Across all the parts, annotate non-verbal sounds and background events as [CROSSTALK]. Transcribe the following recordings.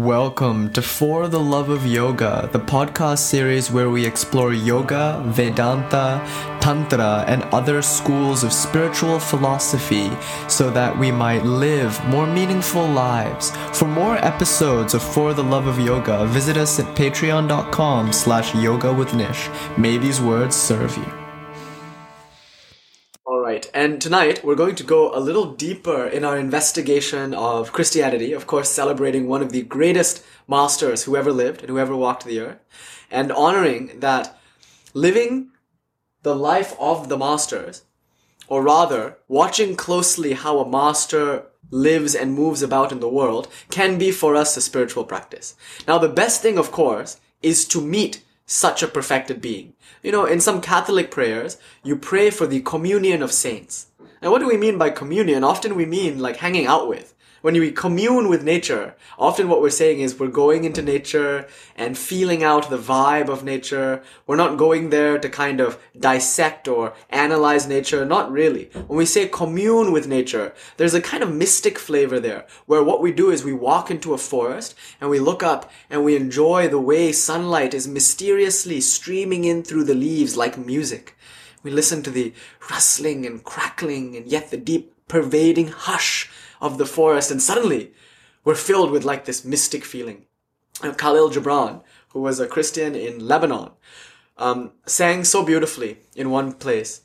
Welcome to For the Love of Yoga, the podcast series where we explore yoga, Vedanta, Tantra, and other schools of spiritual philosophy so that we might live more meaningful lives. For more episodes of For the Love of Yoga, visit us at patreon.com slash yoga with Nish. May these words serve you. Right, and tonight we're going to go a little deeper in our investigation of Christianity, of course, celebrating one of the greatest masters who ever lived and who ever walked the earth, and honoring that living the life of the masters, or rather, watching closely how a master lives and moves about in the world, can be for us a spiritual practice. Now, the best thing, of course, is to meet such a perfected being. You know, in some Catholic prayers, you pray for the communion of saints. And what do we mean by communion? Often we mean like hanging out with when we commune with nature, often what we're saying is we're going into nature and feeling out the vibe of nature. We're not going there to kind of dissect or analyze nature. Not really. When we say commune with nature, there's a kind of mystic flavor there where what we do is we walk into a forest and we look up and we enjoy the way sunlight is mysteriously streaming in through the leaves like music. We listen to the rustling and crackling and yet the deep pervading hush of the forest, and suddenly we're filled with like this mystic feeling. And Khalil Gibran, who was a Christian in Lebanon, um, sang so beautifully in one place.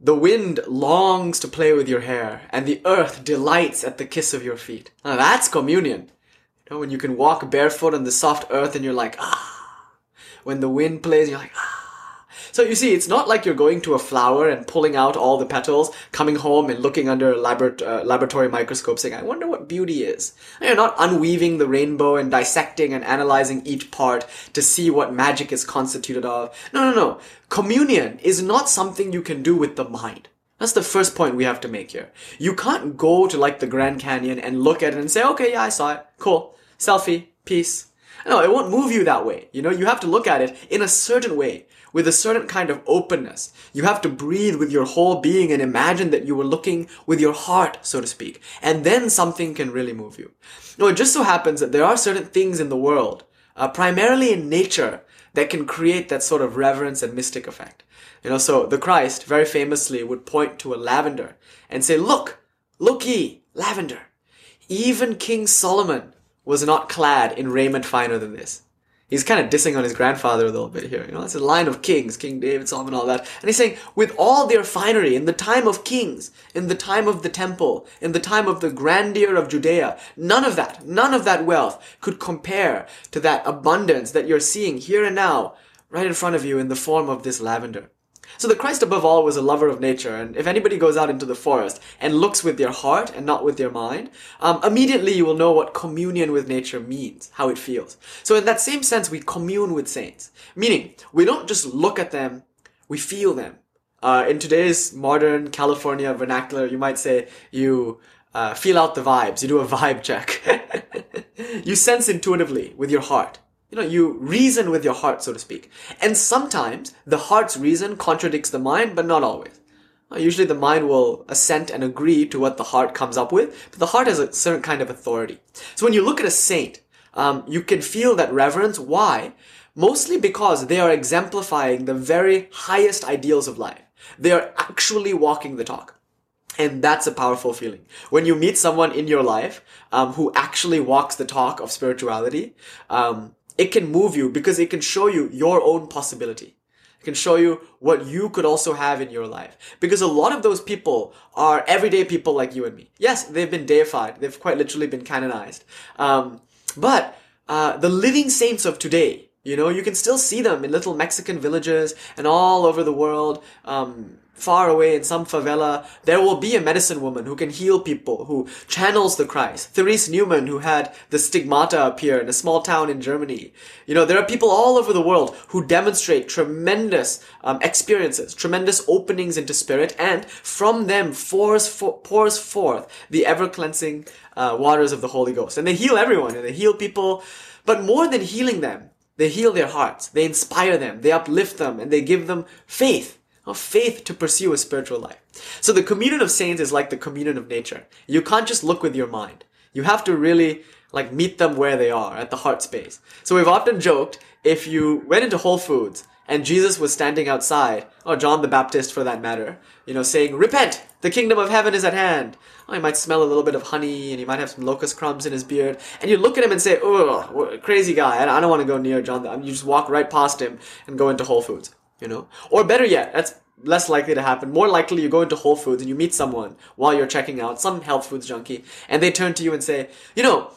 The wind longs to play with your hair, and the earth delights at the kiss of your feet. Now that's communion. You know, when you can walk barefoot on the soft earth and you're like, ah. When the wind plays, you're like, ah. So you see, it's not like you're going to a flower and pulling out all the petals, coming home and looking under a uh, laboratory microscope saying, I wonder what beauty is. And you're not unweaving the rainbow and dissecting and analyzing each part to see what magic is constituted of. No, no, no. Communion is not something you can do with the mind. That's the first point we have to make here. You can't go to like the Grand Canyon and look at it and say, okay, yeah, I saw it. Cool. Selfie. Peace. No, it won't move you that way. You know, you have to look at it in a certain way with a certain kind of openness. You have to breathe with your whole being and imagine that you were looking with your heart, so to speak. And then something can really move you. Now, it just so happens that there are certain things in the world, uh, primarily in nature, that can create that sort of reverence and mystic effect. You know, so the Christ very famously would point to a lavender and say, look, look ye, lavender. Even King Solomon was not clad in raiment finer than this he's kind of dissing on his grandfather a little bit here. You know, it's a line of kings, King David, Solomon, all that. And he's saying, with all their finery, in the time of kings, in the time of the temple, in the time of the grandeur of Judea, none of that, none of that wealth could compare to that abundance that you're seeing here and now, right in front of you in the form of this lavender. So the Christ above all was a lover of nature, and if anybody goes out into the forest and looks with their heart and not with their mind, um, immediately you will know what communion with nature means, how it feels. So in that same sense, we commune with saints, meaning we don't just look at them, we feel them. Uh, in today's modern California vernacular, you might say you uh, feel out the vibes. You do a [LAUGHS] vibe check. [LAUGHS] you sense intuitively with your heart you know, you reason with your heart, so to speak. And sometimes the heart's reason contradicts the mind, but not always. Uh, usually the mind will assent and agree to what the heart comes up with, but the heart has a certain kind of authority. So when you look at a saint, um, you can feel that reverence. Why? Mostly because they are exemplifying the very highest ideals of life. They are actually walking the talk. And that's a powerful feeling. When you meet someone in your life um, who actually walks the talk of spirituality, um, it can move you because it can show you your own possibility. It can show you what you could also have in your life. Because a lot of those people are everyday people like you and me. Yes, they've been deified. They've quite literally been canonized. Um, but uh, the living saints of today, you know, you can still see them in little Mexican villages and all over the world. Um, far away in some favela, there will be a medicine woman who can heal people, who channels the Christ. Therese Neumann, who had the stigmata appear in a small town in Germany. You know, there are people all over the world who demonstrate tremendous um, experiences, tremendous openings into spirit, and from them pours, for, pours forth the ever cleansing uh, waters of the Holy Ghost. And they heal everyone, and they heal people. But more than healing them, they heal their hearts, they inspire them, they uplift them, and they give them faith of faith to pursue a spiritual life. So the communion of saints is like the communion of nature. You can't just look with your mind. You have to really Like meet them where they are at the heart space. So we've often joked if you went into Whole Foods and Jesus was standing outside, or John the Baptist for that matter, you know, saying, Repent! The kingdom of heaven is at hand. Oh, he might smell a little bit of honey and he might have some locust crumbs in his beard. And you look at him and say, Oh, crazy guy. I don't want to go near John. You just walk right past him and go into Whole Foods, you know? Or better yet, that's less likely to happen. More likely, you go into Whole Foods and you meet someone while you're checking out, some health foods junkie, and they turn to you and say, You know,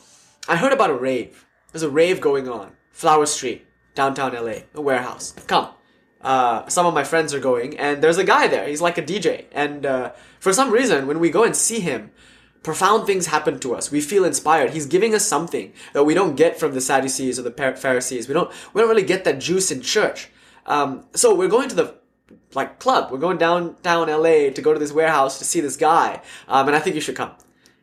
I heard about a rave. There's a rave going on. Flower Street, downtown LA, a warehouse. Come. Uh, some of my friends are going, and there's a guy there. He's like a DJ. And uh, for some reason, when we go and see him, profound things happen to us. We feel inspired. He's giving us something that we don't get from the Sadducees or the Pharisees. We don't, we don't really get that juice in church. Um, so we're going to the like club. We're going downtown LA to go to this warehouse to see this guy, um, and I think you should come.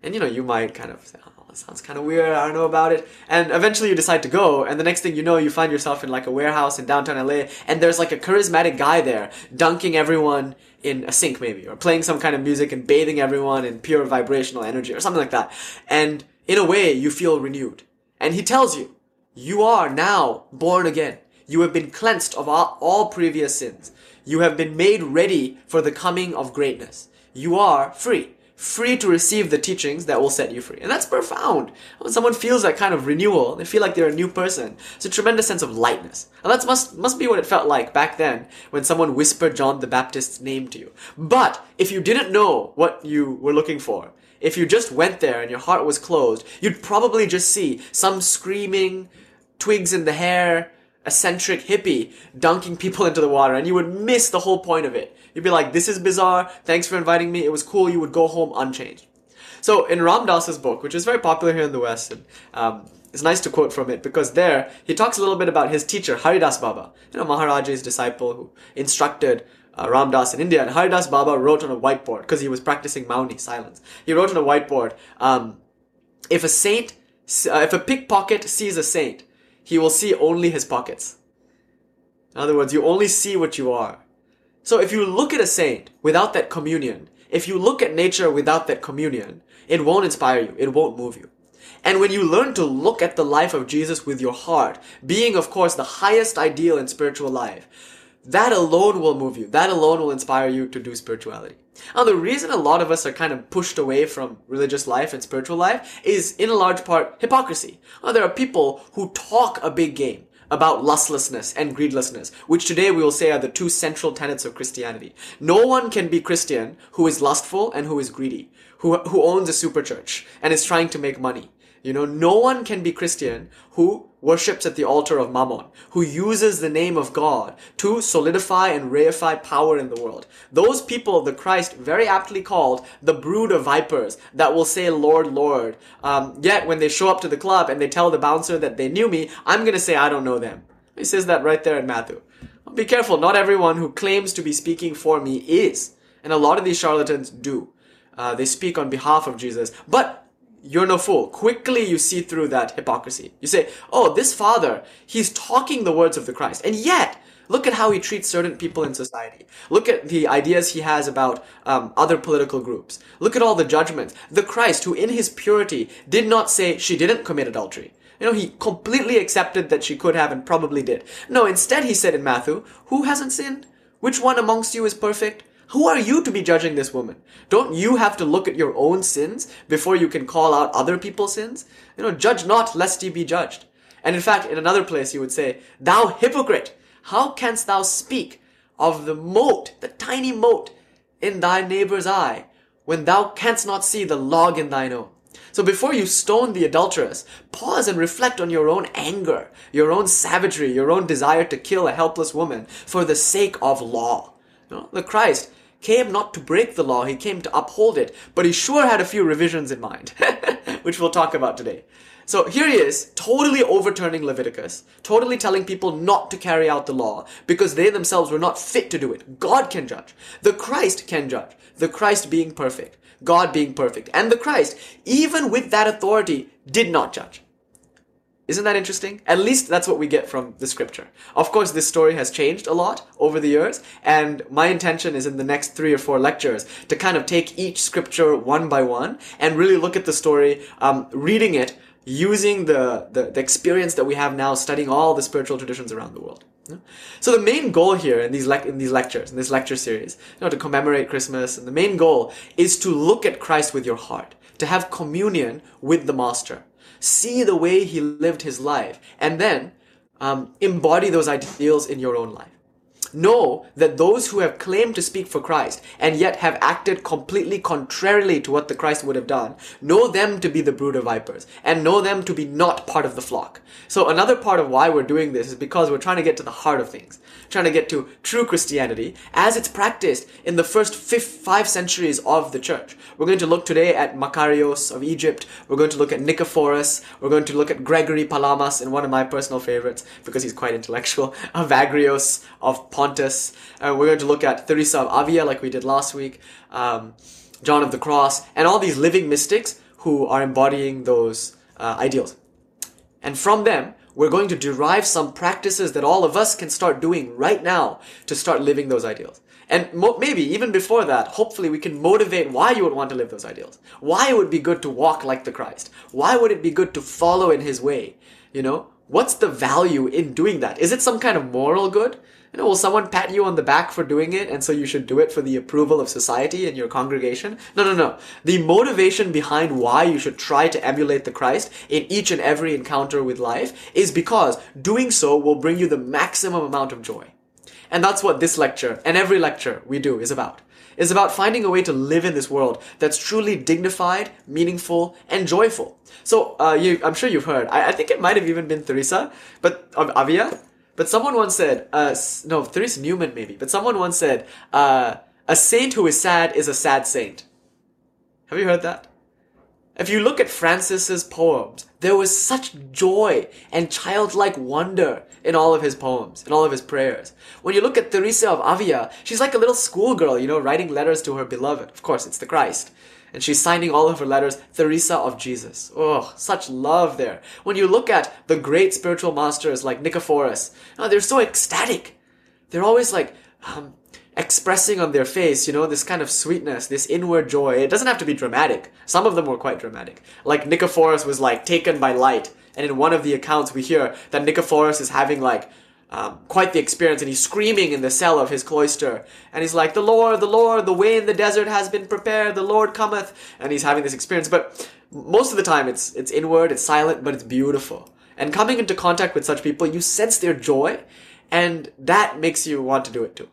And you know, you might kind of say, "Oh, that sounds kind of weird. I don't know about it." And eventually, you decide to go, and the next thing you know, you find yourself in like a warehouse in downtown LA, and there's like a charismatic guy there dunking everyone in a sink, maybe, or playing some kind of music and bathing everyone in pure vibrational energy, or something like that. And in a way, you feel renewed. And he tells you, "You are now born again." You have been cleansed of all, all previous sins. You have been made ready for the coming of greatness. You are free. Free to receive the teachings that will set you free. And that's profound. When someone feels that kind of renewal, they feel like they're a new person. It's a tremendous sense of lightness. And that must, must be what it felt like back then when someone whispered John the Baptist's name to you. But if you didn't know what you were looking for, if you just went there and your heart was closed, you'd probably just see some screaming, twigs in the hair, eccentric hippie dunking people [LAUGHS] into the water and you would miss the whole point of it. You'd be like, this is bizarre. Thanks for inviting me. It was cool. You would go home unchanged. So in Ram Dass's book, which is very popular here in the West, and um, it's nice to quote from it because there he talks a little bit about his teacher Haridas Baba, you know Maharaj's disciple who instructed uh, Ram Dass in India. And Haridas Baba wrote on a whiteboard because he was practicing Mauni silence. He wrote on a whiteboard, um, if a saint, uh, if a pickpocket sees a saint, he will see only his pockets. In other words, you only see what you are. So if you look at a saint without that communion, if you look at nature without that communion, it won't inspire you. It won't move you. And when you learn to look at the life of Jesus with your heart, being of course the highest ideal in spiritual life, that alone will move you. That alone will inspire you to do spirituality. Now, the reason a lot of us are kind of pushed away from religious life and spiritual life is, in a large part, hypocrisy. Now, there are people who talk a big game about lustlessness and greedlessness, which today we will say are the two central tenets of Christianity. No one can be Christian who is lustful and who is greedy, who, who owns a super church and is trying to make money. You know, no one can be Christian who worships at the altar of Mammon, who uses the name of God to solidify and reify power in the world. Those people, the Christ very aptly called the brood of vipers that will say, Lord, Lord. Um, yet when they show up to the club and they tell the bouncer that they knew me, I'm going to say, I don't know them. He says that right there in Matthew. Be careful, not everyone who claims to be speaking for me is. And a lot of these charlatans do. Uh, they speak on behalf of Jesus. But you're no fool. Quickly you see through that hypocrisy. You say, oh, this father, he's talking the words of the Christ. And yet, look at how he treats certain people in society. Look at the ideas he has about um, other political groups. Look at all the judgments. The Christ, who in his purity did not say she didn't commit adultery. You know, he completely accepted that she could have and probably did. No, instead he said in Matthew, who hasn't sinned? Which one amongst you is perfect? Who are you to be judging this woman? Don't you have to look at your own sins before you can call out other people's sins? You know, judge not lest ye be judged. And in fact, in another place, he would say, Thou hypocrite, how canst thou speak of the mote, the tiny mote in thy neighbor's eye, when thou canst not see the log in thine own? So before you stone the adulteress, pause and reflect on your own anger, your own savagery, your own desire to kill a helpless woman for the sake of law. You know, the Christ came not to break the law, he came to uphold it, but he sure had a few revisions in mind, [LAUGHS] which we'll talk about today. So here he is, totally overturning Leviticus, totally telling people not to carry out the law because they themselves were not fit to do it. God can judge. The Christ can judge. The Christ being perfect. God being perfect. And the Christ, even with that authority, did not judge. Isn't that interesting? At least that's what we get from the scripture. Of course, this story has changed a lot over the years, and my intention is in the next three or four lectures to kind of take each scripture one by one and really look at the story, um, reading it using the, the, the experience that we have now studying all the spiritual traditions around the world. So the main goal here in these le- in these lectures, in this lecture series, you know, to commemorate Christmas, and the main goal is to look at Christ with your heart, to have communion with the Master, see the way he lived his life, and then um, embody those ideals in your own life. Know that those who have claimed to speak for Christ and yet have acted completely contrarily to what the Christ would have done, know them to be the brood of vipers and know them to be not part of the flock. So another part of why we're doing this is because we're trying to get to the heart of things, trying to get to true Christianity as it's practiced in the first five centuries of the church. We're going to look today at Macarius of Egypt. We're going to look at Nicephorus. We're going to look at Gregory Palamas and one of my personal favorites because he's quite intellectual, [LAUGHS] Evagrius of Pontus. Uh, we're going to look at Teresa of Avila, like we did last week, um, John of the Cross, and all these living mystics who are embodying those uh, ideals. And from them, we're going to derive some practices that all of us can start doing right now to start living those ideals. And mo- maybe even before that, hopefully we can motivate why you would want to live those ideals. Why it would be good to walk like the Christ. Why would it be good to follow in his way? You know, what's the value in doing that? Is it some kind of moral good? You know, will someone pat you on the back for doing it and so you should do it for the approval of society and your congregation? No, no, no. The motivation behind why you should try to emulate the Christ in each and every encounter with life is because doing so will bring you the maximum amount of joy. And that's what this lecture and every lecture we do is about. Is about finding a way to live in this world that's truly dignified, meaningful, and joyful. So, uh, you, I'm sure you've heard. I, I think it might have even been Teresa, but of Avila, but someone once said, uh, no, Therese Neumann maybe, but someone once said, uh, a saint who is sad is a sad saint. Have you heard that? If you look at Francis's poems, there was such joy and childlike wonder in all of his poems, in all of his prayers. When you look at Teresa of Avila, she's like a little schoolgirl, you know, writing letters to her beloved. Of course, it's the Christ and she's signing all of her letters Teresa of Jesus. Oh, such love there. When you look at the great spiritual masters like Nicephorus, oh, they're so ecstatic. They're always like um, expressing on their face, you know, this kind of sweetness, this inward joy. It doesn't have to be dramatic. Some of them were quite dramatic. Like Nicephorus was like taken by light. And in one of the accounts, we hear that Nicephorus is having like um, quite the experience, and he's screaming in the cell of his cloister, and he's like, "The Lord, the Lord, the way in the desert has been prepared. The Lord cometh," and he's having this experience. But most of the time, it's it's inward, it's silent, but it's beautiful. And coming into contact with such people, you sense their joy, and that makes you want to do it too.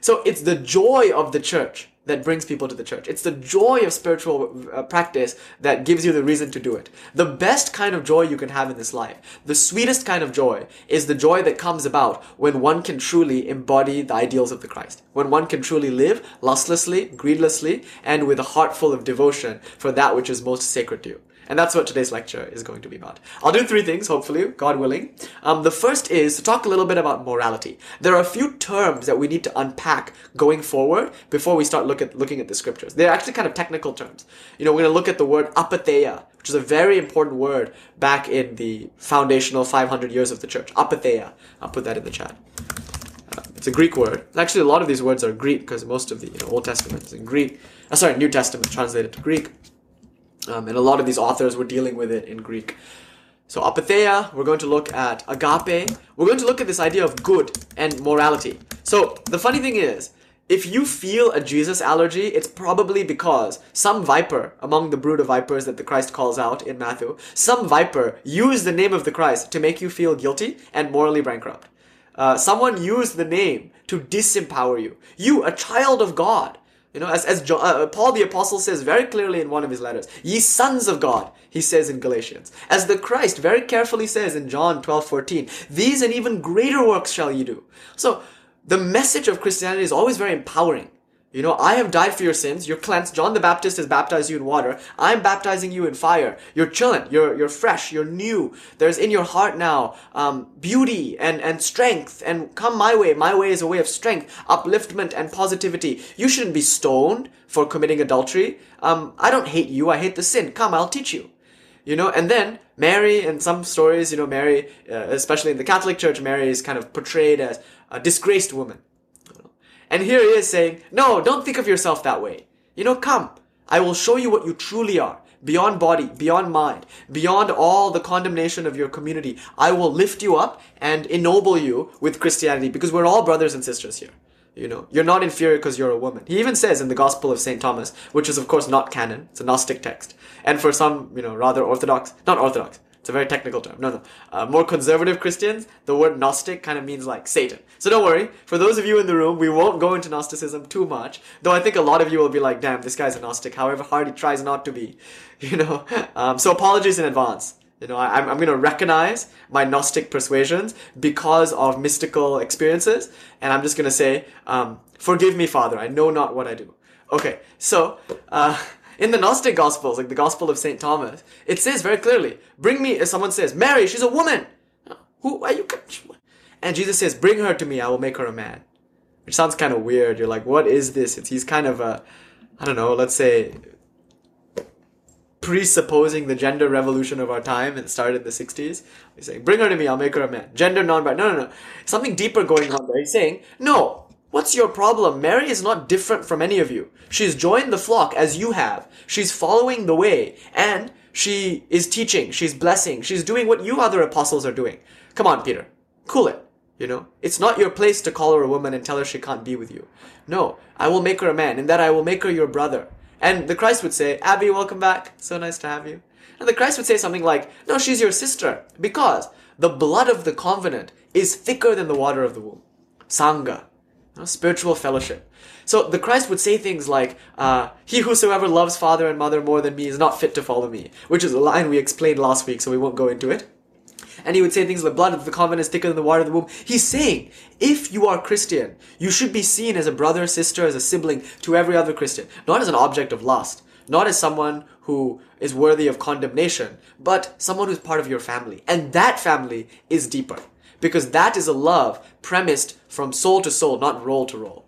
So it's the joy of the church that brings people to the church. It's the joy of spiritual uh, practice that gives you the reason to do it. The best kind of joy you can have in this life, the sweetest kind of joy, is the joy that comes about when one can truly embody the ideals of the Christ. When one can truly live lustlessly, greedlessly, and with a heart full of devotion for that which is most sacred to you. And that's what today's lecture is going to be about. I'll do three things, hopefully, God willing. Um, the first is to talk a little bit about morality. There are a few terms that we need to unpack going forward before we start look at, looking at the scriptures. They're actually kind of technical terms. You know, we're going to look at the word apatheia, which is a very important word back in the foundational 500 years of the church. Apatheia. I'll put that in the chat. Uh, it's a Greek word. Actually, a lot of these words are Greek because most of the you know, Old Testament is in Greek. Uh, sorry, New Testament translated to Greek. Um, and a lot of these authors were dealing with it in Greek. So apatheia, we're going to look at agape. We're going to look at this idea of good and morality. So the funny thing is, if you feel a Jesus allergy, it's probably because some viper among the brood of vipers that the Christ calls out in Matthew, some viper used the name of the Christ to make you feel guilty and morally bankrupt. Uh, someone used the name to disempower you. You, a child of God, you know, as, as John, uh, Paul the Apostle says very clearly in one of his letters, ye sons of God, he says in Galatians. As the Christ very carefully says in John 12, 14, these and even greater works shall ye do. So, the message of Christianity is always very empowering. You know, I have died for your sins. You're cleansed. John the Baptist has baptized you in water. I'm baptizing you in fire. You're chilling. You're, you're fresh. You're new. There's in your heart now, um, beauty and, and strength. And come my way. My way is a way of strength, upliftment, and positivity. You shouldn't be stoned for committing adultery. Um, I don't hate you. I hate the sin. Come, I'll teach you. You know, and then Mary, in some stories, you know, Mary, uh, especially in the Catholic Church, Mary is kind of portrayed as a disgraced woman and here he is saying, no, don't think of yourself that way. You know, come. I will show you what you truly are. beyond body, beyond mind, beyond all the condemnation of your community. I will lift you up and ennoble you with Christianity because we're all brothers and sisters here. You know, you're not inferior because you're a woman. He even says in the Gospel of St. Thomas, which is of course not canon, it's a Gnostic text. And for some, you know, rather orthodox, not orthodox, it's a very technical term. No, no. Uh, more conservative Christians, the word Gnostic kind of means like Satan. So don't worry. For those of you in the room, we won't go into Gnosticism too much. Though I think a lot of you will be like, damn, this guy's a Gnostic, however hard he tries not to be. [LAUGHS] You know? Um, so apologies in advance. You know, I, I'm going to recognize my Gnostic persuasions because of mystical experiences. And I'm just going to say, um, forgive me, Father. I know not what I do. Okay. So, uh, in the Gnostic Gospels, like the Gospel of St. Thomas, it says very clearly, bring me, as someone says, Mary, she's a woman. Who are you? And Jesus says, bring her to me, I will make her a man. Which sounds kind of weird. You're like, what is this? It's, he's kind of a, I don't know, let's say, presupposing the gender revolution of our time and started in the 60s. He's saying, bring her to me, I'll make her a man. Gender non-binary. No, no, no. Something deeper going on there. He's saying, no, What's your problem? Mary is not different from any of you. She's joined the flock as you have. She's following the way and she is teaching. She's blessing. She's doing what you other apostles are doing. Come on, Peter. Cool it. You know, it's not your place to call her a woman and tell her she can't be with you. No, I will make her a man. and that I will make her your brother. And the Christ would say, Abby, welcome back. So nice to have you. And the Christ would say something like, no, she's your sister because the blood of the covenant is thicker than the water of the womb. Sangha spiritual fellowship. So the Christ would say things like, uh, "He whosoever loves father and mother more than me is not fit to follow me," which is a line we explained last week, so we won't go into it. And he would say things like, "Blood of the covenant is thicker than the water of the womb." He's saying, if you are Christian, you should be seen as a brother, sister, as a sibling to every other Christian, not as an object of lust, not as someone who is worthy of condemnation, but someone who's part of your family, and that family is deeper because that is a love premised from soul to soul, not role to role.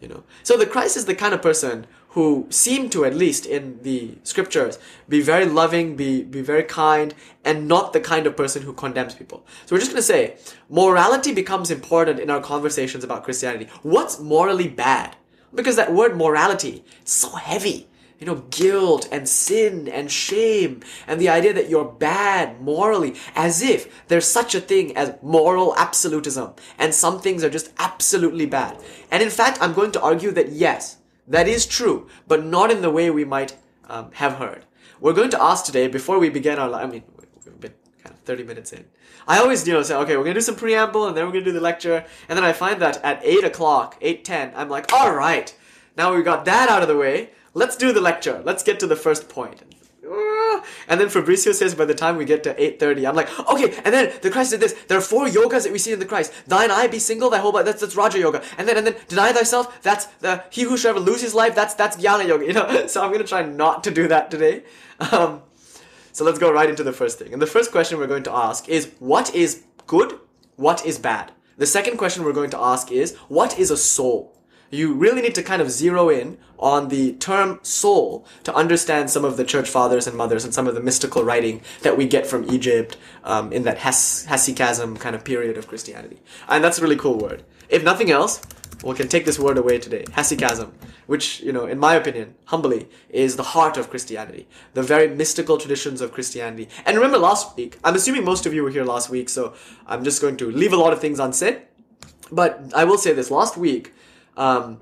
You know, so the Christ is the kind of person who seem to, at least in the scriptures, be very loving, be be very kind, and not the kind of person who condemns people. So we're just gonna say morality becomes important in our conversations about Christianity. What's morally bad? Because that word morality is so heavy you know, guilt and sin and shame and the idea that you're bad morally as if there's such a thing as moral absolutism and some things are just absolutely bad. And in fact, I'm going to argue that yes, that is true, but not in the way we might um, have heard. We're going to ask today, before we begin our, I mean, we've been kind of 30 minutes in. I always, you know, say, okay, we're gonna do some preamble and then we're gonna do the lecture. And then I find that at 8 o'clock, 8.10, I'm like, alright, now we got that out of the way let's do the lecture. Let's get to the first point. And then Fabricio says by the time we get to 8.30, I'm like, okay, and then the Christ did this. There are four yogas that we see in the Christ. Thine eye be single, thy whole body, that's, that's Raja Yoga. And then, and then deny thyself, that's the, he who shall ever lose his life, that's, that's Jnana Yoga, you know? [LAUGHS] So I'm gonna try not to do that today. [LAUGHS] Um, so let's go right into the first thing. And the first question we're going to ask is, what is good? What is bad? The second question we're going to ask is, what is a soul? You really need to kind of zero in on the term soul to understand some of the church fathers and mothers and some of the mystical writing that we get from Egypt um, in that Hes- hesychasm kind of period of Christianity. And that's a really cool word. If nothing else, we can take this word away today. Hesychasm, which, you know, in my opinion, humbly, is the heart of Christianity. The very mystical traditions of Christianity. And remember last week, I'm assuming most of you were here last week, so I'm just going to leave a lot of things unsaid. But I will say this, last week, um,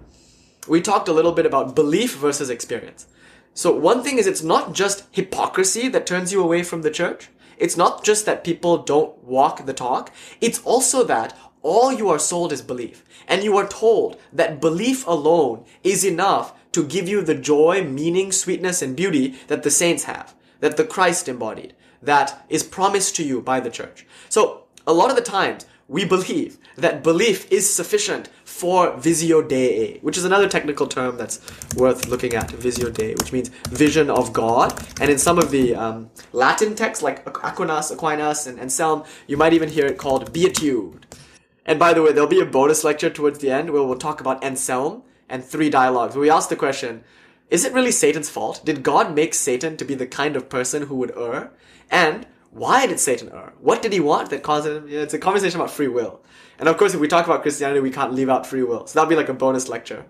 we talked a little bit about belief versus experience. So one thing is it's not just hypocrisy that turns you away from the church. It's not just that people don't walk the talk. It's also that all you are sold is belief. And you are told that belief alone is enough to give you the joy, meaning, sweetness, and beauty that the saints have, that the Christ embodied, that is promised to you by the church. So a lot of the times we believe that belief is sufficient for visio dei, which is another technical term that's worth looking at, visio dei, which means vision of God. And in some of the um, Latin texts, like Aquinas, Aquinas, and Anselm, you might even hear it called beatitude. And by the way, there'll be a bonus lecture towards the end where we'll talk about Anselm and three dialogues, where we ask the question, is it really Satan's fault? Did God make Satan to be the kind of person who would err? And why did Satan err? What did he want that caused him? it's a conversation about free will. And of course, if we talk about Christianity, we can't leave out free will. So that'll be like a bonus lecture.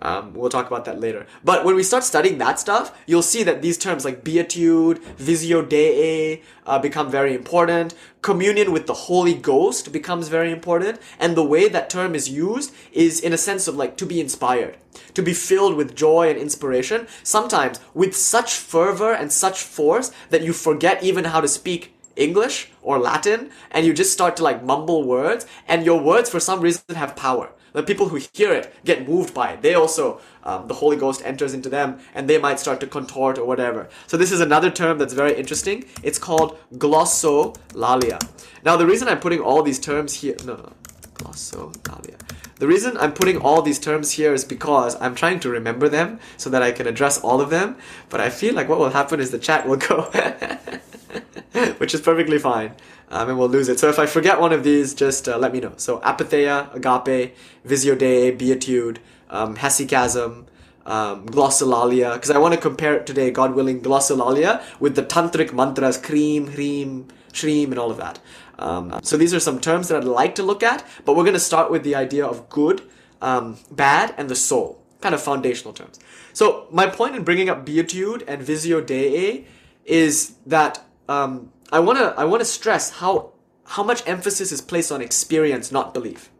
Um, we'll talk about that later. But when we start studying that stuff, you'll see that these terms like beatitude, visio dei, uh, become very important. Communion with the Holy Ghost becomes very important. And the way that term is used is in a sense of like to be inspired, to be filled with joy and inspiration, sometimes with such fervor and such force that you forget even how to speak English or Latin and you just start to like mumble words and your words for some reason have power. The people who hear it get moved by it. They also, um, the Holy Ghost enters into them and they might start to contort or whatever. So this is another term that's very interesting. It's called glossolalia. Now the reason I'm putting all these terms here, no, no, glossolalia. The reason I'm putting all these terms here is because I'm trying to remember them so that I can address all of them. But I feel like what will happen is the chat will go. [LAUGHS] which is perfectly fine. Um, and we'll lose it. So if I forget one of these, just uh, let me know. So apatheia, agape, visio dei, beatitude, um, hesychasm, um, glossolalia, because I want to compare it today, God willing, glossolalia with the tantric mantras, kreem, hreem, shreem, and all of that. Um, so these are some terms that I'd like to look at, but we're going to start with the idea of good, um, bad, and the soul, kind of foundational terms. So my point in bringing up beatitude and visio dei is that um, I wanna I wanna stress how how much emphasis is placed on experience, not belief.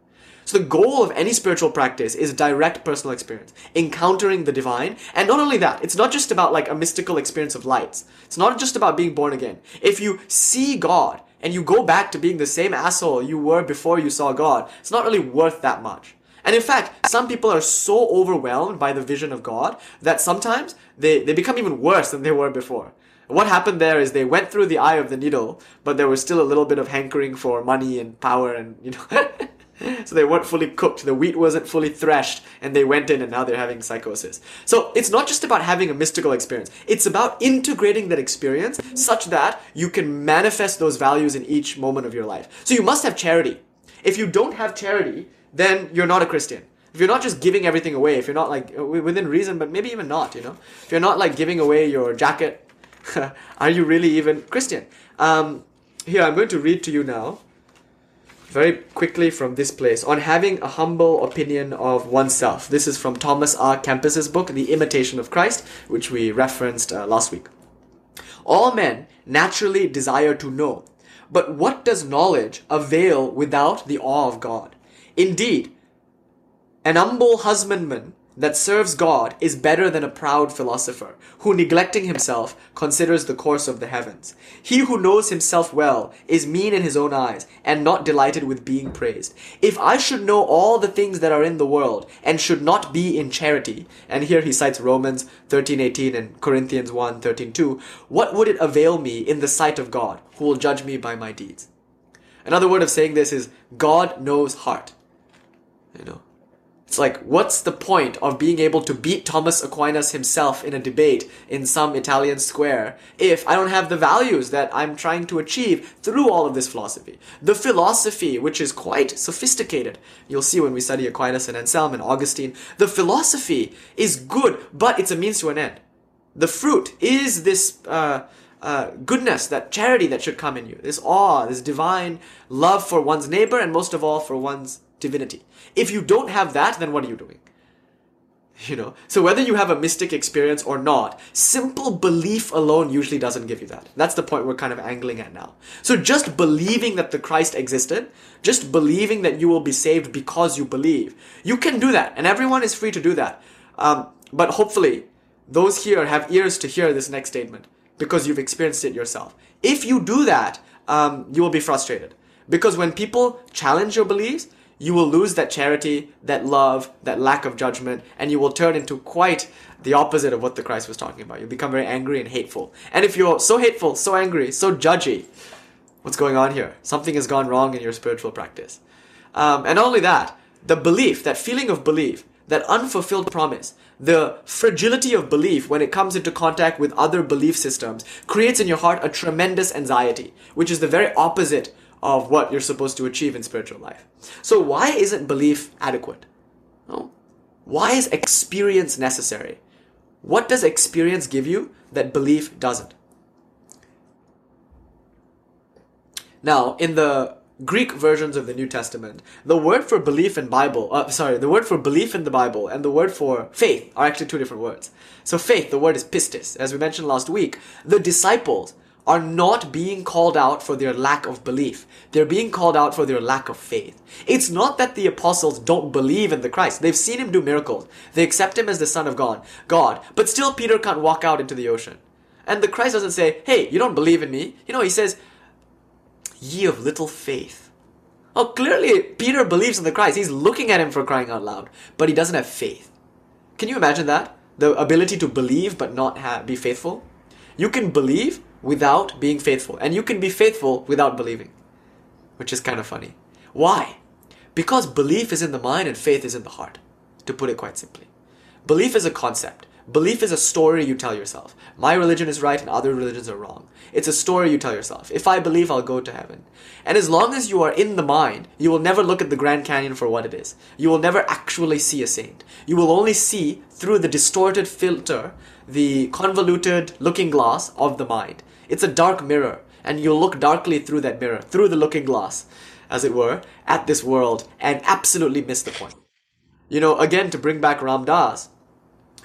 So the goal of any spiritual practice is direct personal experience, encountering the divine, and not only that, it's not just about like a mystical experience of lights. It's not just about being born again. If you see God and you go back to being the same asshole you were before you saw God, it's not really worth that much. And in fact, some people are so overwhelmed by the vision of God that sometimes they, they become even worse than they were before. What happened there is they went through the eye of the needle, but there was still a little bit of hankering for money and power and, you know. [LAUGHS] [LAUGHS] so they weren't fully cooked. The wheat wasn't fully threshed, and they went in and now they're having psychosis. So it's not just about having a mystical experience. It's about integrating that experience such that you can manifest those values in each moment of your life. So you must have charity. If you don't have charity, then you're not a Christian. If you're not just giving everything away, if you're not like within reason, but maybe even not, you know, if you're not like giving away your jacket [LAUGHS] Are you really even Christian? Um, here, I'm going to read to you now, very quickly from this place, on having a humble opinion of oneself. This is from Thomas à Kempis's book, The Imitation of Christ, which we referenced uh, last week. All men naturally desire to know, but what does knowledge avail without the awe of God? Indeed, an humble husbandman that serves God is better than a proud philosopher, who neglecting himself considers the course of the heavens. He who knows himself well is mean in his own eyes, and not delighted with being praised. If I should know all the things that are in the world, and should not be in charity, and here he cites Romans 13:18 and Corinthians 1 2, what would it avail me in the sight of God, who will judge me by my deeds? Another word of saying this is God knows heart. You know, it's like, what's the point of being able to beat Thomas Aquinas himself in a debate in some Italian square if I don't have the values that I'm trying to achieve through all of this philosophy? The philosophy, which is quite sophisticated, you'll see when we study Aquinas and Anselm and Augustine, the philosophy is good, but it's a means to an end. The fruit is this, uh, uh, goodness, that charity that should come in you, this awe, this divine love for one's neighbor, and most of all for one's divinity. If you don't have that, then what are you doing? You know, so whether you have a mystic experience or not, simple belief alone usually doesn't give you that. That's the point we're kind of angling at now. So just believing that the Christ existed, just believing that you will be saved because you believe, you can do that, and everyone is free to do that. Um, but hopefully, those here have ears to hear this next statement because you've experienced it yourself. If you do that, um, you will be frustrated because when people challenge your beliefs, you will lose that charity, that love, that lack of judgment, and you will turn into quite the opposite of what the Christ was talking about. You'll become very angry and hateful. And if you're so hateful, so angry, so judgy, what's going on here? Something has gone wrong in your spiritual practice. Um, and not only that, the belief, that feeling of belief, that unfulfilled promise, the fragility of belief when it comes into contact with other belief systems creates in your heart a tremendous anxiety, which is the very opposite of what you're supposed to achieve in spiritual life. So why isn't belief adequate? No. Why is experience necessary? What does experience give you that belief doesn't? Now, in the Greek versions of the New Testament, the word for belief in Bible, uh, sorry, the word for belief in the Bible and the word for faith are actually two different words. So faith, the word is pistis. As we mentioned last week, the disciples are not being called out for their lack of belief. They're being called out for their lack of faith. It's not that the apostles don't believe in the Christ. They've seen him do miracles. They accept him as the Son of God, God, but still Peter can't walk out into the ocean. And the Christ doesn't say, hey, you don't believe in me. You know, he says, ye of little faith. Oh, clearly Peter believes in the Christ. He's looking at him for crying out loud, but he doesn't have faith. Can you imagine that? The ability to believe but not have, be faithful? You can believe without being faithful, and you can be faithful without believing, which is kind of funny. Why? Because belief is in the mind and faith is in the heart, to put it quite simply. Belief is a concept. Belief is a story you tell yourself. My religion is right and other religions are wrong. It's a story you tell yourself. If I believe, I'll go to heaven. And as long as you are in the mind, you will never look at the Grand Canyon for what it is. You will never actually see a saint. You will only see through the distorted filter, the convoluted looking glass of the mind. It's a dark mirror, and you'll look darkly through that mirror, through the looking glass, as it were, at this world, and absolutely miss the point. You know, again, to bring back Ram Dass,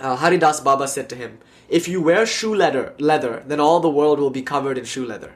uh, Haridas Baba said to him, If you wear shoe leather, leather, then all the world will be covered in shoe leather.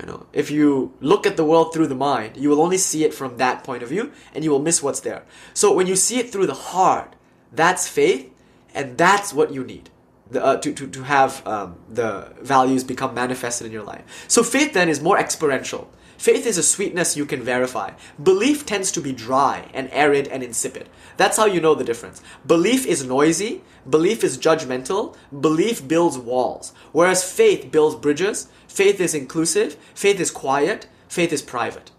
You know, if you look at the world through the mind, you will only see it from that point of view, and you will miss what's there. So when you see it through the heart, that's faith, and that's what you need the, uh, to, to, to have um, the values become manifested in your life. So faith then is more experiential. Faith is a sweetness you can verify. Belief tends to be dry and arid and insipid. That's how you know the difference. Belief is noisy, belief is judgmental, belief builds walls. Whereas faith builds bridges, faith is inclusive, faith is quiet, faith is private.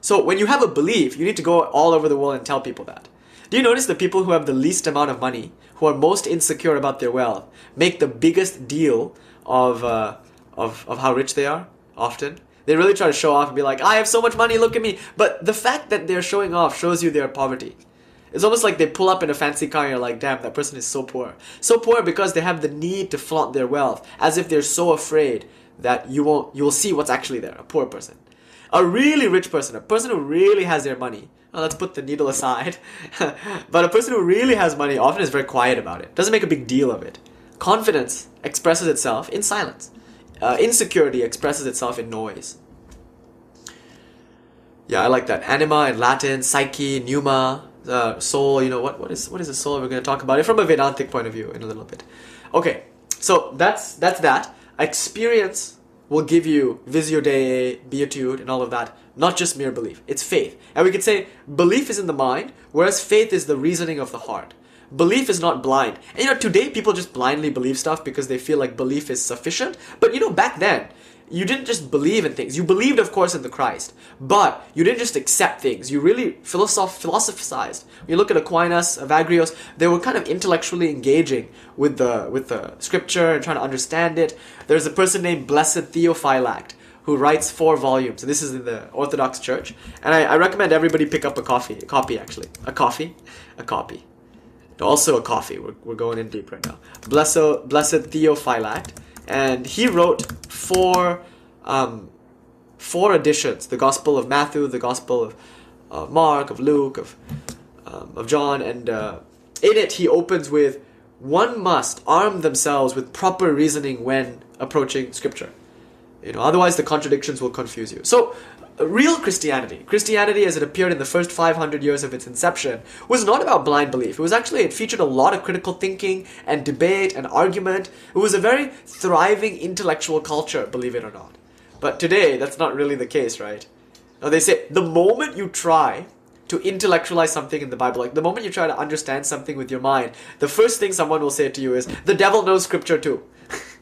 So when you have a belief, you need to go all over the world and tell people that. Do you notice the people who have the least amount of money, who are most insecure about their wealth, make the biggest deal of, uh, of, of how rich they are often? They really try to show off and be like, I have so much money, look at me. But the fact that they're showing off shows you their poverty. It's almost like they pull up in a fancy car and you're like, damn, that person is so poor. So poor because they have the need to flaunt their wealth, as if they're so afraid that you won't you will see what's actually there, a poor person. A really rich person, a person who really has their money. Well, let's put the needle aside. [LAUGHS] but a person who really has money often is very quiet about it, doesn't make a big deal of it. Confidence expresses itself in silence. Uh, insecurity expresses itself in noise. Yeah, I like that. Anima in Latin, psyche, pneuma, uh, soul. You know what? What is what is the soul? We're going to talk about it from a Vedantic point of view in a little bit. Okay, so that's that's that. Experience will give you visio dei, beatitude, and all of that. Not just mere belief. It's faith, and we could say belief is in the mind, whereas faith is the reasoning of the heart. Belief is not blind. And you know, today people just blindly believe stuff because they feel like belief is sufficient. But you know, back then, you didn't just believe in things. You believed, of course, in the Christ, but you didn't just accept things. You really philosoph- philosophized. When you look at Aquinas, Evagrius, they were kind of intellectually engaging with the with the scripture and trying to understand it. There's a person named Blessed Theophylact who writes four volumes. This is in the Orthodox Church, and I, I recommend everybody pick up a coffee, a copy actually, a coffee, a copy. Also a coffee. We're, we're going in deep right now. Blessed, Blessed Theophylact and he wrote four um, four editions: the Gospel of Matthew, the Gospel of uh, Mark, of Luke, of um, of John, and uh, in it he opens with one must arm themselves with proper reasoning when approaching Scripture. You know, otherwise the contradictions will confuse you. So uh, real Christianity, Christianity as it appeared in the first 500 years of its inception, was not about blind belief. It was actually, it featured a lot of critical thinking and debate and argument. It was a very thriving intellectual culture, believe it or not. But today, that's not really the case, right? Now, they say the moment you try to intellectualize something in the Bible, like the moment you try to understand something with your mind, the first thing someone will say to you is, the devil knows scripture too. [LAUGHS]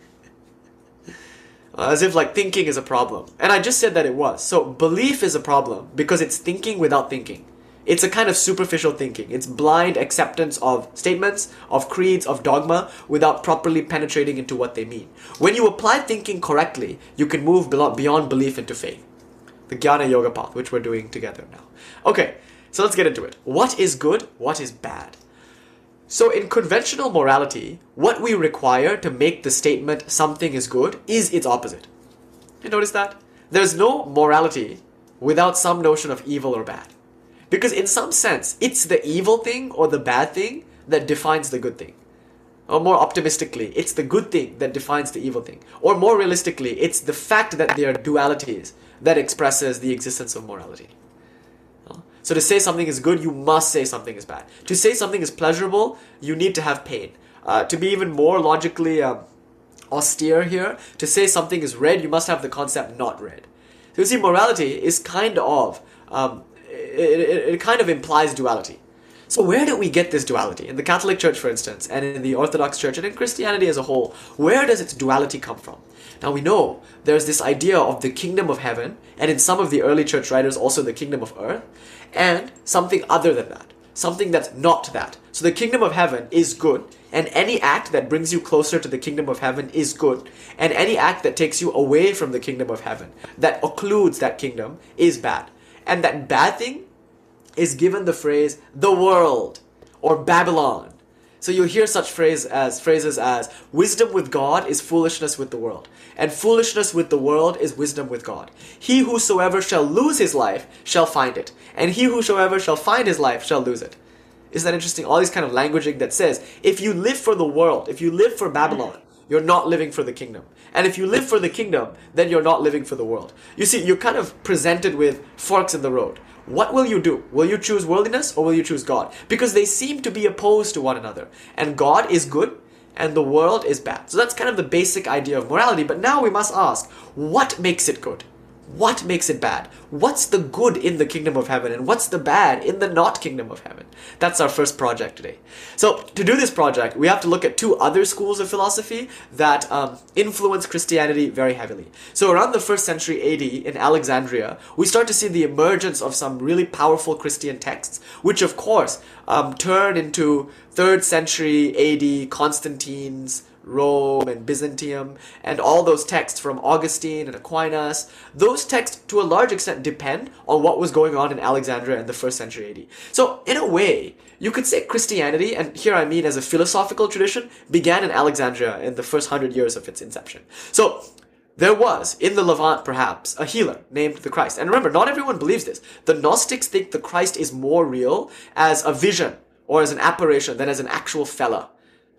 Uh, as if like thinking is a problem. And I just said that it was. So belief is a problem because it's thinking without thinking. It's a kind of superficial thinking. It's blind acceptance of statements, of creeds, of dogma without properly penetrating into what they mean. When you apply thinking correctly, you can move beyond belief into faith. The Jnana Yoga path, which we're doing together now. Okay, so let's get into it. What is good? What is bad? So, in conventional morality, what we require to make the statement something is good is its opposite. You notice that? There's no morality without some notion of evil or bad. Because in some sense, it's the evil thing or the bad thing that defines the good thing. Or more optimistically, it's the good thing that defines the evil thing. Or more realistically, it's the fact that there are dualities that expresses the existence of morality. So to say something is good, you must say something is bad. To say something is pleasurable, you need to have pain. Uh, to be even more logically um, austere here, to say something is red, you must have the concept not red. So you see, morality is kind of, um, it, it, it kind of implies duality. So where do we get this duality? In the Catholic Church, for instance, and in the Orthodox Church, and in Christianity as a whole, where does its duality come from? Now we know there's this idea of the kingdom of heaven, and in some of the early church writers, also the kingdom of earth, and something other than that. Something that's not that. So the kingdom of heaven is good, and any act that brings you closer to the kingdom of heaven is good, and any act that takes you away from the kingdom of heaven, that occludes that kingdom, is bad. And that bad thing is given the phrase the world or Babylon. So you'll hear such phrase as phrases as wisdom with God is foolishness with the world, and foolishness with the world is wisdom with God. He whosoever shall lose his life shall find it, and he whosoever shall find his life shall lose it. Isn't that interesting? All these kind of languaging that says if you live for the world, if you live for Babylon, you're not living for the kingdom. And if you live for the kingdom, then you're not living for the world. You see, you're kind of presented with forks in the road. What will you do? Will you choose worldliness or will you choose God? Because they seem to be opposed to one another. And God is good and the world is bad. So that's kind of the basic idea of morality. But now we must ask what makes it good? What makes it bad? What's the good in the kingdom of heaven and what's the bad in the not kingdom of heaven? That's our first project today. So, to do this project, we have to look at two other schools of philosophy that um, influence Christianity very heavily. So, around the first century AD in Alexandria, we start to see the emergence of some really powerful Christian texts, which, of course, um, turn into third century AD Constantine's Rome and Byzantium, and all those texts from Augustine and Aquinas, those texts to a large extent depend on what was going on in Alexandria in the first century AD. So, in a way, you could say Christianity, and here I mean as a philosophical tradition, began in Alexandria in the first hundred years of its inception. So, there was, in the Levant perhaps, a healer named the Christ. And remember, not everyone believes this. The Gnostics think the Christ is more real as a vision or as an apparition than as an actual fella.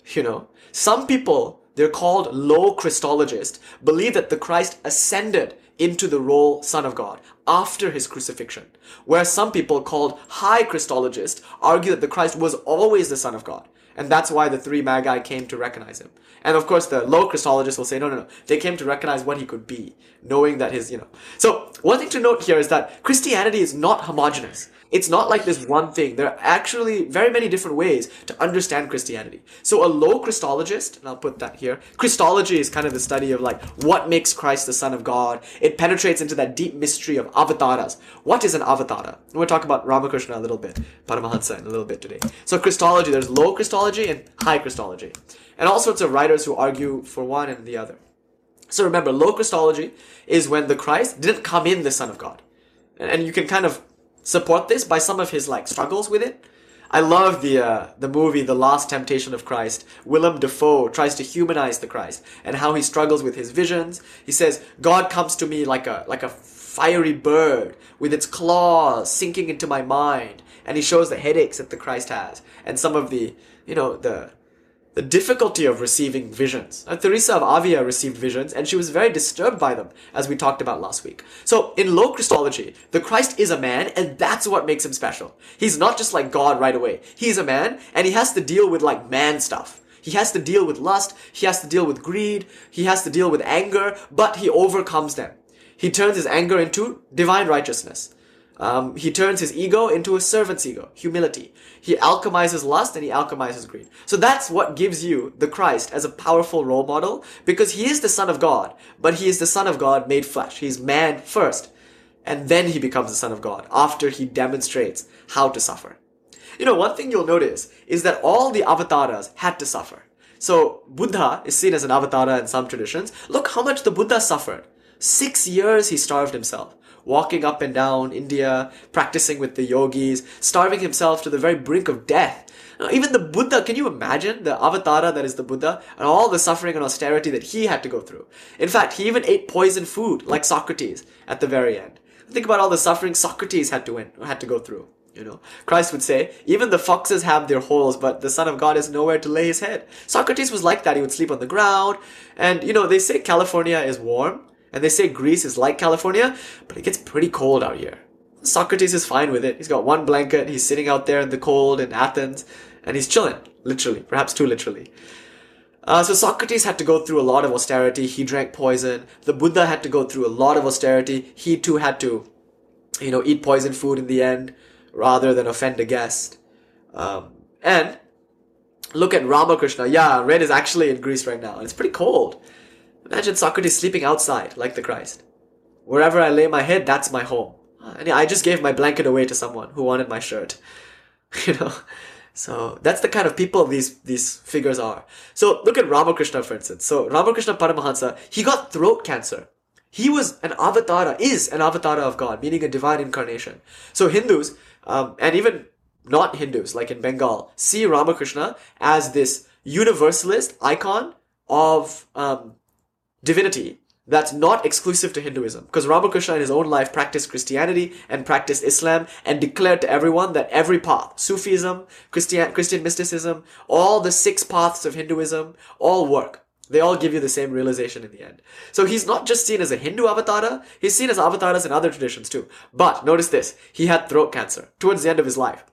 You know? Some people, they're called low Christologists, believe that the Christ ascended into the role Son of God after his crucifixion. Whereas some people called high Christologists argue that the Christ was always the Son of God. And that's why the three magi came to recognize him. And of course, the low Christologists will say, no, no, no. They came to recognize what he could be, knowing that his, you know. So, one thing to note here is that Christianity is not homogenous. It's not like this one thing. There are actually very many different ways to understand Christianity. So a low Christologist, and I'll put that here, Christology is kind of the study of like what makes Christ the Son of God. It penetrates into that deep mystery of avatars. What is an avatar? We'll talk about Ramakrishna a little bit, Paramahansa in a little bit today. So Christology, there's low Christology and high Christology. And all sorts of writers who argue for one and the other. So remember, low Christology is when the Christ didn't come in the Son of God. And you can kind of support this by some of his like struggles with it. I love the uh, the movie The Last Temptation of Christ. Willem Dafoe tries to humanize the Christ and how he struggles with his visions. He says, "God comes to me like a like a fiery bird with its claws sinking into my mind." And he shows the headaches that the Christ has and some of the, you know, the the difficulty of receiving visions. Uh, Teresa of Avila received visions and she was very disturbed by them, as we talked about last week. So, in low Christology, the Christ is a man and that's what makes him special. He's not just like God right away. He's a man and he has to deal with like man stuff. He has to deal with lust, he has to deal with greed, he has to deal with anger, but he overcomes them. He turns his anger into divine righteousness. Um, he turns his ego into a servant's ego, humility. He alchemizes lust and he alchemizes greed. So that's what gives you the Christ as a powerful role model because he is the Son of God, but he is the Son of God made flesh. He's man first. And then he becomes the Son of God after he demonstrates how to suffer. You know, one thing you'll notice is that all the avatars had to suffer. So Buddha is seen as an avatar in some traditions. Look how much the Buddha suffered. Six years he starved himself walking up and down India, practicing with the yogis, starving himself to the very brink of death. Even the Buddha, can you imagine the avatar that is the Buddha and all the suffering and austerity that he had to go through? In fact, he even ate poison food like Socrates at the very end. Think about all the suffering Socrates had to win, had to go through. You know, Christ would say, even the foxes have their holes, but the Son of God has nowhere to lay his head. Socrates was like that. He would sleep on the ground. And, you know, they say California is warm, and they say Greece is like California, but it gets pretty cold out here. Socrates is fine with it. He's got one blanket, he's sitting out there in the cold in Athens, and he's chilling, literally, perhaps too literally. Uh, so Socrates had to go through a lot of austerity. He drank poison. The Buddha had to go through a lot of austerity. He too had to, you know, eat poison food in the end rather than offend a guest. Um, and look at Ramakrishna. Yeah, red is actually in Greece right now. And it's pretty cold. Imagine Socrates sleeping outside like the Christ. Wherever I lay my head, that's my home. And I just gave my blanket away to someone who wanted my shirt. [LAUGHS] You know? So that's the kind of people these these figures are. So look at Ramakrishna, for instance. So Ramakrishna Paramahansa, he got throat cancer. He was an avatara, is an avatara of God, meaning a divine incarnation. So Hindus, um, and even not Hindus, like in Bengal, see Ramakrishna as this universalist icon of um, divinity that's not exclusive to Hinduism. Because Ramakrishna in his own life practiced Christianity and practiced Islam and declared to everyone that every path, Sufism, Christian, Christian mysticism, all the six paths of Hinduism, all work. They all give you the same realization in the end. So he's not just seen as a Hindu avatar, he's seen as avatars in other traditions too. But notice this, he had throat cancer towards the end of his life.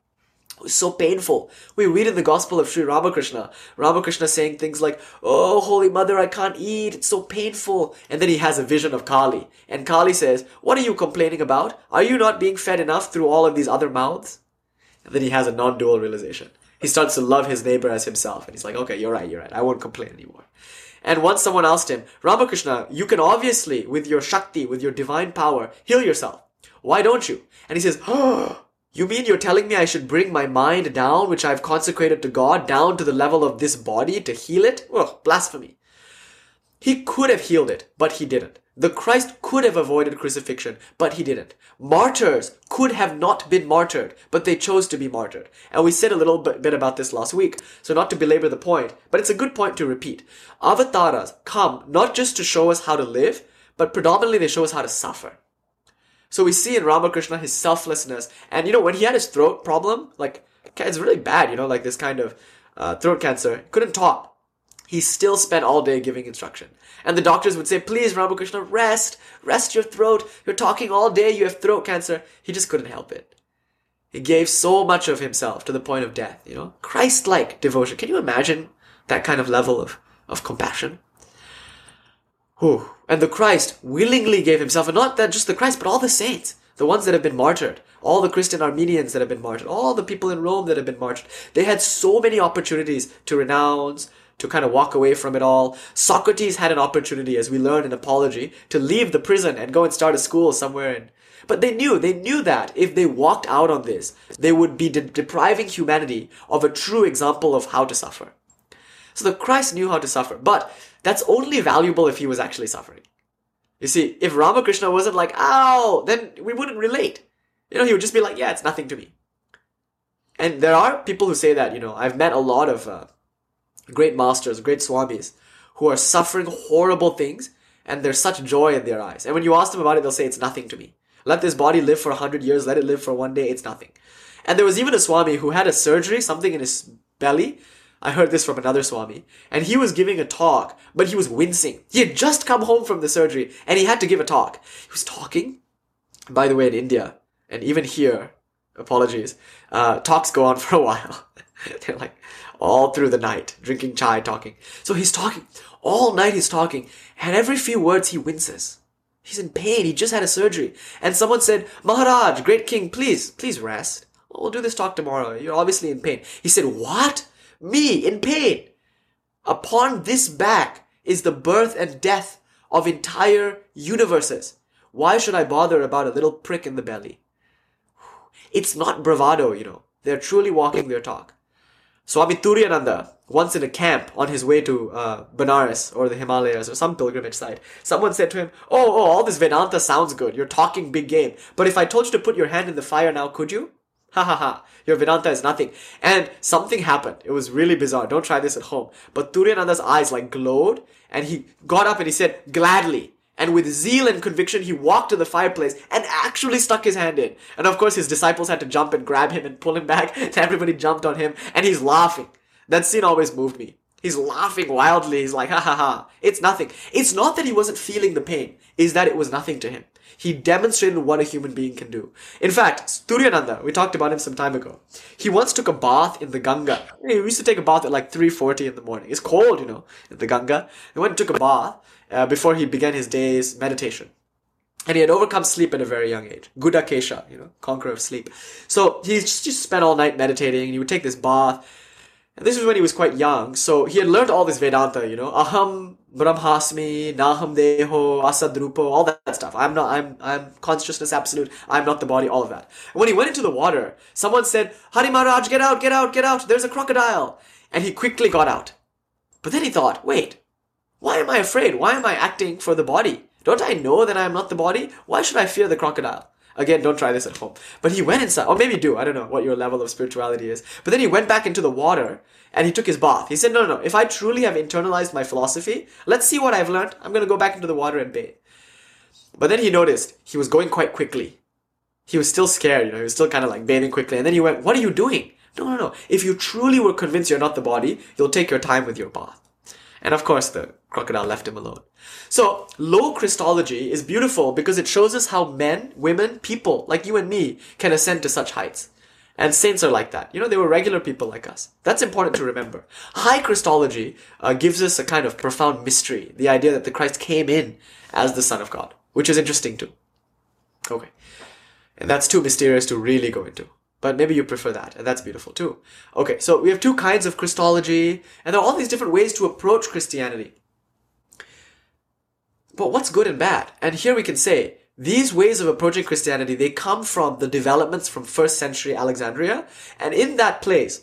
So painful. We read in the Gospel of Sri Ramakrishna, Ramakrishna saying things like, Oh, Holy Mother, I can't eat. It's so painful. And then he has a vision of Kali. And Kali says, What are you complaining about? Are you not being fed enough through all of these other mouths? And then he has a non dual realization. He starts to love his neighbor as himself. And he's like, Okay, you're right, you're right. I won't complain anymore. And once someone asked him, Ramakrishna, you can obviously, with your Shakti, with your divine power, heal yourself. Why don't you? And he says, [GASPS] Oh, you mean you're telling me I should bring my mind down, which I've consecrated to God, down to the level of this body to heal it? Ugh, blasphemy. He could have healed it, but he didn't. The Christ could have avoided crucifixion, but he didn't. Martyrs could have not been martyred, but they chose to be martyred. And we said a little bit about this last week, so not to belabor the point, but it's a good point to repeat. Avatars come not just to show us how to live, but predominantly they show us how to suffer. So we see in Ramakrishna his selflessness. And you know, when he had his throat problem, like, it's really bad, you know, like this kind of uh, throat cancer, couldn't talk. He still spent all day giving instruction. And the doctors would say, please, Ramakrishna, rest, rest your throat. You're talking all day, you have throat cancer. He just couldn't help it. He gave so much of himself to the point of death, you know? Christ like devotion. Can you imagine that kind of level of, of compassion? Whew. And the Christ willingly gave himself, and not that just the Christ, but all the saints, the ones that have been martyred, all the Christian Armenians that have been martyred, all the people in Rome that have been martyred. They had so many opportunities to renounce, to kind of walk away from it all. Socrates had an opportunity, as we learn in Apology, to leave the prison and go and start a school somewhere in. But they knew, they knew that if they walked out on this, they would be de- depriving humanity of a true example of how to suffer. So the Christ knew how to suffer, but that's only valuable if he was actually suffering. You see, if Ramakrishna wasn't like, ow, then we wouldn't relate. You know, he would just be like, yeah, it's nothing to me. And there are people who say that, you know, I've met a lot of uh, great masters, great swamis, who are suffering horrible things, and there's such joy in their eyes. And when you ask them about it, they'll say, it's nothing to me. Let this body live for a hundred years, let it live for one day, it's nothing. And there was even a Swami who had a surgery, something in his belly, I heard this from another Swami, and he was giving a talk, but he was wincing. He had just come home from the surgery, and he had to give a talk. He was talking. By the way, in India, and even here, apologies, uh, talks go on [LAUGHS] for a while. They're like all through the night, drinking chai, talking. So he's talking. All night he's talking, and every few words he winces. He's in pain. He just had a surgery. And someone said, Maharaj, great king, please, please rest. We'll do this talk tomorrow. You're obviously in pain. He said, What? Me in pain. Upon this back is the birth and death of entire universes. Why should I bother about a little prick in the belly? It's not bravado, you know. They're truly walking their talk. Swami Turiyananda, once in a camp on his way to uh, Benares or the Himalayas or some pilgrimage site, someone said to him, Oh, oh, all this Vedanta sounds good. You're talking big game. But if I told you to put your hand in the fire now, could you? Ha ha ha. Your Vedanta is nothing. And something happened. It was really bizarre. Don't try this at home. But Turiyananda's eyes like glowed and he got up and he said, gladly. And with zeal and conviction, he walked to the fireplace and actually stuck his hand in. And of course, his disciples had to jump and grab him and pull him back. [LAUGHS] And everybody jumped on him, and he's laughing. That scene always moved me. He's laughing wildly. He's like, ha ha ha. It's nothing. It's not that he wasn't feeling the pain, is that it was nothing to him. He demonstrated what a human being can do. In fact, Turiyananda, we talked about him some time ago. He once took a bath in the Ganga. He used to take a bath at like 3.40 in the morning. It's cold, you know, in the Ganga. He went and took a bath uh, before he began his day's meditation. And he had overcome sleep at a very young age. Gudakesha, you know, conqueror of sleep. So he just, just spent all night meditating. And he would take this bath. And this was when he was quite young. So he had learned all this Vedanta, you know, aham brahmasmi, naham deho, asadrupo, all that stuff. I'm not, I'm, I'm consciousness absolute. I'm not the body, all of that. And when he went into the water, someone said, Hari Maharaj, get out, get out, get out. There's a crocodile. And he quickly got out. But then he thought, wait, why am I afraid? Why am I acting for the body? Don't I know that I am not the body? Why should I fear the crocodile? Again, don't try this at home. But he went inside, or maybe do, I don't know what your level of spirituality is. But then he went back into the water and he took his bath. He said, no, no, no, if I truly have internalized my philosophy, let's see what I've learned. I'm going to go back into the water and bathe. But then he noticed he was going quite quickly. He was still scared, you know, he was still kind of like bathing quickly. And then he went, what are you doing? No, no, no. If you truly were convinced you're not the body, you'll take your time with your bath. And of course, the crocodile left him alone. So, low Christology is beautiful because it shows us how men, women, people like you and me can ascend to such heights. And saints are like that. You know, they were regular people like us. That's important to remember. High Christology uh, gives us a kind of profound mystery. The idea that the Christ came in as the Son of God, which is interesting too. Okay. And that's too mysterious to really go into. But maybe you prefer that, and that's beautiful too. Okay, so we have two kinds of Christology, and there are all these different ways to approach Christianity. But what's good and bad? And here we can say, these ways of approaching Christianity, they come from the developments from first century Alexandria, and in that place,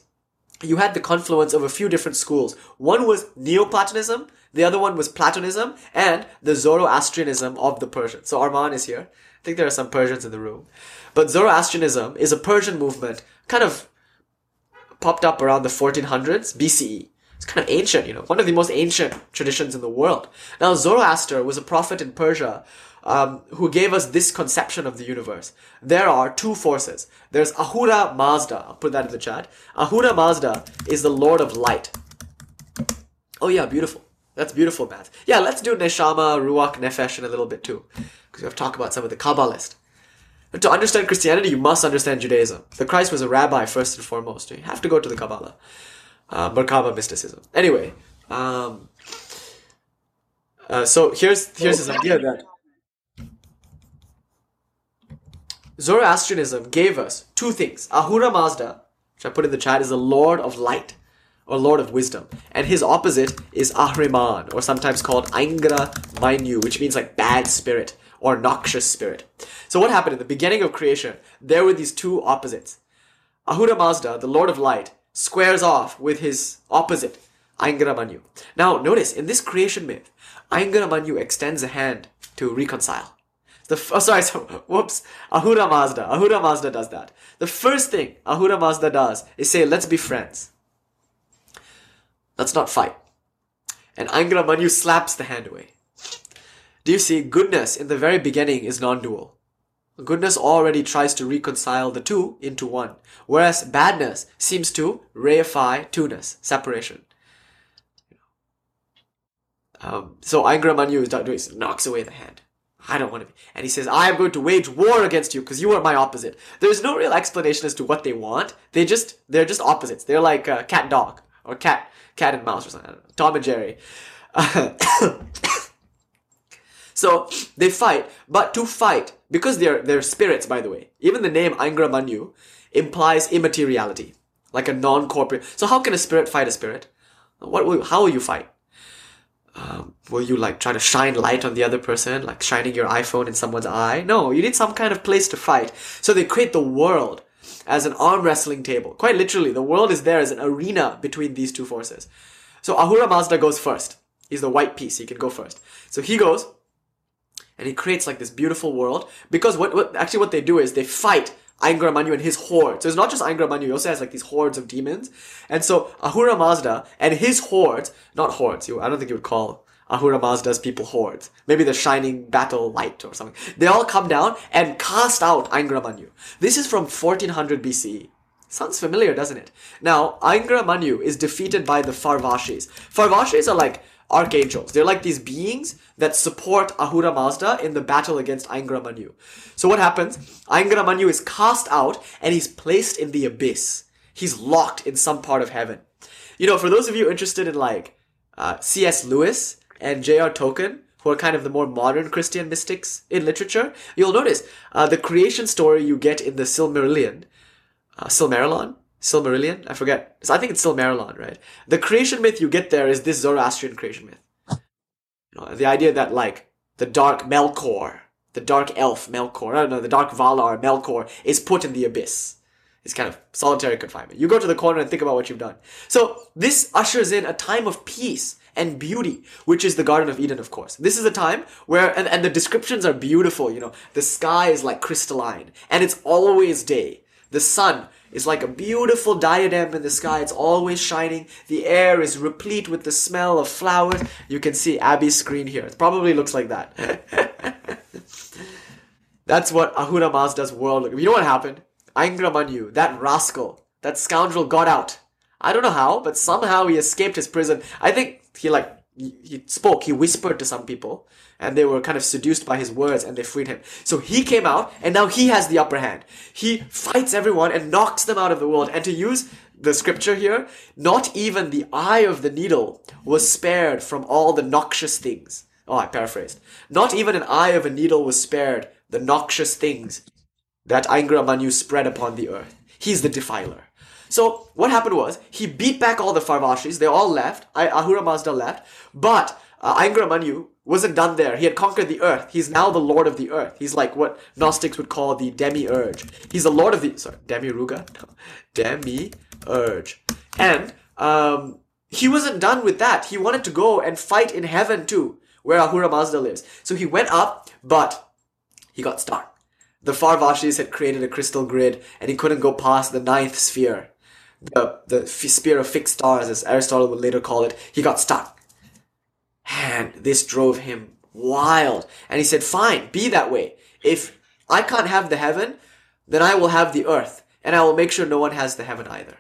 you had the confluence of a few different schools. One was Neoplatonism, the other one was Platonism, and the Zoroastrianism of the Persians. So Arman is here. I think there are some Persians in the room. But Zoroastrianism is a Persian movement, kind of popped up around the 1400s BCE. Kind of ancient, you know, one of the most ancient traditions in the world. Now, Zoroaster was a prophet in Persia um, who gave us this conception of the universe. There are two forces. There's Ahura Mazda. I'll put that in the chat. Ahura Mazda is the Lord of Light. Oh yeah, beautiful. That's beautiful math. Yeah, let's do Neshama, Ruach, Nefesh in a little bit too. Because we have to talk about some of the Kabbalist. But to understand Christianity, you must understand Judaism. The Christ was a rabbi first and foremost. You have to go to the Kabbalah. Uh, Merkaba mysticism. Anyway, um, uh, so here's here's this idea that Zoroastrianism gave us two things. Ahura Mazda, which I put in the chat, is the Lord of Light or Lord of Wisdom. And his opposite is Ahriman, or sometimes called Aingra Mainyu, which means like bad spirit or noxious spirit. So what happened in the beginning of creation? There were these two opposites. Ahura Mazda, the Lord of Light, squares off with his opposite, Aingra Mainyu. Now notice, in this creation myth, Aingra Mainyu extends a hand to reconcile. The f- oh, sorry, [LAUGHS] so, whoops. Ahura Mazda. Ahura Mazda does that. The first thing Ahura Mazda does is say, let's be friends. Let's not fight. And Aingra Mainyu slaps the hand away. Do you see, goodness in the very beginning is non-dual. Goodness already tries to reconcile the two into one, whereas badness seems to reify two-ness, separation. Um, so Aingra Mainyu is doing knocks away the hand. I don't want to be. And he says, I am going to wage war against you because you are my opposite. There's no real explanation as to what they want. They just, they're just opposites. They're like uh, cat dog or cat, cat and mouse or something. Tom and Jerry. [COUGHS] So they fight, but to fight, because they're, they're spirits, by the way, even the name Aingra Mainyu implies immateriality, like a non-corporate. So how can a spirit fight a spirit? What will, how will you fight? Um, will you like try to shine light on the other person, like shining your iPhone in someone's eye? No, you need some kind of place to fight. So they create the world as an arm wrestling table. Quite literally, the world is there as an arena between these two forces. So Ahura Mazda goes first. He's the white piece. He can go first. So he goes, and he creates like this beautiful world because what, what actually what they do is they fight Aingra Mainyu and his horde. So it's not just Aingra Mainyu, he also has like these hordes of demons. And so Ahura Mazda and his hordes, not hordes, I don't think you would call Ahura Mazda's people hordes. Maybe the shining battle light or something. They all come down and cast out Aingra Manyu. This is from 1400 BCE. Sounds familiar, doesn't it? Now, Aingra Manyu is defeated by the Farvashis. Farvashis are like archangels. They're like these beings that support Ahura Mazda in the battle against Aingra Manyu. So what happens? Aingra Manyu is cast out and he's placed in the abyss. He's locked in some part of heaven. You know, for those of you interested in like uh, C.S. Lewis and J.R. Tolkien, who are kind of the more modern Christian mystics in literature, you'll notice uh, the creation story you get in the Silmarillion, uh, Silmarillion, Silmarillion, I forget. So I think it's Silmarillion, right? The creation myth you get there is this Zoroastrian creation myth. You know, the idea that like the dark Melkor, the dark elf Melkor, I don't know, the dark Valar Melkor is put in the abyss. It's kind of solitary confinement. You go to the corner and think about what you've done. So this ushers in a time of peace and beauty, which is the Garden of Eden, of course. This is a time where, and, and the descriptions are beautiful, you know, the sky is like crystalline, and it's always day. The sun is like a beautiful diadem in the sky. It's always shining. The air is replete with the smell of flowers. You can see Abby's screen here. It probably looks like that. [LAUGHS] That's what Ahura Mazda's world looked. You know what happened? Aingra Manyu, that rascal, that scoundrel got out. I don't know how, but somehow he escaped his prison. I think he like he spoke, he whispered to some people, and they were kind of seduced by his words and they freed him. So he came out, and now he has the upper hand. He fights everyone and knocks them out of the world. And to use the scripture here, not even the eye of the needle was spared from all the noxious things. Oh, I paraphrased. Not even an eye of a needle was spared the noxious things that Aingra Manyu spread upon the earth. He's the defiler. So what happened was he beat back all the Farvashis. They all left. Ahura Mazda left, but uh, Aingra Manyu wasn't done there. He had conquered the earth. He's now the lord of the earth. He's like what Gnostics would call the demiurge. He's the lord of the sorry demiurga, [LAUGHS] no, demiurge, and um, he wasn't done with that. He wanted to go and fight in heaven too, where Ahura Mazda lives. So he went up, but he got stuck. The Farvashis had created a crystal grid, and he couldn't go past the ninth sphere the, the sphere of fixed stars, as Aristotle would later call it, he got stuck. And this drove him wild. And he said, fine, be that way. If I can't have the heaven, then I will have the earth. And I will make sure no one has the heaven either.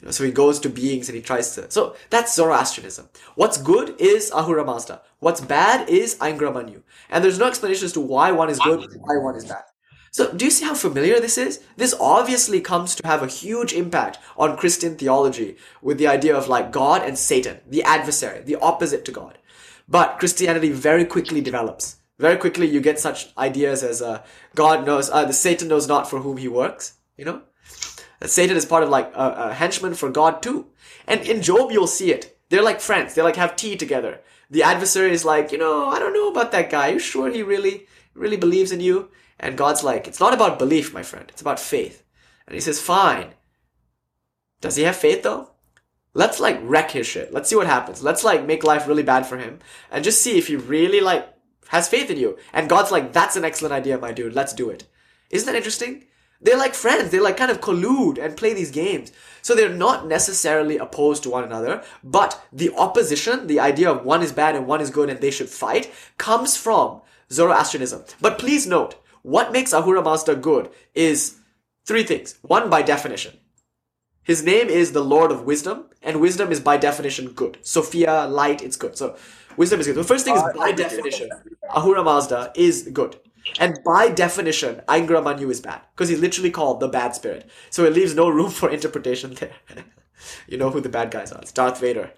You know, so he goes to beings and he tries to. So that's Zoroastrianism. What's good is Ahura Mazda. What's bad is Aingra. And there's no explanation as to why one is good, why one is bad. So, do you see how familiar this is? This obviously comes to have a huge impact on Christian theology with the idea of like God and Satan, the adversary, the opposite to God. But Christianity very quickly develops. Very quickly, you get such ideas as uh, God knows, uh, the Satan knows not for whom he works. You know, Satan is part of like a, a henchman for God too. And in Job, you'll see it. They're like friends. They like have tea together. The adversary is like, you know, I don't know about that guy. Are you sure he really, really believes in you? And God's like, it's not about belief, my friend. It's about faith. And he says, fine. Does he have faith though? Let's like wreck his shit. Let's see what happens. Let's like make life really bad for him and just see if he really like has faith in you. And God's like, that's an excellent idea, my dude. Let's do it. Isn't that interesting? They're like friends. They like kind of collude and play these games. So they're not necessarily opposed to one another, but the opposition, the idea of one is bad and one is good and they should fight, comes from Zoroastrianism. But please note, what makes Ahura Mazda good is three things. One, by definition. His name is the Lord of Wisdom, and wisdom is by definition good. Sophia, light, it's good. So wisdom is good. The first thing is uh, by definition, Ahura Mazda is good. And by definition, Aingra Manyu is bad. Because he's literally called the bad spirit. So it leaves no room for interpretation there. [LAUGHS] you know who the bad guys are. It's Darth Vader.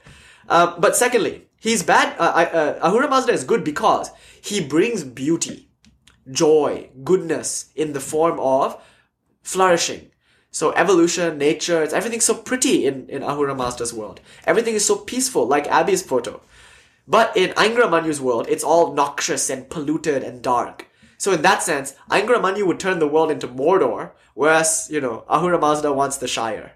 Uh, but secondly, he's bad. Uh, uh, Ahura Mazda is good because he brings beauty joy, goodness in the form of flourishing. So evolution, nature, it's everything so pretty in, in Ahura Mazda's world. Everything is so peaceful, like Abby's photo. But in Aingra Manyu's world, it's all noxious and polluted and dark. So in that sense, Aingra Manyu would turn the world into Mordor, whereas, you know, Ahura Mazda wants the Shire.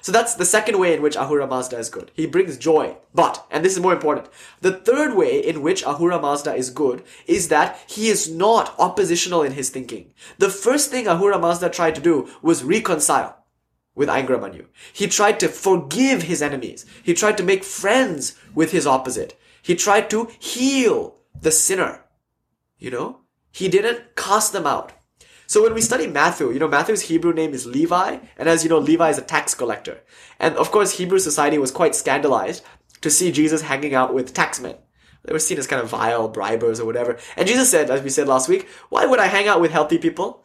So that's the second way in which Ahura Mazda is good. He brings joy. But, and this is more important, the third way in which Ahura Mazda is good is that he is not oppositional in his thinking. The first thing Ahura Mazda tried to do was reconcile with Aingra Manyu. He tried to forgive his enemies. He tried to make friends with his opposite. He tried to heal the sinner. You know? He didn't cast them out. So when we study Matthew, you know, Matthew's Hebrew name is Levi, and as you know, Levi is a tax collector. And of course, Hebrew society was quite scandalized to see Jesus hanging out with taxmen. They were seen as kind of vile bribers or whatever. And Jesus said, as we said last week, why would I hang out with healthy people?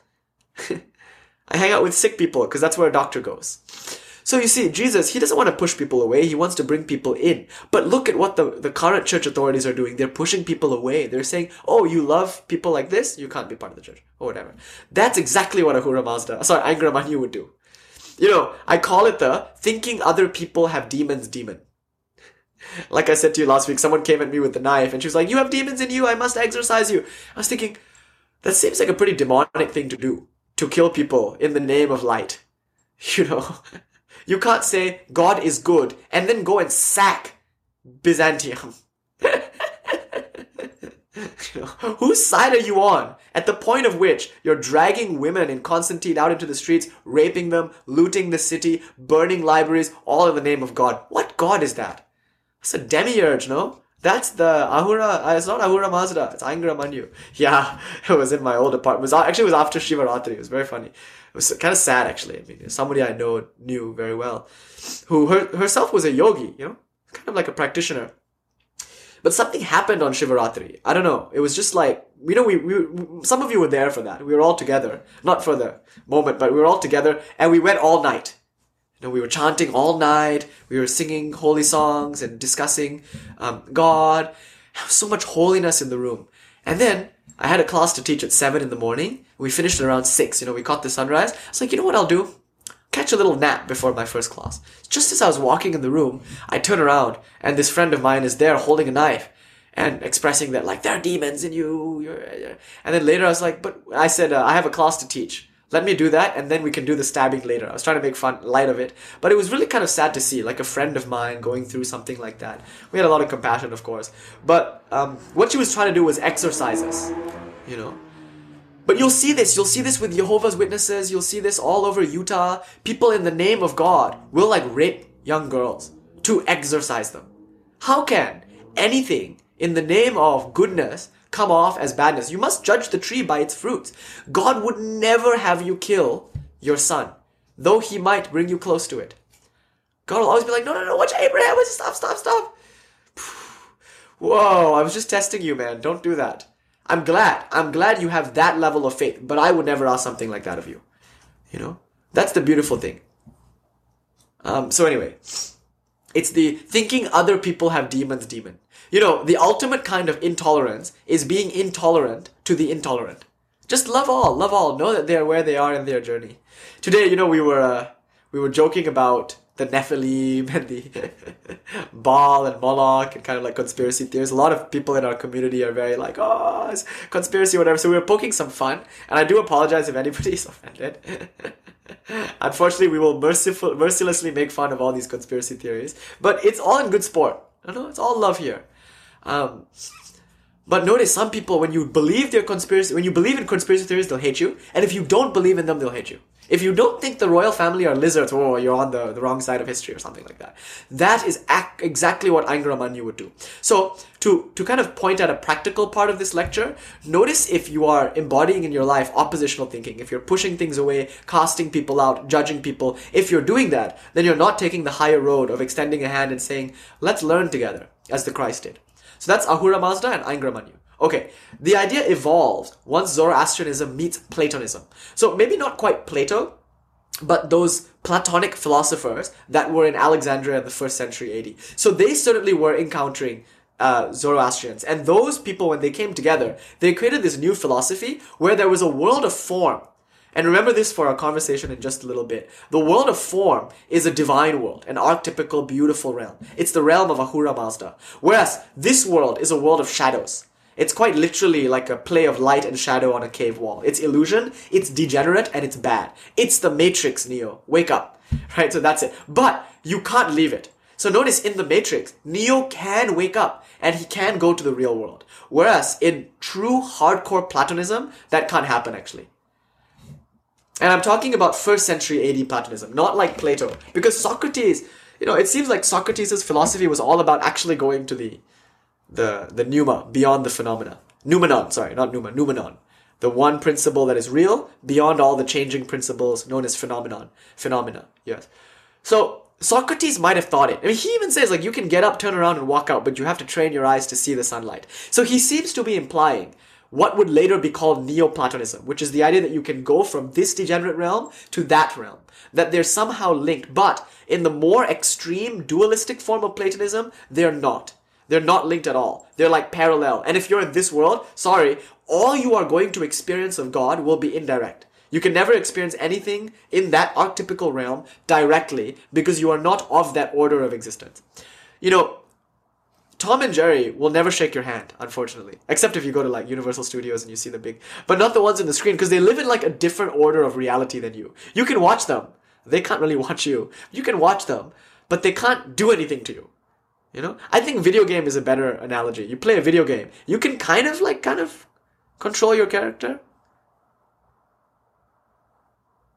[LAUGHS] I hang out with sick people because that's where a doctor goes. So you see, Jesus, he doesn't want to push people away. He wants to bring people in. But look at what the, the current church authorities are doing. They're pushing people away. They're saying, oh, you love people like this? You can't be part of the church. Or whatever. That's exactly what Ahura Mazda, sorry, Angra Mainyu would do. You know, I call it the thinking other people have demons demon. Like I said to you last week, someone came at me with a knife and she was like, you have demons in you. I must exorcise you. I was thinking, that seems like a pretty demonic thing to do. To kill people in the name of light. [LAUGHS] You know? You can't say God is good and then go and sack Byzantium. [LAUGHS] whose side are you on? At the point of which you're dragging women in Constantine out into the streets, raping them, looting the city, burning libraries, all in the name of God. What God is that? It's a demiurge, no? That's the Ahura, uh, it's not Ahura Mazda, it's Angra Mainyu. [LAUGHS] Yeah, it was in my old apartment. It was, actually, it was after Shivaratri. It was very funny was kind of sad actually. I mean, somebody I know knew very well, who her, herself was a yogi, you know, kind of like a practitioner. But something happened on Shivaratri. I don't know. It was just like you know, we, we some of you were there for that. We were all together, not for the moment, but we were all together, and we went all night. You know, we were chanting all night. We were singing holy songs and discussing um, God. So much holiness in the room. And then I had a class to teach at 7 in the morning. We finished around 6. You know, we caught the sunrise. I was like, you know what I'll do? Catch a little nap before my first class. Just as I was walking in the room, I turn around and this friend of mine is there holding a knife and expressing that, like, there are demons in you. And then later I was like, but I said, uh, I have a class to teach let me do that and then we can do the stabbing later. I was trying to make fun light of it, but it was really kind of sad to see like a friend of mine going through something like that. We had a lot of compassion, of course, but um, what she was trying to do was exorcise us, you know. But you'll see this. You'll see this with Jehovah's Witnesses. You'll see this all over Utah. People in the name of God will like rape young girls to exorcise them. How can anything in the name of goodness come off as badness. You must judge the tree by its fruits. God would never have you kill your son, though he might bring you close to it. God will always be like, no, no, no, watch Abraham, stop, stop, stop. [SIGHS] Whoa, I was just testing you, man. Don't do that. I'm glad. I'm glad you have that level of faith, but I would never ask something like that of you. You know? That's the beautiful thing. Um, so anyway, it's the thinking other people have demons demon. You know, the ultimate kind of intolerance is being intolerant to the intolerant. Just love all, love all. Know that they are where they are in their journey. Today, you know, we were uh, we were joking about the Nephilim and the [LAUGHS] Baal and Moloch and kind of like conspiracy theories. A lot of people in our community are very like, oh, it's conspiracy, whatever. So we were poking some fun, and I do apologize if anybody [LAUGHS] is offended. [LAUGHS] Unfortunately, we will merciful, mercilessly make fun of all these conspiracy theories, but it's all in good sport. I know it's all love here. Um, but notice some people, when you believe their conspiracy, when you believe in conspiracy theories, they'll hate you, and if you don't believe in them, they'll hate you. If you don't think the royal family are lizards, oh, you're on the, the wrong side of history or something like that. That is ac- exactly what Angra Mainyu would do. So, to, to kind of point at a practical part of this lecture, notice if you are embodying in your life oppositional thinking, if you're pushing things away, casting people out, judging people, if you're doing that, then you're not taking the higher road of extending a hand and saying, let's learn together, as the Christ did. So that's Ahura Mazda and Angra Mainyu. Okay, the idea evolved once Zoroastrianism meets Platonism. So maybe not quite Plato, but those Platonic philosophers that were in Alexandria in the first century AD. So they certainly were encountering uh, Zoroastrians. And those people, when they came together, they created this new philosophy where there was a world of form. And remember this for our conversation in just a little bit. The world of form is a divine world, an archetypical, beautiful realm. It's the realm of Ahura Mazda. Whereas this world is a world of shadows. It's quite literally like a play of light and shadow on a cave wall. It's illusion, it's degenerate, and it's bad. It's the Matrix, Neo. Wake up. [LAUGHS] Right? So that's it. But you can't leave it. So notice in the Matrix, Neo can wake up and he can go to the real world. Whereas in true hardcore Platonism, that can't happen actually. And I'm talking about first century AD Platonism, not like Plato. Because Socrates, you know, it seems like Socrates' philosophy was all about actually going to the the the pneuma beyond the phenomena. Noumenon, sorry, not pneuma, noumenon. The one principle that is real beyond all the changing principles known as phenomenon. Phenomena, yes. So Socrates might have thought it. I mean, he even says, like, you can get up, turn around, and walk out, but you have to train your eyes to see the sunlight. So he seems to be implying what would later be called Neoplatonism, which is the idea that you can go from this degenerate realm to that realm, that they're somehow linked, but in the more extreme dualistic form of Platonism, they're not. They're not linked at all. They're like parallel. And if you're in this world, sorry, all you are going to experience of God will be indirect. You can never experience anything in that archetypical realm directly because you are not of that order of existence. You know, Tom and Jerry will never shake your hand, unfortunately. Except if you go to like Universal Studios and you see the big, but not the ones in the screen because they live in like a different order of reality than you. You can watch them. They can't really [LAUGHS] watch you. You can watch them, but they can't do anything to you. You know? I think video game is a better analogy. You play a video game. You can kind of like kind of control your character.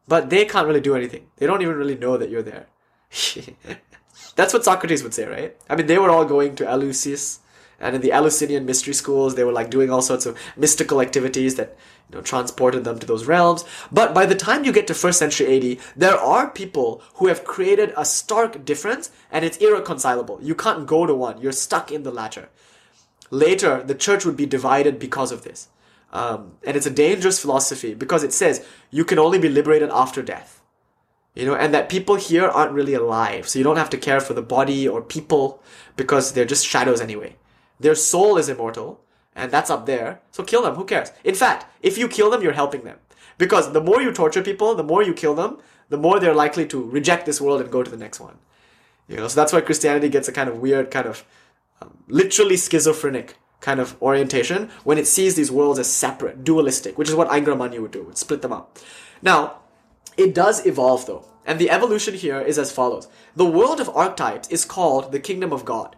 But they can't really do anything. They don't even really know that you're there. [LAUGHS] That's what Socrates would say, right? I mean, they were all going to Eleusis, and in the Eleusinian mystery schools, they were like doing all sorts of mystical activities that you know transported them to those realms. But by the time you get to first century AD, there are people who have created a stark difference, and it's irreconcilable. You can't go to one; you're stuck in the latter. Later, the church would be divided because of this. Um, and it's a dangerous philosophy because it says you can only be liberated after death you know and that people here aren't really alive so you don't have to care for the body or people because they're just shadows anyway their soul is immortal and that's up there. So kill them. Who cares? In fact if you kill them you're helping them. Because the more you torture people the more you kill them the more they're likely to reject this world and go to the next one. You know so that's why christianity gets a kind of weird kind of um, literally schizophrenic kind of orientation when it sees these worlds as separate dualistic which is what Aingra Manyu would do. Would split them up. Now it does evolve though. And the evolution here is as follows. The world of archetypes is called the kingdom of God.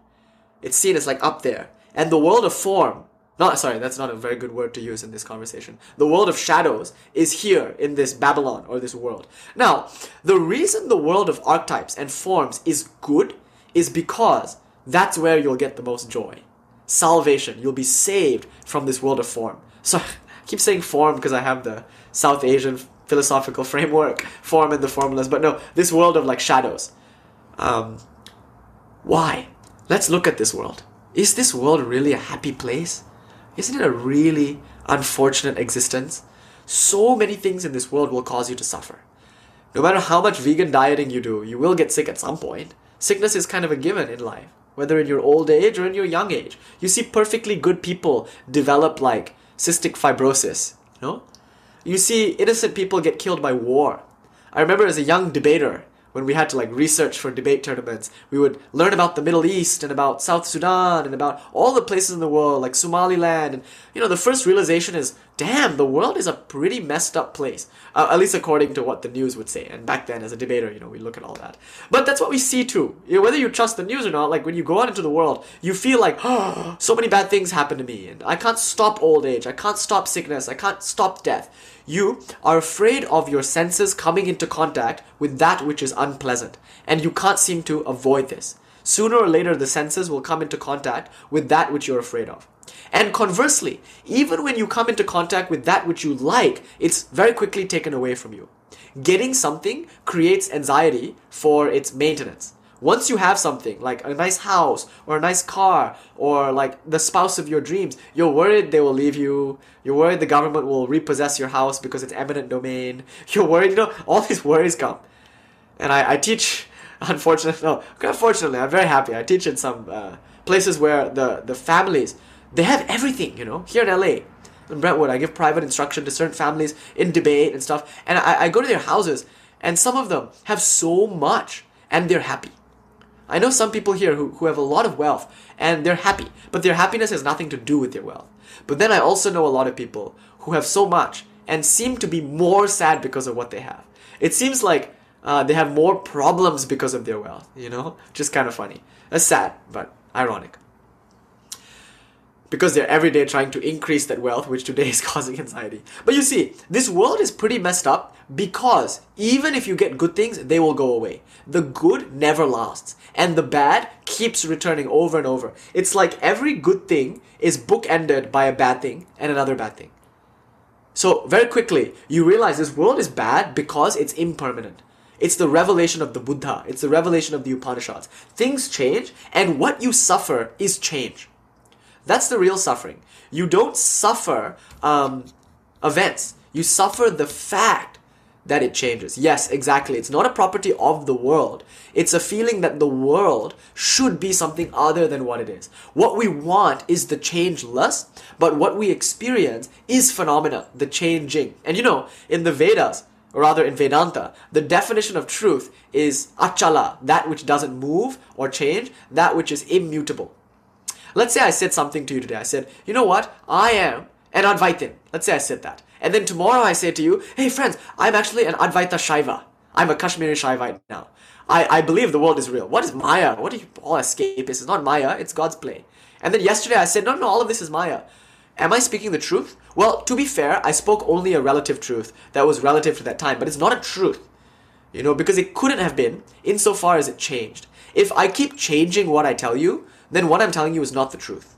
It's seen as like up there. And the world of form, not sorry, that's not a very good word to use in this conversation. The world of shadows is here in this Babylon or this world. Now, the reason the world of archetypes and forms is good is because that's where you'll get the most joy. Salvation. You'll be saved from this world of form. So [LAUGHS] I keep saying form because I have the South Asian philosophical [LAUGHS] framework form and the formulas, but no, this world of like shadows. Um, why? Let's look at this world. Is this world really a happy place? Isn't it a really unfortunate existence? So many things in this world will cause you to suffer. No matter how much vegan dieting you do, you will get sick at some point. Sickness is kind of a given in life, whether in your old age or in your young age. You see perfectly good people develop like cystic fibrosis, you know? You see innocent people get killed by war. I remember as a young debater, when we had to like research for debate tournaments, we would learn about the Middle East and about South Sudan and about all the places in the world, like Somaliland. And you know, the first realization is, damn, the world is a pretty messed up place. Uh, at least according to what the news would say. And back then, as a debater, you know, we look at all that. But that's what we see too. You know, whether you trust the news or not, like when you go out into the world, you feel like, oh, [GASPS] so many bad things happen to me, and I can't stop old age, I can't stop sickness, I can't stop death. You are afraid of your senses coming into contact with that which is unpleasant, and you can't seem to avoid this. Sooner or later, the senses will come into contact with that which you're afraid of. And conversely, even when you come into contact with that which you like, it's very quickly taken away from you. Getting something creates anxiety for its maintenance once you have something like a nice house or a nice car or like the spouse of your dreams, you're worried they will leave you. You're worried the government will repossess your house because it's eminent domain. [LAUGHS] You're worried, you know, all these worries come. And I, I teach, [LAUGHS] unfortunately, no, unfortunately, I'm very happy. I teach in some uh, places where the, the families, they have everything, you know, here in LA. In Brentwood, I give private instruction to certain families in debate and stuff. And I, I go to their houses, and some of them have so much, and they're happy I know some people here who, who have a lot of wealth and they're happy, but their happiness has nothing to do with their wealth. But then I also know a lot of people who have so much and seem to be more sad because of what they have. It seems like uh, they have more problems because of their wealth, you know? Just kind of funny. That's sad, but ironic. Because they're every day trying to increase that wealth, which today is [LAUGHS] causing anxiety. But you see, this world is pretty messed up because even if you get good things, they will go away. The good never lasts, and the bad keeps returning over and over. It's like every good thing is bookended by a bad thing and another bad thing. So, very quickly, you realize this world is bad because it's impermanent. It's the revelation of the Buddha, it's the revelation of the Upanishads. Things change, and what you suffer is change. That's the real suffering. You don't suffer um, events, you suffer the fact that it changes. Yes, exactly. It's not a property of the world. It's a feeling that the world should be something other than what it is. What we want is the changeless, but what we experience is phenomena, the changing. And you know, in the Vedas, or rather in Vedanta, the definition of truth is achala, that which doesn't move or change, that which is immutable. Let's say I said something to you today. I said, you know what? I am an Advaitin. Let's say I said that. And then tomorrow I say to you, hey friends, I'm actually an Advaita Shaiva. I'm a Kashmiri Shaivite now. I, I believe the world is real. What is Maya? What are you all escapists? It's not Maya, it's God's play. And then yesterday I said, no, no, all of this is Maya. Am I speaking the truth? Well, to be fair, I spoke only a relative truth that was relative to that time, but it's not a truth. You know, because it couldn't have been insofar as it changed. If I keep changing what I tell you, then what I'm telling you is not the truth.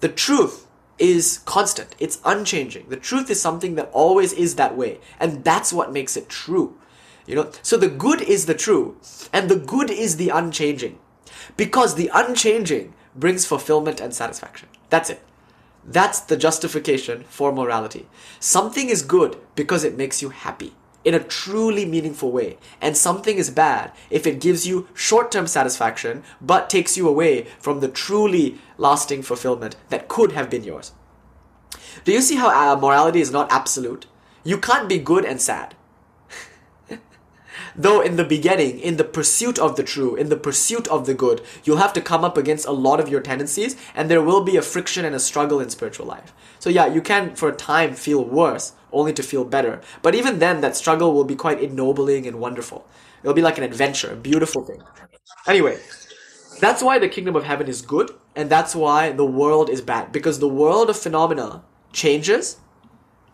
The truth is constant, it's unchanging. The truth is something that always is that way, and that's what makes it true. You know, so the good is the true, and the good is the unchanging. Because the unchanging brings fulfillment and satisfaction. That's it. That's the justification for morality. Something is good because it makes you happy in a truly meaningful way. And something is bad if it gives you short term satisfaction but takes you away from the truly lasting fulfillment that could have been yours. Do you see how uh, morality is not absolute? You can't be good and sad. [LAUGHS] Though in the beginning, in the pursuit of the true, in the pursuit of the good, you'll have to come up against a lot of your tendencies and there will be a friction and a struggle in spiritual life. So yeah, you can for a time feel worse, only to feel better. But even then, that struggle will be quite ennobling and wonderful. It'll be like an adventure, a beautiful thing. Anyway, that's why the kingdom of heaven is good, and that's why the world is bad. Because the world of phenomena changes,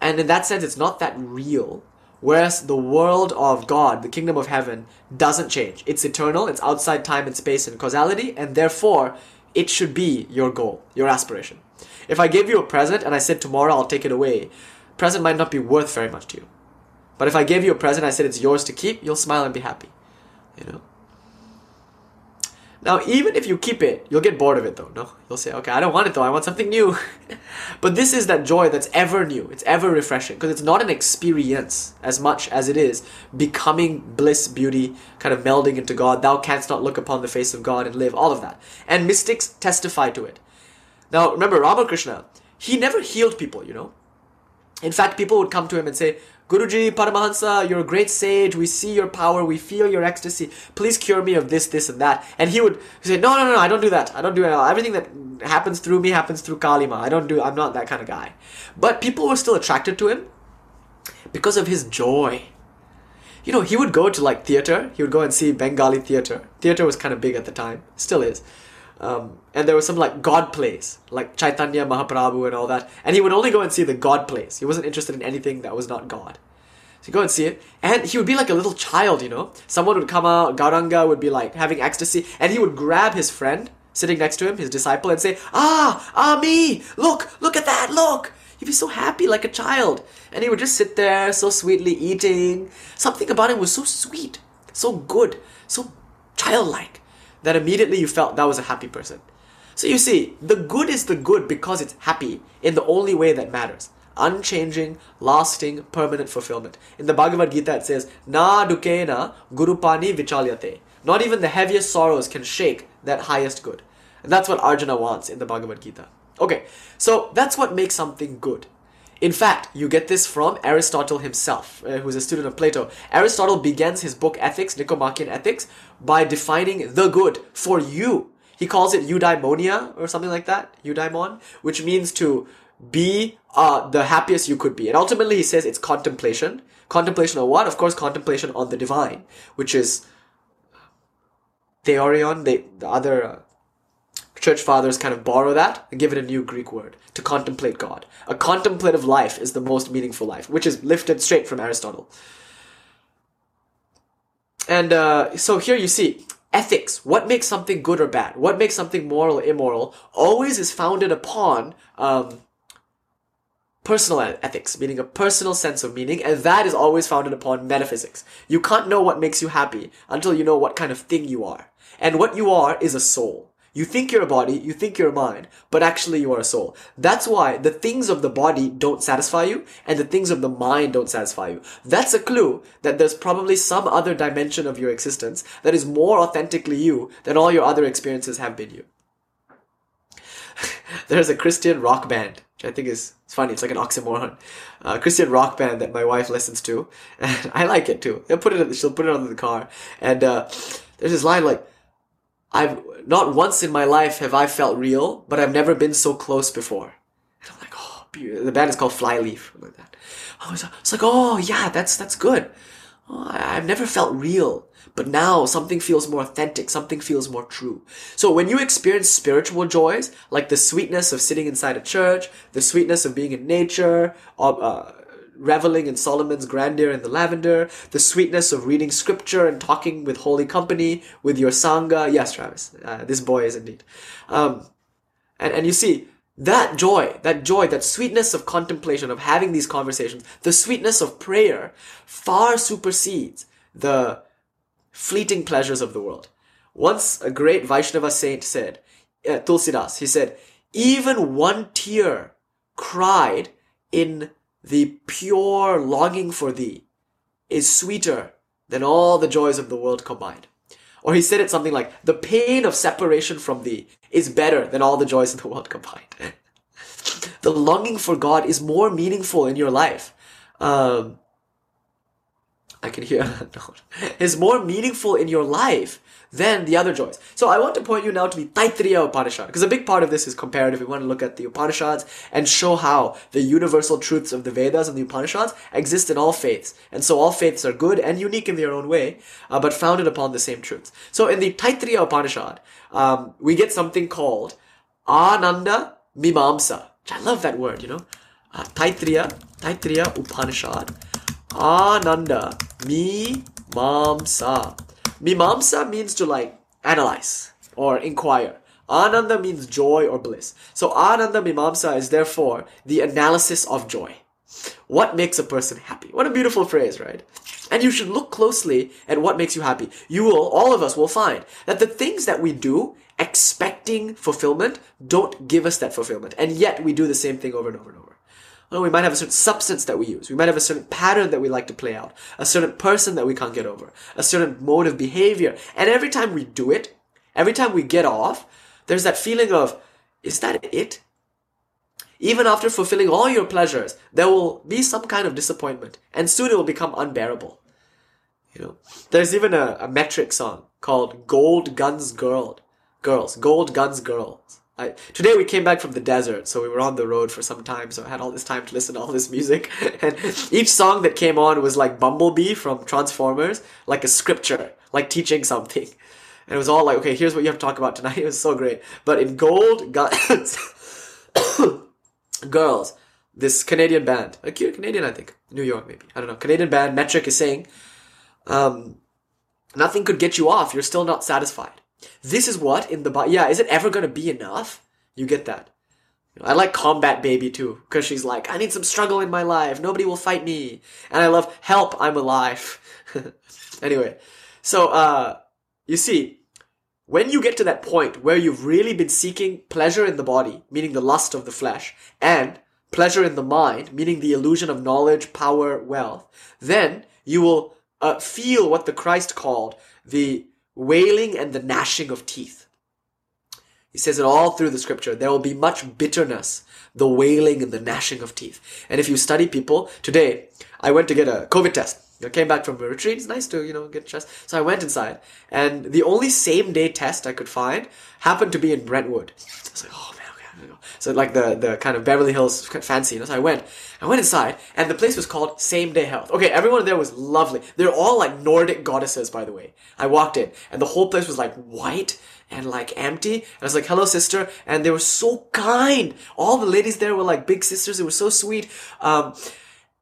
and in that sense, it's not that real. Whereas the world of God, the kingdom of heaven, doesn't change. It's eternal, it's outside time and space and causality, and therefore, it should be your goal, your aspiration. If I gave you a present and I said tomorrow I'll take it away, present might not be worth very much to you. But if I gave you a present, I said it's yours to keep, you'll smile and be happy. You know? Now, even if you keep it, you'll get bored of it though. No, you'll say, okay, I don't want it though. I want something new. [LAUGHS] but this is that joy that's ever new. It's ever refreshing because it's not an experience as much as it is becoming bliss, beauty, kind of melding into God. Thou canst not look upon the face of God and live. All of that, and mystics testify to it. Now, remember Ramakrishna. He never healed people. You know, in fact, people would come to him and say, Guruji, Paramahansa, you're a great sage. We see your power. We feel your ecstasy. Please cure me of this, this, and that. And he would say, No, no, no, I don't do that. I don't do it. Everything that happens through me happens through Kalima. I don't do. I'm not that kind of guy. But people were still attracted to him because of his joy. You know, he would go to like theater. He would go and see Bengali theater. Theater was kind of big at the time. Still is. Um, and there was some like God plays, like Chaitanya Mahaprabhu and all that. And he would only go and see the God plays. He wasn't interested in anything that was not God. So go and see it, and he would be like a little child, you know. Someone would come out, Gauranga would be like having ecstasy, and he would grab his friend sitting next to him, his disciple, and say, "Ah, ah, me! Look, look at that! Look!" He'd be so happy, like a child, and he would just sit there, so sweetly eating. Something about him was so sweet, so good, so childlike that immediately you felt that was a happy person. So you see, the good is the good because it's happy in the only way that matters. Unchanging, lasting, permanent fulfillment. In the Bhagavad Gita it says, Na dukena gurunapi vichalyate. Not even the heaviest sorrows can shake that highest good. And that's what Arjuna wants in the Bhagavad Gita. Okay, so that's what makes something good. In fact, you get this from Aristotle himself, uh, who's a student of Plato. Aristotle begins his book Ethics, Nicomachean Ethics, by defining the good for you. He calls it eudaimonia or something like that, eudaimon, which means to be uh, the happiest you could be. And ultimately, he says it's contemplation. Contemplation of what? Of course, contemplation on the divine, which is theorion, the, the other. Uh, church fathers kind of borrow that and give it a new Greek word to contemplate God. A contemplative life is the most meaningful life, which is lifted straight from Aristotle. And uh, so here you see ethics. What makes something good or bad? What makes something moral or immoral? Always is founded upon um, personal ethics, meaning a personal sense of meaning, and that is always founded upon metaphysics. You can't know what makes you happy until you know what kind of thing you are. And what you are is a soul. You think you're a body, you think you're a mind, but actually you are a soul. That's why the things of the body don't satisfy you and the things of the mind don't satisfy you. That's a clue that there's probably some other dimension of your existence that is more authentically you than all your other experiences have been you. [LAUGHS] there's a Christian rock band, which I think is it's funny. It's like an oxymoron. Uh, Christian rock band that my wife listens to, [LAUGHS] and I like it too. They'll put it. She'll put it on the car, and uh, there's this line like I've not once in my life have I felt real, but I've never been so close before. And I'm like, oh, the band is called Flyleaf, like that. I was, it's like, oh yeah, that's that's good. Oh, I, I've never felt real, but now something feels more authentic. Something feels more true. So when you experience spiritual joys, like the sweetness of sitting inside a church, the sweetness of being in nature, uh, reveling in Solomon's grandeur in the lavender, the sweetness of reading scripture and talking with holy company, with your sangha. Yes, Travis, uh, this boy is indeed. Um, and, and you see, that joy, that joy, that sweetness of contemplation, of having these conversations, the sweetness of prayer far supersedes the fleeting pleasures of the world. Once a great Vaishnava saint said, uh, Tulsidas, he said, even one tear cried in the pure longing for thee is sweeter than all the joys of the world combined. Or he said it something like, the pain of separation from thee is better than all the joys of the world combined. [LAUGHS] the longing for God is more meaningful in your life. Um, I can hear. [LAUGHS] Is more meaningful in your life than the other joys. So I want to point you now to the Taittiriya Upanishad, because a big part of this is comparative. We want to look at the Upanishads and show how the universal truths of the Vedas and the Upanishads exist in all faiths. And so all faiths are good and unique in their own way, uh, but founded upon the same truths. So in the Taittiriya Upanishad, um, we get something called Ananda Mimamsa. which I love that word, you know. Uh, Taittiriya, Taittiriya Upanishad. Ananda Mimamsa. Mimamsa means to like analyze or inquire. Ananda means joy or bliss. So Ananda Mimamsa is therefore the analysis of joy. What makes a person happy? What a beautiful phrase, right? And you should look closely at what makes you happy. You will, all of us will find that the things that we do expecting fulfillment don't give us that fulfillment. And yet we do the same thing over and over and over. We might have a certain substance that we use. We might have a certain pattern that we like to play out. A certain person that we can't get over. A certain mode of behavior. And every time we do it, every time we get off, there's that feeling of, is that it? Even after fulfilling all your pleasures, there will be some kind of disappointment. And soon it will become unbearable. You know, there's even a, a metric song called Gold Guns Girl. Girls. Gold Guns Girls. I, today we came back from the desert, so we were on the road for some time, so I had all this time to listen to all this music. [LAUGHS] And each song that came on was like Bumblebee from Transformers, like a scripture, like teaching something. And it was all like, okay, here's what you have to talk about tonight. [LAUGHS] It was so great. But in Gold Guns, [COUGHS] Girls, this Canadian band, a cute Canadian, I think, New York maybe, I don't know, Canadian band, Metric is saying, um, nothing could get you off. You're still not satisfied. This is what in the Bible. Yeah, is it ever gonna be enough? You get that. I like Combat Baby too, because she's like, I need some struggle in my life. Nobody will fight me. And I love Help, I'm alive. [LAUGHS] anyway, so, uh, you see, when you get to that point where you've really been seeking pleasure in the body, meaning the lust of the flesh, and pleasure in the mind, meaning the illusion of knowledge, power, wealth, then you will uh, feel what the Christ called the wailing and the gnashing of teeth. He says it all through the scripture. There will be much bitterness, the wailing and the gnashing of teeth. And if you study people, today I went to get a COVID test. I came back from a retreat. It's nice to, you know, get test. So I went inside and the only same day test I could find happened to be in Brentwood. I was like, oh man? So like the the kind of Beverly Hills fancy. Know? So I went, I went inside, and the place was called Same Day Health. Okay, everyone there was lovely. They're all like Nordic goddesses, by the way. I walked in, and the whole place was like white and like empty. And I was like, hello, sister. And they were so kind. All the ladies there were like big sisters. They were so sweet. Um,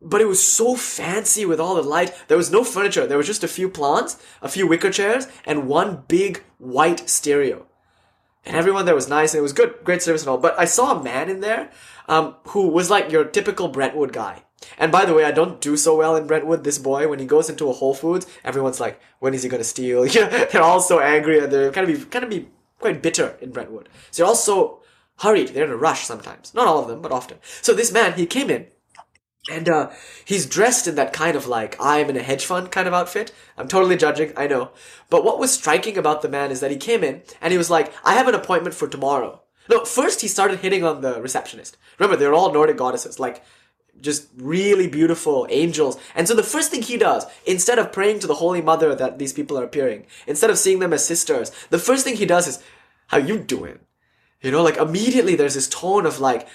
but it was so fancy with all the light. There was no furniture. There was just a few plants, a few wicker chairs, and one big white stereo. And everyone there was nice and it was good, great service and all. But I saw a man in there, um, who was like your typical Brentwood guy. And by the way, I don't do so well in Brentwood. This boy, when he goes into a Whole Foods, everyone's like, "When is he gonna steal?" [LAUGHS] They're all so angry and they're kind of be kind of be quite bitter in Brentwood. So they're all so hurried. They're in a rush sometimes. Not all of them, but often. So this man, he came in and uh, he's dressed in that kind of like, I'm in a hedge fund kind of outfit. I'm totally judging, I know. But what was striking about the man is that he came in and he was like, I have an appointment for tomorrow. No, first he started hitting on the receptionist. Remember, they're all Nordic goddesses, like just really beautiful angels. And so the first thing he does, instead of praying to the Holy Mother that these people are appearing, instead of seeing them as sisters, the first thing he does is, How you doing? You know, like immediately there's this tone of like,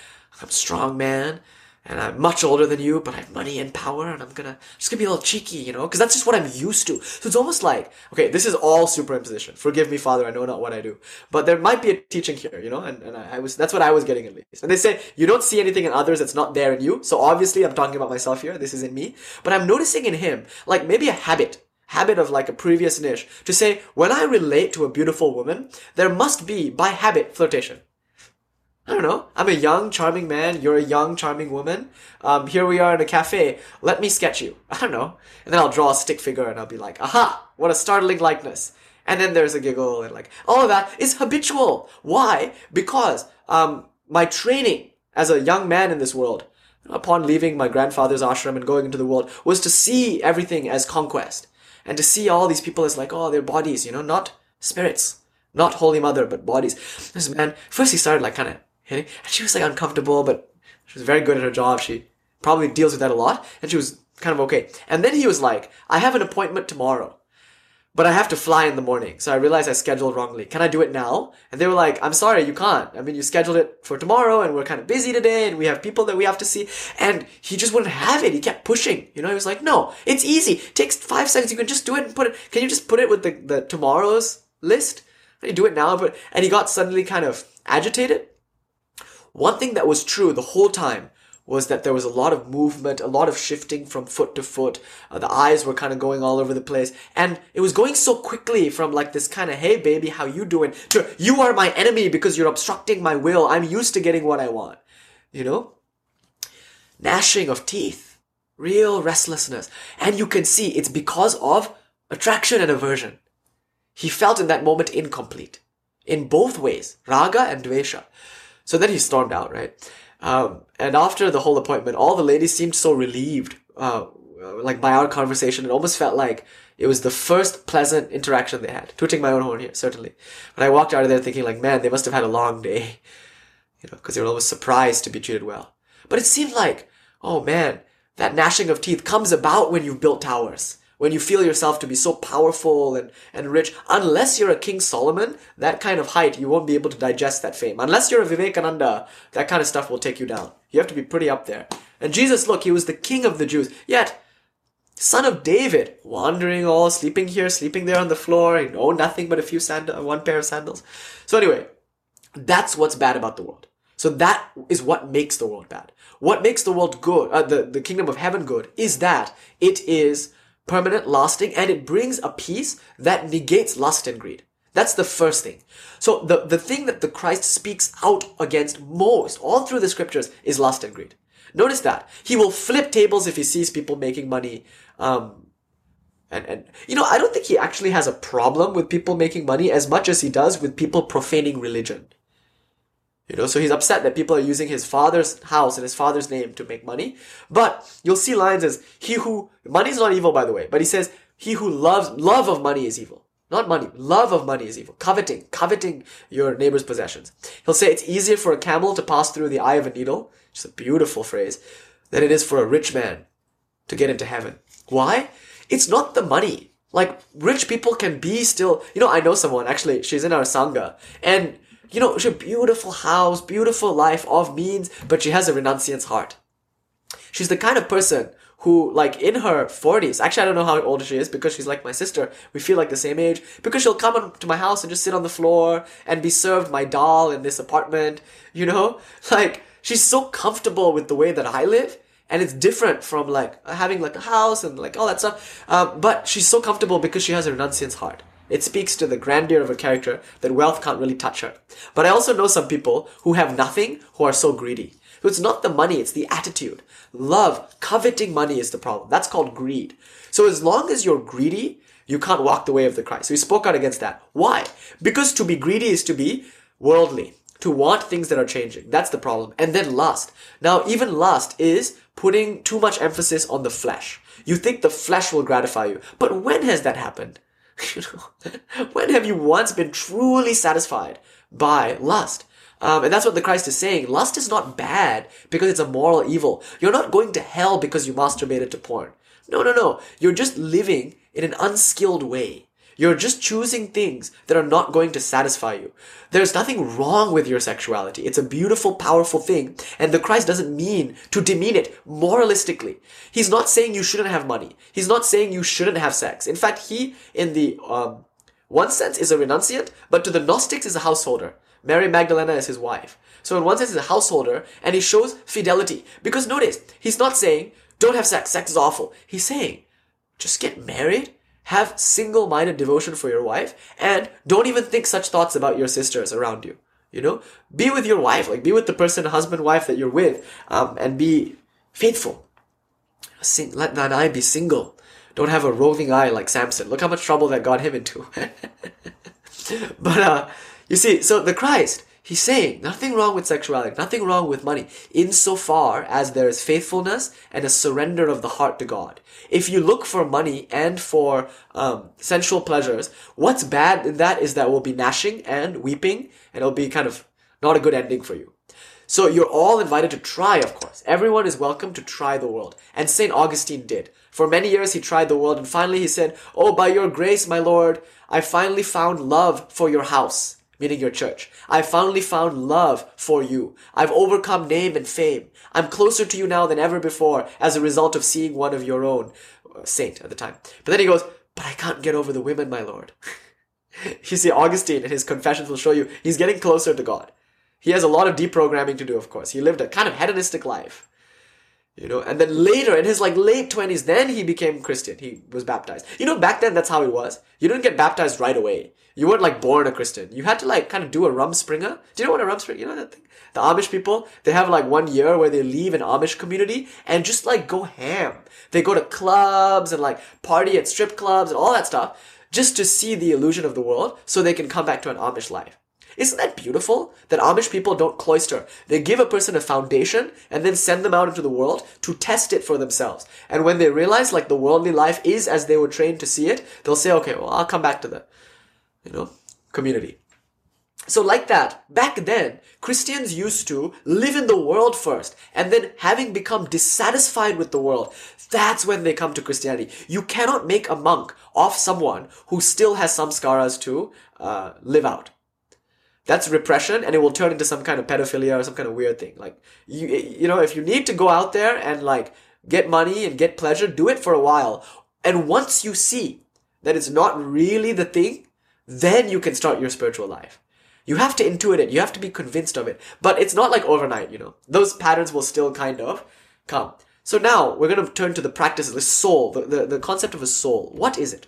I'm strong man and I'm much older than you, but I have money and power, and I'm gonna just gonna be a little cheeky, you know, because that's just what I'm used to. So it's almost like, okay, this is all superimposition. Forgive me, Father, I know not what I do, but there might be a teaching here, you know, and, and I, I was that's what I was getting at least. And they say you don't see anything in others that's not there in you. So obviously, I'm talking about myself here. This is in me, but I'm noticing in him like maybe a habit habit of like a previous niche to say when I relate to a beautiful woman, there must be by habit flirtation. I don't know. I'm a young, charming man. You're a young, charming woman. Um, here we are in a cafe. Let me sketch you. I don't know. And then I'll draw a stick figure and I'll be like, aha, what a startling likeness. And then there's a giggle and like, all of that is habitual. Why? Because, um, my training as a young man in this world, upon leaving my grandfather's ashram and going into the world, was to see everything as conquest. And to see all these people as like, oh, they're bodies, you know, not spirits. Not Holy Mother, but bodies. This man, first he started like kind of hitting. And she was like uncomfortable, but she was very good at her job. She probably deals with that a lot. And she was kind of okay. And then he was like, I have an appointment tomorrow, but I have to fly in the morning. So I realized I scheduled wrongly. Can I do it now? And they were like, I'm sorry, you can't. I mean, you scheduled it for tomorrow and we're kind of busy today and we have people that we have to see. And he just wouldn't have it. He kept pushing. You know, he was like, no, it's easy. It takes five seconds. You can just do it and put it. Can you just put it with the, the tomorrow's list? Can you do it now? But, and he got suddenly kind of agitated. One thing that was true the whole time was that there was a lot of movement, a lot of shifting from foot to foot. Uh, the eyes were kind of going all over the place. And it was going so quickly from like this kind of, hey baby, how you doing? to you are my enemy because you're obstructing my will. I'm used to getting what I want. You know? Gnashing of teeth. Real restlessness. And you can see it's because of attraction and aversion. He felt in that moment incomplete. In both ways. Raga and Dvesha. So then he stormed out, right? Um, and after the whole appointment, all the ladies seemed so relieved, uh, like by our conversation. It almost felt like it was the first pleasant interaction they had. Tooting my own horn here, certainly. But I walked out of there thinking, like, man, they must have had a long day, [LAUGHS] you know, because they were always surprised to be treated well. But it seemed like, oh man, that gnashing of teeth comes about when you've built towers when you feel yourself to be so powerful and, and rich, unless you're a King Solomon, that kind of height, you won't be able to digest that fame. Unless you're a Vivekananda, that kind of stuff will take you down. You have to be pretty up there. And Jesus, look, he was the king of the Jews. Yet, son of David, wandering all, sleeping here, sleeping there on the floor, you know, nothing but a few sandals, one pair of sandals. So anyway, that's what's bad about the world. So that is what makes the world bad. What makes the world good, uh, the, the kingdom of heaven good, is that it is permanent, lasting, and it brings a peace that negates lust and greed. That's the first thing. So the, the thing that the Christ speaks out against most all through the scriptures is lust and greed. Notice that. He will flip tables if he sees people making money. Um, and, and, you know, I don't think he actually has a problem with people making money as much as he does with people profaning religion. You know, so he's upset that people are using his father's house and his father's name to make money. But you'll see lines as he who money is not evil, by the way. But he says he who loves love of money is evil. Not money. Love of money is evil. Coveting, coveting your neighbor's possessions. He'll say it's easier for a camel to pass through the eye of a needle, which is a beautiful phrase, than it is for a rich man to get into heaven. Why? It's not the money. Like rich people can be still. You know, I know someone actually. She's in our sangha, and you know, she a beautiful house, beautiful life of means, but she has a renunciant's heart. She's the kind of person who, like, in her 40s, actually, I don't know how old she is because she's like my sister. We feel like the same age. Because she'll come to my house and just sit on the floor and be served my dal in this apartment, you know? [LAUGHS] Like, she's so comfortable with the way that I live. And it's different from like having like a house and like all that stuff. Uh, but she's so comfortable because she has a renunciant's heart. It speaks to the grandeur of a character that wealth can't really touch her. But I also know some people who have nothing who are so greedy. So it's not the money, it's the attitude. Love, coveting money is the problem. That's called greed. So as long as you're greedy, you can't walk the way of the Christ. He spoke out against that. Why? Because to be greedy is to be worldly, to want things that are changing. That's the problem. And then lust. Now, even lust is putting too much emphasis on the flesh. You think the flesh will gratify you. But when has that happened? You [LAUGHS] know, when have you once been truly satisfied by lust? Um, and that's what the Christ is saying. Lust is not bad because it's a moral evil. You're not going to hell because you masturbated to porn. No, no, no. You're just living in an unskilled way. You're just choosing things that are not going to satisfy you. There's nothing wrong with your sexuality. It's a beautiful, powerful thing. And the Christ doesn't mean to demean it moralistically. He's not saying you shouldn't have money. He's not saying you shouldn't have sex. In fact, he, in the um, one sense, is a renunciant, but to the Gnostics is a householder. Mary Magdalena is his wife. So in one sense, he's a householder, and he shows fidelity. Because notice, he's not saying, don't have sex, sex is awful. He's saying, just get married have single minded devotion for your wife and don't even think such thoughts about your sisters around you. You know, be with your wife, like be with the person, husband, wife that you're with, um, and be faithful. Sing, let that eye be single. Don't have a roving eye like Samson. Look how much trouble that got him into. [LAUGHS] but uh, you see, so the Christ, He's saying nothing wrong with sexuality, nothing wrong with money, insofar as there is faithfulness and a surrender of the heart to God. If you look for money and for um, sensual pleasures, what's bad in that is that we'll be gnashing and weeping, and it'll be kind of not a good ending for you. So you're all invited to try, of course. Everyone is welcome to try the world. And St. Augustine did. For many years he tried the world, and finally he said, Oh, by your grace, my Lord, I finally found love for your house meaning your church. I finally found love for you. I've overcome name and fame. I'm closer to you now than ever before as a result of seeing one of your own, uh, saint at the time. But then he goes, but I can't get over the women, my lord. [LAUGHS] you see, Augustine in his confessions will show you he's getting closer to God. He has a lot of deprogramming to do, of course. He lived a kind of hedonistic life. You know, and then later in his like late 20s, then he became Christian. He was baptized. You know, back then that's how it was. You didn't get baptized right away. You weren't like born a Christian. You had to like kind of do a rumspringa. Do you know what a rumspringa? You know that thing? The Amish people, they have like one year where they leave an Amish community and just like go ham. They go to clubs and like party at strip clubs and all that stuff just to see the illusion of the world so they can come back to an Amish life. Isn't that beautiful? That Amish people don't cloister. They give a person a foundation and then send them out into the world to test it for themselves. And when they realize like the worldly life is as they were trained to see it, they'll say, okay, well, I'll come back to the you know, community. So like that, back then, Christians used to live in the world first, and then having become dissatisfied with the world, that's when they come to Christianity. You cannot make a monk of someone who still has some samskaras to uh, live out. That's repression, and it will turn into some kind of pedophilia or some kind of weird thing. Like you, you know, if you need to go out there and like get money and get pleasure, do it for a while. And once you see that it's not really the thing, then you can start your spiritual life. You have to intuit it. You have to be convinced of it. But it's not like overnight, you know. Those patterns will still kind of come. So now we're going to turn to the practice of the soul, the, the, the concept of a soul. What is it?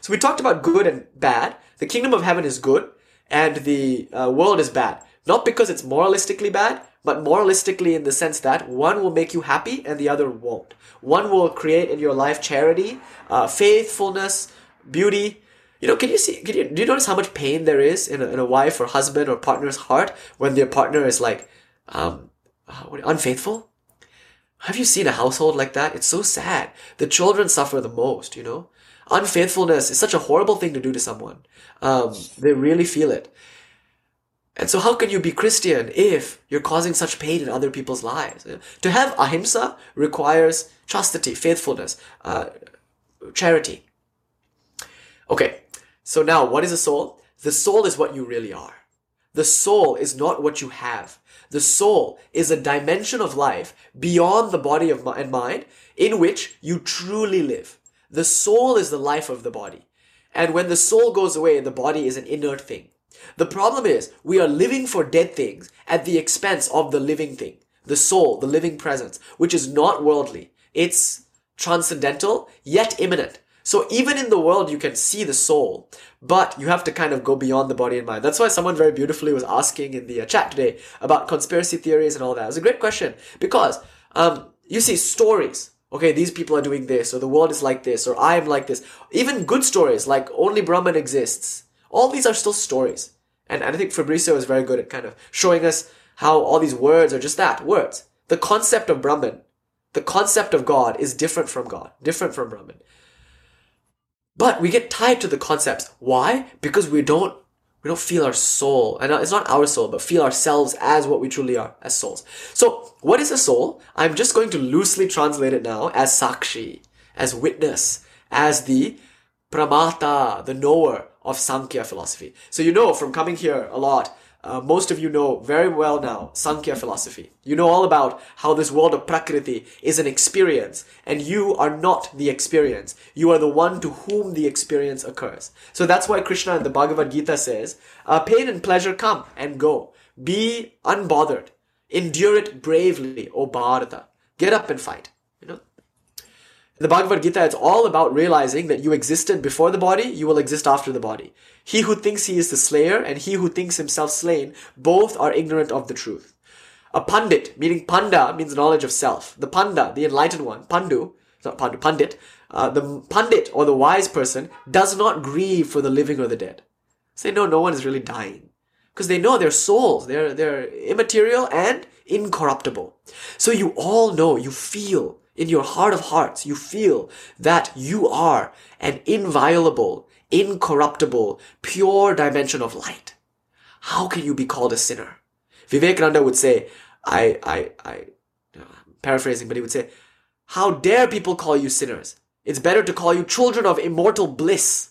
So we talked about good and bad. The kingdom of heaven is good and the uh, world is bad. Not because it's moralistically bad, but moralistically in the sense that one will make you happy and the other won't. One will create in your life charity, uh, faithfulness, beauty, you know, can you see? Can you do you notice how much pain there is in a, in a wife or husband or partner's heart when their partner is like, um, uh, unfaithful? Have you seen a household like that? It's so sad. The children suffer the most. You know, unfaithfulness is such a horrible thing to do to someone. Um, they really feel it. And so, how can you be Christian if you're causing such pain in other people's lives? To have ahimsa requires chastity, faithfulness, uh, charity. Okay, so now, what is a soul? The soul is what you really are. The soul is not what you have. The soul is a dimension of life beyond the body of and mind in which you truly live. The soul is the life of the body. And when the soul goes away, the body is an inert thing. The problem is we are living for dead things at the expense of the living thing, the soul, the living presence, which is not worldly. It's transcendental, yet immanent. So even in the world, you can see the soul, but you have to kind of go beyond the body and mind. That's why someone very beautifully was asking in the uh, chat today about conspiracy theories and all that. It was a great question because um, you see stories. Okay, these people are doing this, or the world is like this, or I am like this. Even good stories like only Brahman exists. All these are still stories. And, and I think Fabrizio is very good at kind of showing us how all these words are just that words. The concept of Brahman, the concept of God is different from God, different from Brahman. But we get tied to the concepts. Why? Because we don't we don't feel our soul. And uh, it's not our soul, but feel ourselves as what we truly are, as souls. So, what is a soul? I'm just going to loosely translate it now as sakshi, as witness, as the pramata, the knower of Sankhya philosophy. So you know from coming here a lot uh, most of you know very well now Sankhya philosophy. You know all about how this world of Prakriti is an experience, and you are not the experience. You are the one to whom the experience occurs. So that's why Krishna in the Bhagavad Gita says, uh, pain and pleasure come and go. Be unbothered. Endure it bravely, O Bharata. Get up and fight the Bhagavad Gita, it's all about realizing that you existed before the body, you will exist after the body. He who thinks he is the slayer and he who thinks himself slain, both are ignorant of the truth. A pandit, meaning panda, means knowledge of self. The panda, the enlightened one, pandu, not pandu, pandit, uh, the pandit or the wise person does not grieve for the living or the dead. Say, no, no one is really dying. Because they know their souls, they're, they're immaterial and incorruptible. So you all know, you feel in your heart of hearts, you feel that you are an inviolable, incorruptible, pure dimension of light. How can you be called a sinner? Vivekananda would say, I, I, I, I'm paraphrasing, but he would say, how dare people call you sinners? It's better to call you children of immortal bliss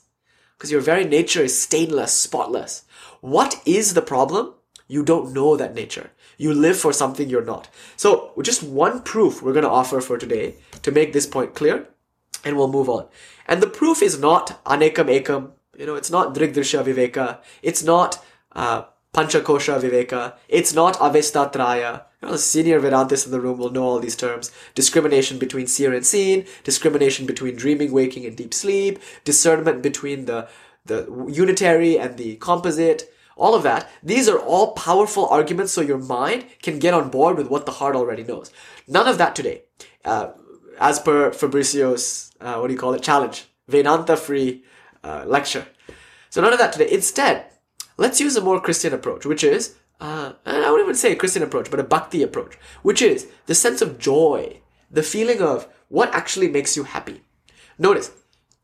because your very nature is stainless, spotless. What is the problem? You don't know that nature. You live for something you're not. So, just one proof we're going to offer for today to make this point clear, and we'll move on. And the proof is not anekam ekam. You know, it's not drigdrisha viveka. It's not uh, panchakosha viveka. It's not avasthatraya. You know, senior Vedantists in the room will know all these terms. Discrimination between seer and seen, discrimination between dreaming, waking, and deep sleep, discernment between the, the unitary and the composite, all of that. These are all powerful arguments so your mind can get on board with what the heart already knows. None of that today. Uh, as per Fabrizio's, uh, what do you call it, challenge, Vedanta free uh, lecture. So none of that today. Instead, let's use a more Christian approach, which is, uh, and I wouldn't even say a Christian approach, but a bhakti approach, which is the sense of joy, the feeling of what actually makes you happy. Notice,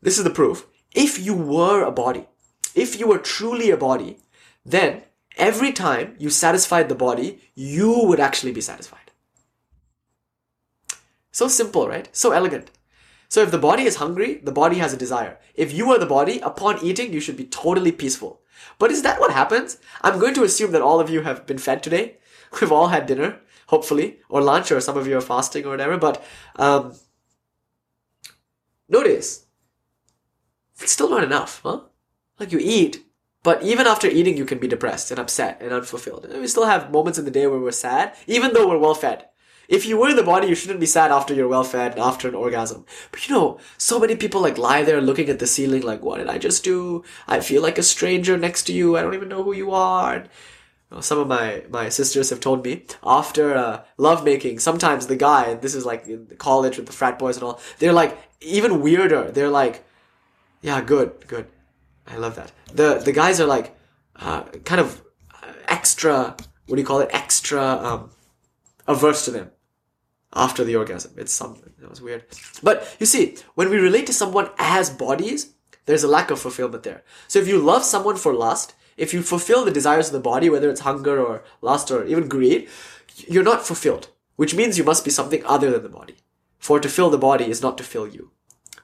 this is the proof. If you were a body, if you were truly a body, then every time you satisfied the body, you would actually be satisfied. So simple, right? So elegant. So if the body is hungry, the body has a desire. If you are the body, upon eating, you should be totally peaceful. But is that what happens? I'm going to assume that all of you have been fed today. [LAUGHS] We've all had dinner, hopefully, or lunch, or some of you are fasting or whatever. But um, notice, it's still not enough, huh? Like you eat, but even after eating, you can be depressed and upset and unfulfilled. And we still have moments in the day where we're sad, even though we're well fed. If you were in the body, you shouldn't be sad after you're well fed and after an orgasm. But you know, so many people like lie there looking at the ceiling like, what did I just do? I feel like a stranger next to you. I don't even know who you are. And, some of my, my sisters have told me after uh, lovemaking, sometimes the guy, this is like in college with the frat boys and all, they're like even weirder. They're like, yeah, good, good. I love that. The the guys are like uh, kind of extra. What do you call it? Extra um, averse to them after the orgasm. It's something that was weird. But you see, when we relate to someone as bodies, there's a lack of fulfillment there. So if you love someone for lust, if you fulfill the desires of the body, whether it's hunger or lust or even greed, you're not fulfilled. Which means you must be something other than the body. For to fill the body is not to fill you.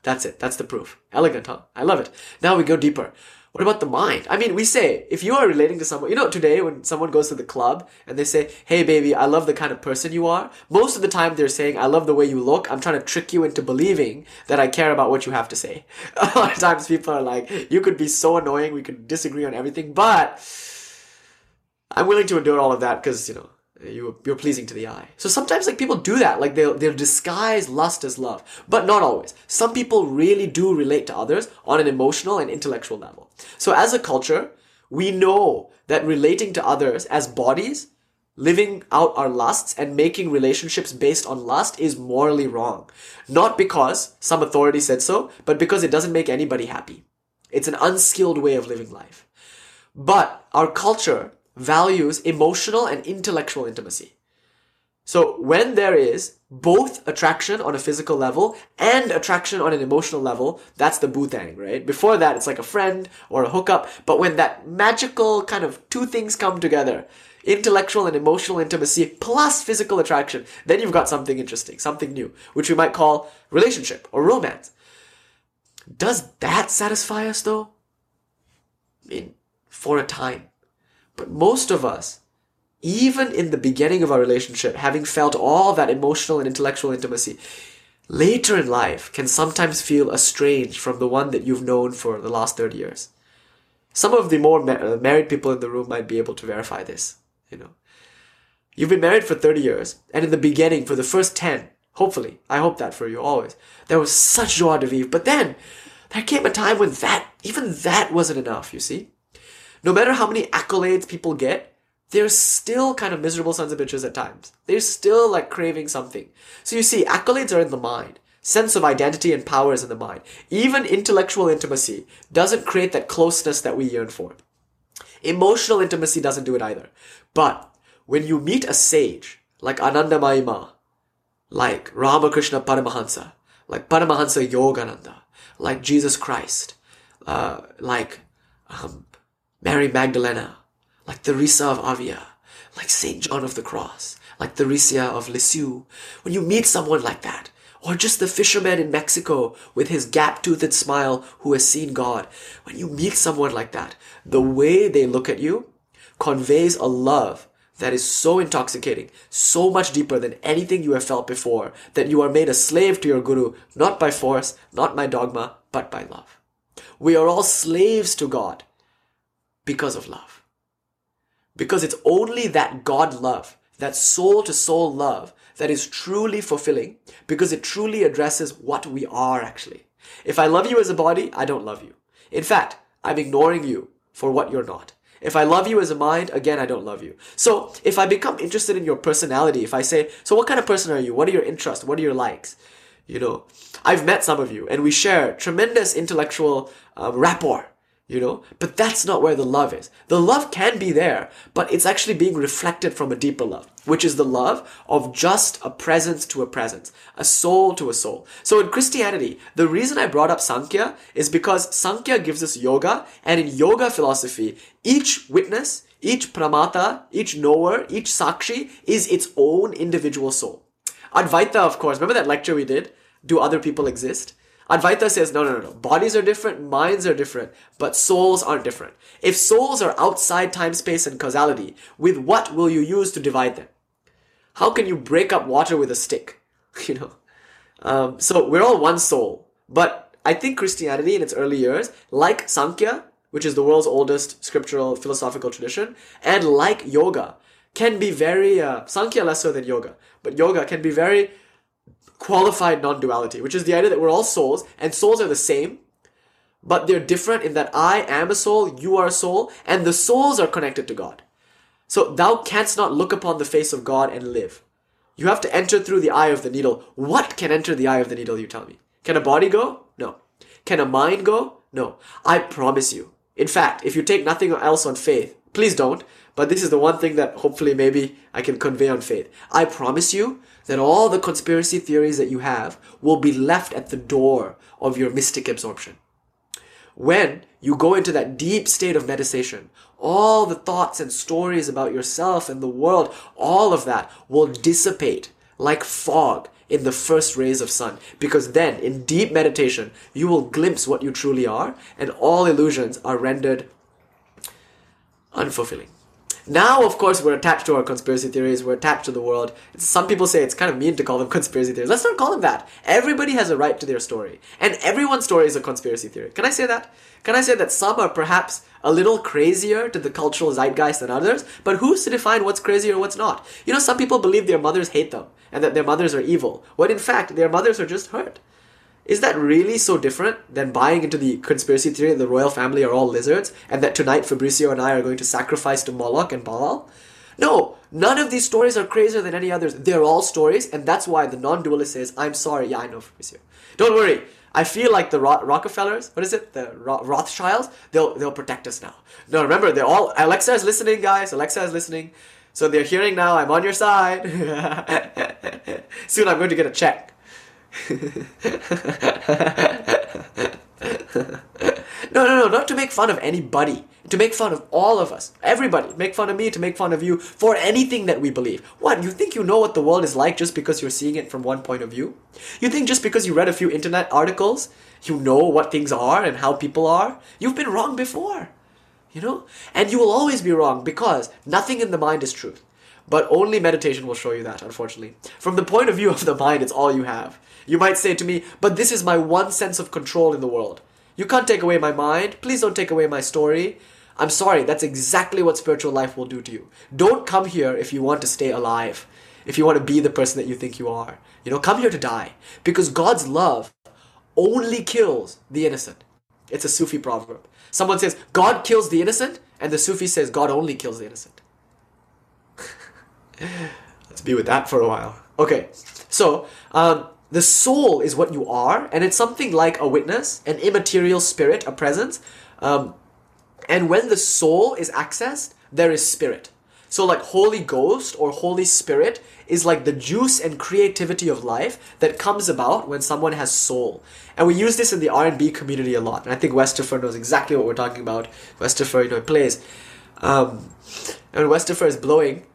That's it. That's the proof. Elegant, huh? I love it. Now we go deeper. What about the mind? I mean, we say, if you are relating to someone, you know, today when someone goes to the club and they say, hey baby, I love the kind of person you are, most of the time they're saying, I love the way you look. I'm trying to trick you into believing that I care about what you have to say. [LAUGHS] A lot of times people are like, you could be so annoying, we could disagree on everything, but I'm willing to endure all of that because, you know, you, you're pleasing to the eye. So sometimes like people do that, like they'll, they'll disguise lust as love, but not always. Some people really do relate to others on an emotional and intellectual level. So as a culture, we know that relating to others as bodies, living out our lusts and making relationships based on lust is morally wrong. Not because some authority said so, but because it doesn't make anybody happy. It's an unskilled way of living life. But our culture values emotional and intellectual intimacy. So when there is both attraction on a physical level and attraction on an emotional level, that's the boothang, right? Before that, it's like a friend or a hookup. But when that magical kind of two things come together, intellectual and emotional intimacy plus physical attraction, then you've got something interesting, something new, which we might call relationship or romance. Does that satisfy us though? I mean, for a time. But most of us, even in the beginning of our relationship, having felt all that emotional and intellectual intimacy, later in life can sometimes feel estranged from the one that you've known for the last 30 years. Some of the more ma- uh, married people in the room might be able to verify this, you know. You've been married for 30 years, and in the beginning, for the first 10, hopefully, I hope that for you always, there was such joie de vivre. But then, there came a time when that, even that wasn't enough, you see? No matter how many accolades people get, they're still kind of miserable sons of bitches at times. They're still like craving something. So you see, accolades are in the mind. Sense of identity and power is in the mind. Even intellectual intimacy doesn't create that closeness that we yearn for. Emotional intimacy doesn't do it either. But when you meet a sage like Ananda Ma, like Ramakrishna Paramahansa, like Paramahansa Yogananda, like Jesus Christ, uh, like um, Mary Magdalena, like Teresa of Avila, like St. John of the Cross, like Theresia of Lisieux. When you meet someone like that, or just the fisherman in Mexico with his gap-toothed smile who has seen God, when you meet someone like that, the way they look at you conveys a love that is so intoxicating, so much deeper than anything you have felt before, that you are made a slave to your guru, not by force, not by dogma, but by love. We are all slaves to God because of love. Because it's only that God love, that soul to soul love, that is truly fulfilling because it truly addresses what we are actually. If I love you as a body, I don't love you. In fact, I'm ignoring you for what you're not. If I love you as a mind, again, I don't love you. So if I become interested in your personality, if I say, so what kind of person are you? What are your interests? What are your likes? You know, I've met some of you and we share tremendous intellectual um, rapport you know? But that's not where the love is. The love can be there but it's actually being reflected from a deeper love which is the love of just a presence to a presence a soul to a soul. So in christianity the reason i brought up sankhya is because sankhya gives us yoga and in yoga philosophy each witness each pramata each knower each sakshi is its own individual soul. Advaita of course remember that lecture we did? Do other people exist Advaita says, no, no, no, no. Bodies are different, minds are different, but souls aren't different. If souls are outside time, space, and causality, with what will you use to divide them? How can you break up water with a stick? [LAUGHS] You know? Um, so we're all one soul. But I think Christianity in its early years, like Sankhya, which is the world's oldest scriptural philosophical tradition, and like yoga, can be very, uh, Sankhya less so than yoga, but yoga can be very qualified non-duality, which is the idea that we're all souls and souls are the same, but they're different in that I am a soul, you are a soul, and the souls are connected to God. So thou canst not look upon the face of God and live. You have to enter through the eye of the needle. What can enter the eye of the needle, you tell me? Can a body go? No. Can a mind go? No. I promise you. In fact, if you take nothing else on faith, please don't, but this is the one thing that hopefully maybe I can convey on faith. I promise you that all the conspiracy theories that you have will be left at the door of your mystic absorption. When you go into that deep state of meditation, all the thoughts and stories about yourself and the world, all of that will dissipate like fog in the first rays of sun because then in deep meditation you will glimpse what you truly are and all illusions are rendered unfulfilling now, of course, we're attached to our conspiracy theories. We're attached to the world. Some people say it's kind of mean to call them [LAUGHS] conspiracy theories. Let's not call them that. Everybody has a right to their story, and everyone's story is a conspiracy theory. Can I say that? Can I say that some are perhaps a little crazier to the cultural zeitgeist than others? But who's to define what's crazy or what's not? You know, some people believe their mothers hate them and that their mothers are evil, when in fact their mothers are just hurt. Is that really so different than buying into the conspiracy theory that the royal family are all lizards and that tonight Fabrizio and I are going to sacrifice to Moloch and Baal? No, none of these stories are crazier than any others. They're all stories, and that's why the non dualist says, I'm sorry, yeah, I know Fabrizio. Don't worry. I feel like the Ro- Rockefellers, what is it? The Ro- Rothschilds, they'll, they'll protect us now. No, remember, they're all, Alexa is listening, guys. Alexa is listening. So they're hearing now, I'm on your side. [LAUGHS] Soon I'm going to get a check. No, no, no, not to make fun of anybody. To make fun of all of us. Everybody. Make fun of me, to make fun of you, for anything that we believe. What, you think you know what the world is like just because you're seeing it from one point of view? You think just because you read a few internet articles, you know what things are and how people are? You've been wrong before. You know? And you will always be wrong because nothing in the mind is truth. But only meditation will show you that, unfortunately. From the point of view of the mind, it's all you have. You might say to me, but this is my one sense of control in the world. You can't take away my mind. Please don't take away my story. I'm sorry, that's exactly what spiritual life will do to you. Don't come here if you want to stay alive, if you want to be the person that you think you are. You know, come here to die. Because God's love only kills the innocent. It's a Sufi proverb. Someone says, God kills the innocent, and the Sufi says, God only kills the innocent. [LAUGHS] Let's be with that for a while. Okay, so um, the soul is what you are, and it's something like a witness, an immaterial spirit, a presence. Um, and when the soul is accessed, there is spirit. So, like Holy Ghost or Holy Spirit is like the juice and creativity of life that comes about when someone has soul. And we use this in the R&B community a lot. And I think Westerfer knows exactly what we're talking about. Westerfer, you know, plays. Um, and when Westerfer is blowing,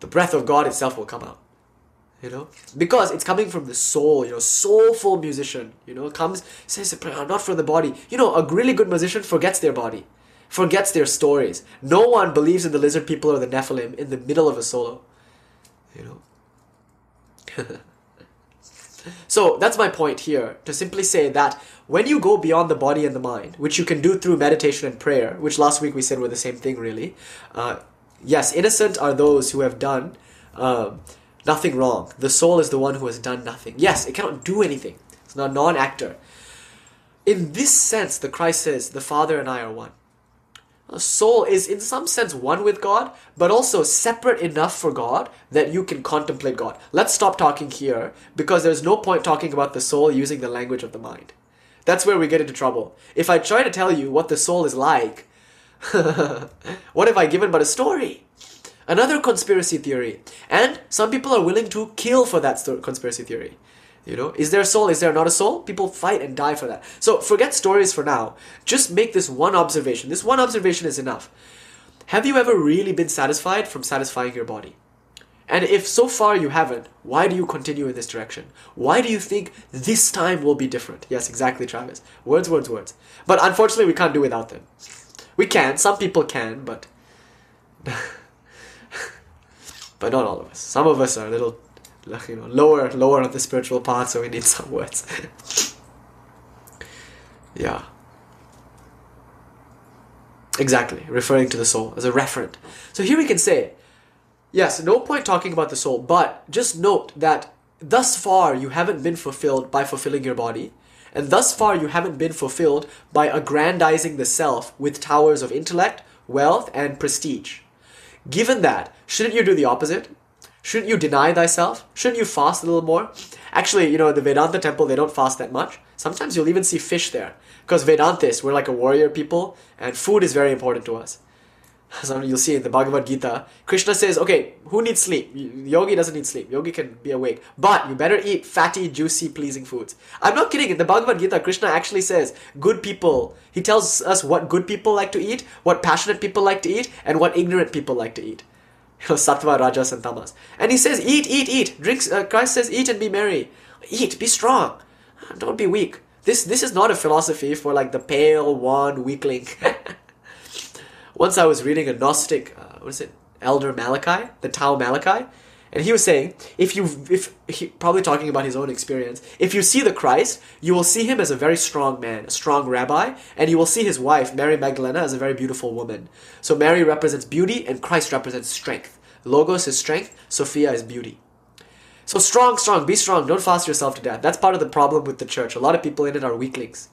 the breath of God itself will come out you know? Because it's coming from the soul you know soulful musician you know comes says a prayer not for the body. You know a really good musician forgets their body forgets their stories. No one believes in the lizard people or the nephilim in the middle of a solo you know? [LAUGHS] So that's my point here to simply say that when you go beyond the body and the mind which you can do through meditation and prayer which last week we said were the same thing really uh, yes innocent are those who have done um, nothing wrong. The soul is the one who has done nothing. Yes, it cannot do anything. It's not a non actor. In this sense, the Christ says, the Father and I are one. A soul is in some sense one with God, but also separate enough for God that you can contemplate God. Let's stop talking here because there's no point talking about the soul using the language of the mind. That's where we get into trouble. If I try to tell you what the soul is like, [LAUGHS] what have I given but a story? Another conspiracy theory. And some people are willing to kill for that conspiracy theory. You know, is there a soul? Is there not a soul? People fight and die for that. So forget stories for now. Just make this one observation. This one observation is enough. Have you ever really been satisfied from satisfying your body? And if so far you haven't, why do you continue in this direction? Why do you think this time will be different? Yes, exactly, Travis. Words, words, words. But unfortunately, we can't do without them. We can. Some people can, but. [LAUGHS] but not all of us. Some of us are a little, you know, lower, lower on the spiritual path, so we need [LAUGHS] some words. [LAUGHS] yeah. Exactly, referring to the soul as a referent. So here we can say, yes, no point talking about the soul, but just note that thus far you haven't been fulfilled by fulfilling your body, and thus far you haven't been fulfilled by aggrandizing the self with towers of intellect, wealth, and prestige. Given that, shouldn't you do the opposite? Shouldn't you deny thyself? Shouldn't you fast a little more? Actually, you know, the Vedanta temple, they don't fast that much. Sometimes you'll even see fish there. Because Vedantists, we're like a warrior people, and food is very important to us. [LAUGHS] You'll see in the Bhagavad Gita, Krishna says, okay, who needs sleep? Yogi doesn't need sleep. Yogi can be awake. But you better eat fatty, juicy, pleasing foods. I'm not kidding. In the Bhagavad Gita, Krishna actually says, good people, he tells us what good people like to eat, what passionate people like to eat, and what ignorant people like to eat. You [LAUGHS] know, sattva, rajas, and tamas. And he says, eat, eat, eat. Drinks. Uh, Christ says, eat and be merry. Eat, be strong. Don't be weak. This this is not a philosophy for like the pale, wan weakling. [LAUGHS] Once I was reading a Gnostic, uh, what is it, Elder Malachi, the Tau Malachi, and he was saying, if you, if he probably talking about his own experience, if you see the Christ, you will see him as a very strong man, a strong rabbi, and you will see his wife, Mary Magdalena, as a very beautiful woman. So Mary represents beauty, and Christ represents strength. Logos is strength, Sophia is beauty. So strong, strong, be strong. Don't fast yourself to death. That's part of the problem with the church. A lot of people in it are weaklings.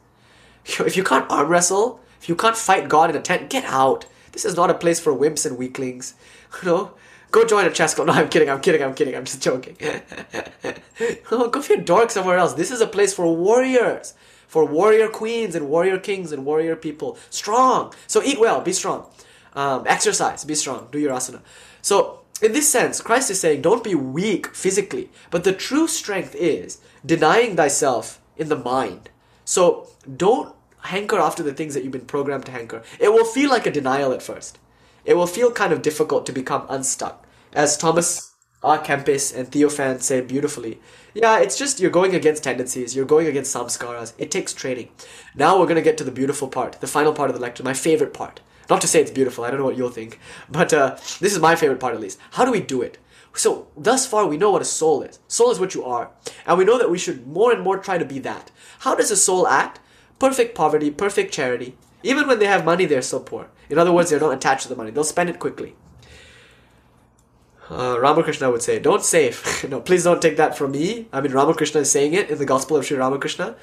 [LAUGHS] If you can't arm wrestle, if you can't fight God in a tent, get out. This is not a place for wimps and weaklings. [LAUGHS] You know, go join a chess club. No, I'm kidding. I'm kidding. I'm kidding. I'm just joking. [LAUGHS] oh, go be a somewhere else. This is a place for warriors, for warrior queens and warrior kings and warrior people. Strong. So eat well. Be strong. Um, exercise. Be strong. Do your asana. So in this sense, Christ is saying, don't be weak physically, but the true strength is denying thyself in the mind. So don't hanker after the things that you've been programmed to hanker. It will feel like a denial at first. It will feel kind of difficult to become unstuck. As Thomas à Kempis and Theophan say beautifully, yeah, it's just you're going against tendencies, you're going against samskaras. It takes training. Now we're going to get to the beautiful part, the final part of the lecture, my favorite part. Not to say it's beautiful, I don't know what you'll think, but uh, this is my favorite part at least. How do we do it? So, thus far, we know what a soul is. Soul is what you are. And we know that we should more and more try to be that. How does a soul act? Perfect poverty, perfect charity. Even when they have money, they're so poor. In other words, they're not attached to the money. They'll spend it quickly. Uh, Ramakrishna would say, don't save. [LAUGHS] no, please don't take that from me. I mean, Ramakrishna is saying it in the Gospel of Sri Ramakrishna.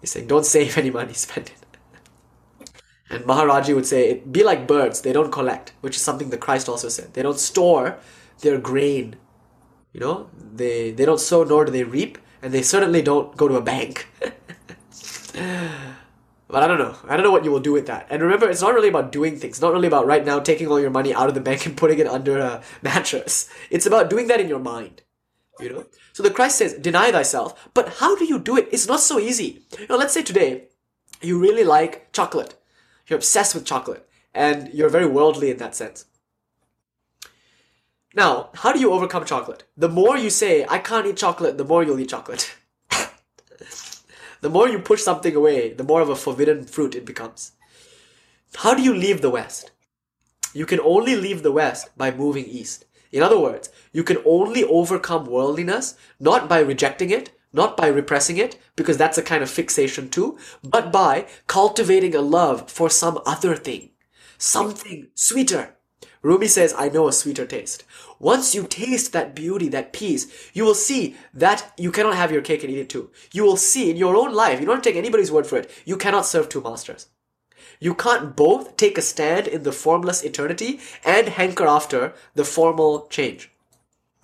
He's saying, don't save any money, [LAUGHS] spend it. And Maharaji would say, be like birds, they don't collect, which is something that Christ also said. They don't store their grain. You know, they, they don't sow nor do they reap, and they certainly don't go to a bank. [LAUGHS] [SIGHS] but I don't know. I don't know what you will do with that. And remember, it's not really about doing things. It's not really about right now taking all your money out of the bank and [LAUGHS] putting it under a mattress. It's about doing that in your mind. You know? So the Christ says, deny thyself. But how do you do it? It's not so easy. You know, let's say today, you really like chocolate you're obsessed with chocolate and you're very worldly in that sense. Now, how do you overcome chocolate? The more you say, I can't eat chocolate, the more you'll eat chocolate. [LAUGHS] the more you push something away, the more of a forbidden fruit it becomes. How do you leave the West? You can only leave the West by moving east. In other words, you can only overcome worldliness not by rejecting it, not by repressing it, because that's a kind of fixation too, but by cultivating a love for some other thing. Something sweeter. Rumi says, I know a sweeter taste. Once you taste that beauty, that peace, you will see that you cannot have your cake and eat it too. You will see in your own life, you don't take anybody's word for it, you cannot serve two masters. You can't both take a stand in the formless eternity and hanker after the formal change.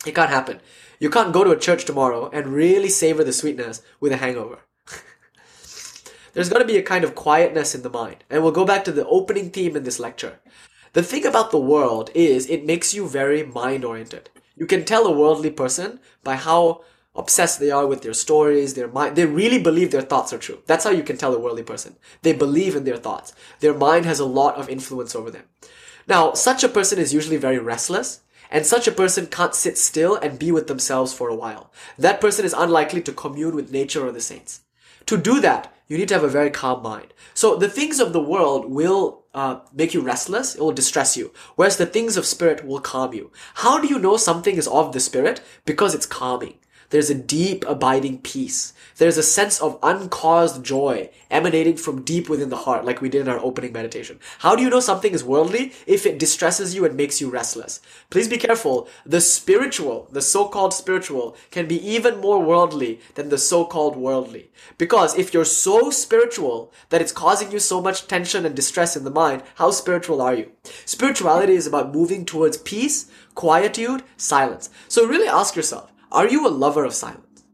It can't happen. You can't go to a church tomorrow and really savor the sweetness with a hangover. [LAUGHS] There's got to be a kind of quietness in the mind. And we'll go back to the opening theme in this lecture. The thing about the world is it makes you very mind oriented. You can tell a worldly person by how obsessed they are with their stories, their mind. They really believe their thoughts are true. That's how you can tell a worldly person. They believe in their thoughts. Their mind has a lot of influence over them. Now, such a person is usually very restless and such a person can't sit still and be with themselves for a while. That person is unlikely to commune with nature or the saints. To do that, you need to have a very calm mind. So the things of the world will uh, make you restless, it will distress you, whereas the things of spirit will calm you. How do you know something is of the spirit? Because it's calming. There's a deep, abiding peace. There's a sense of uncaused joy emanating from deep within the heart, like we did in our opening meditation. How do you know something is worldly? If it distresses you and makes you restless. Please be careful. The spiritual, the so-called spiritual, can be even more worldly than the so-called worldly. Because if you're so spiritual that it's causing you so much tension and distress in the mind, how spiritual are you? Spirituality is about moving towards peace, quietude, silence. So really ask yourself, are you a lover of silence?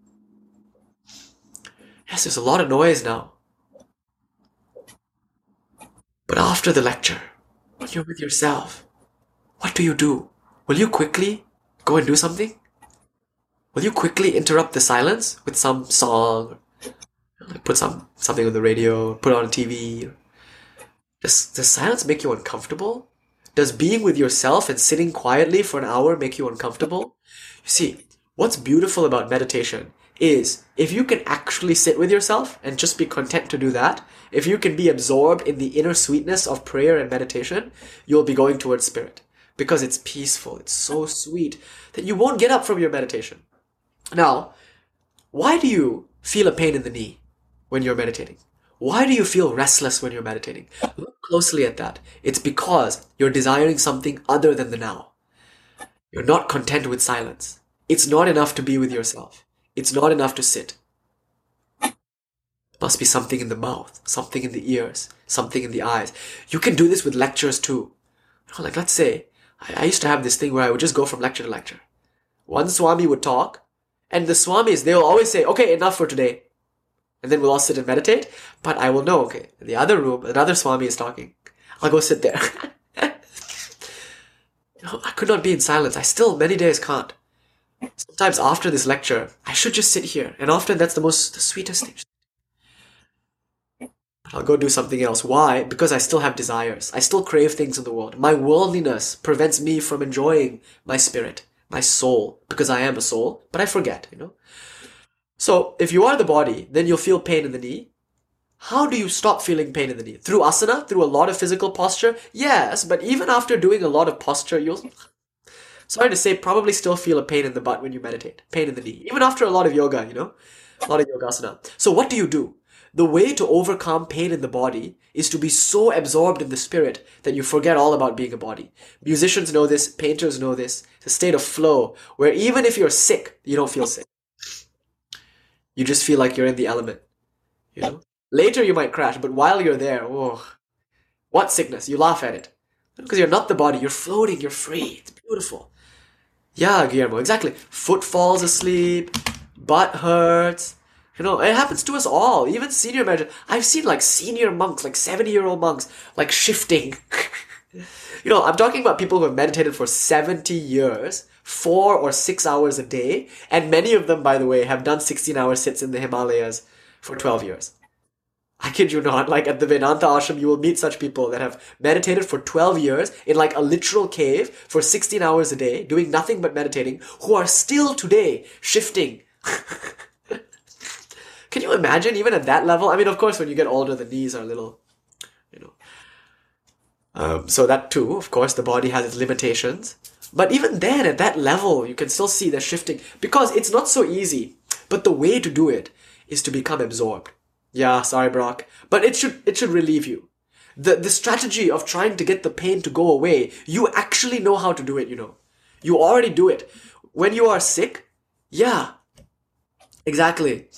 Yes, there's a lot of noise now. But after the lecture, when you're with yourself, what do you do? Will you quickly go and do something? Will you quickly interrupt the silence with some song? Put some something on the radio, put on TV. Does, does silence make you uncomfortable? Does being with yourself and sitting quietly for an hour make you uncomfortable? You see, what's beautiful about meditation is if you can actually sit with yourself and just be content to do that, if you can be absorbed in the inner sweetness of prayer and meditation, you'll be going towards spirit because it's peaceful. It's so sweet that you won't get up from your meditation. Now, why do you feel a pain in the knee when you're meditating? Why do you feel restless when you're meditating? Look closely at that. It's because you're desiring something other than the now. You're not content with silence. It's not enough to be with yourself. It's not enough to sit. Must be something in the mouth, something in the ears, something in the eyes. You can do this with lectures too. Like let's say, I, I used to have this thing where I would just go from lecture to lecture. One Swami would talk, and the Swamis, they'll always say, okay, enough for today. And then we'll all sit and meditate. But I will know, okay, the other room, another Swami is talking. I'll go sit there. [LAUGHS] I could not be in silence. I still many days can't. Sometimes after this lecture, I should just sit here, and often that's the most the sweetest thing. I'll go do something else. Why? Because I still have desires. I still crave things in the world. My worldliness prevents me from enjoying my spirit, my soul, because I am a soul, but I forget, you know. So, if you are the body, then you'll feel pain in the knee. How do you stop feeling pain in the knee? Through asana? Through a lot of physical posture? Yes, but even after doing a lot of posture, you'll sorry to say, probably still feel a pain in the butt when you meditate, pain in the knee, even after a lot of yoga, you know, a lot of yogasana. So what do you do? The way to overcome pain in the body is to be so absorbed in the spirit that you forget all about being a body. Musicians know this, painters know this. It's a state of flow where even if you're sick, you don't feel sick. You just feel like you're in the element. You know? Later you might crash, but while you're there, oh, what sickness? You laugh at it. Because you're not the body, you're floating, you're free. It's beautiful. Yeah, Guillermo, exactly. Foot falls asleep, butt hurts. You know, it happens to us all. Even senior medicine. I've seen like senior monks, like 70 year old monks, like shifting. [LAUGHS] you know, I'm talking about people who have meditated for 70 years, four or six hours a day, and many of them, by the way, have done 16 hour sits in the Himalayas for 12 years. I kid you not, like at the Vedanta ashram, you will meet such people that have meditated for 12 years in like a literal cave for 16 hours a day, doing nothing but meditating, who are still today shifting. [LAUGHS] Can you imagine, even at that level? I mean, of course, when you get older, the knees are a little, you know. Um, so that too, of course, the body has its limitations. But even then, at that level, you can still see the shifting because it's not so easy. But the way to do it is to become absorbed. Yeah, sorry, Brock. But it should, it should relieve you. The, the strategy of trying to get the pain to go away, you actually know how to do it, you know. You already do it. When you are sick, yeah. Exactly.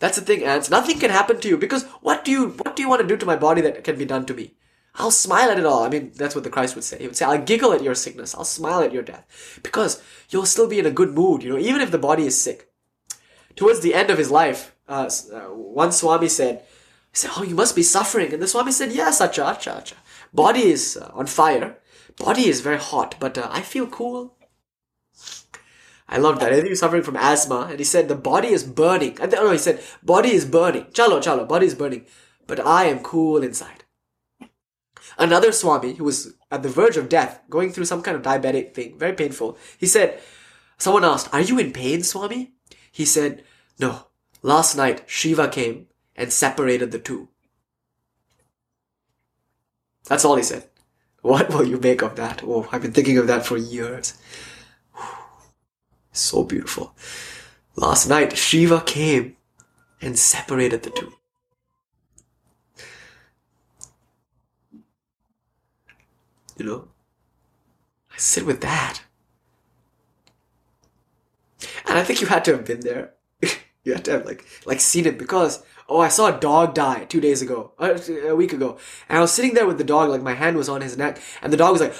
That's the thing, Ants. Nothing can happen to you because what do you, what do you want to do to my body that can be done to me? I'll smile at it all. I mean, that's what the Christ would say. He would say, I'll giggle at your sickness. I'll smile at your death. Because you'll still be in a good mood, you know, even if the body is sick. Towards the end of his life, uh, uh, one Swami said, he said, oh, you must be suffering. And the Swami said, yes, acha, acha, acha. Body is uh, on fire. Body is very hot, but uh, I feel cool. I love that. I think he's suffering from asthma. And he said, the body is burning. And no, he said, body is burning. Chalo, chalo, body is burning. But I am cool inside. Another Swami who was at the verge of death, going through some kind of diabetic thing, very painful, he said, someone asked, are you in pain, Swami? He said, no, Last night, Shiva came and separated the two. That's all he said. What will you make of that? Oh, I've been thinking of that for years. [SIGHS] So beautiful. Last night, Shiva came and separated the two. You know? I sit with that. And I think you had to have been there. You have to have like like seen it because oh I saw a dog die two days ago uh, a week ago. And I was sitting there with the dog like my hand was on his neck and the dog was like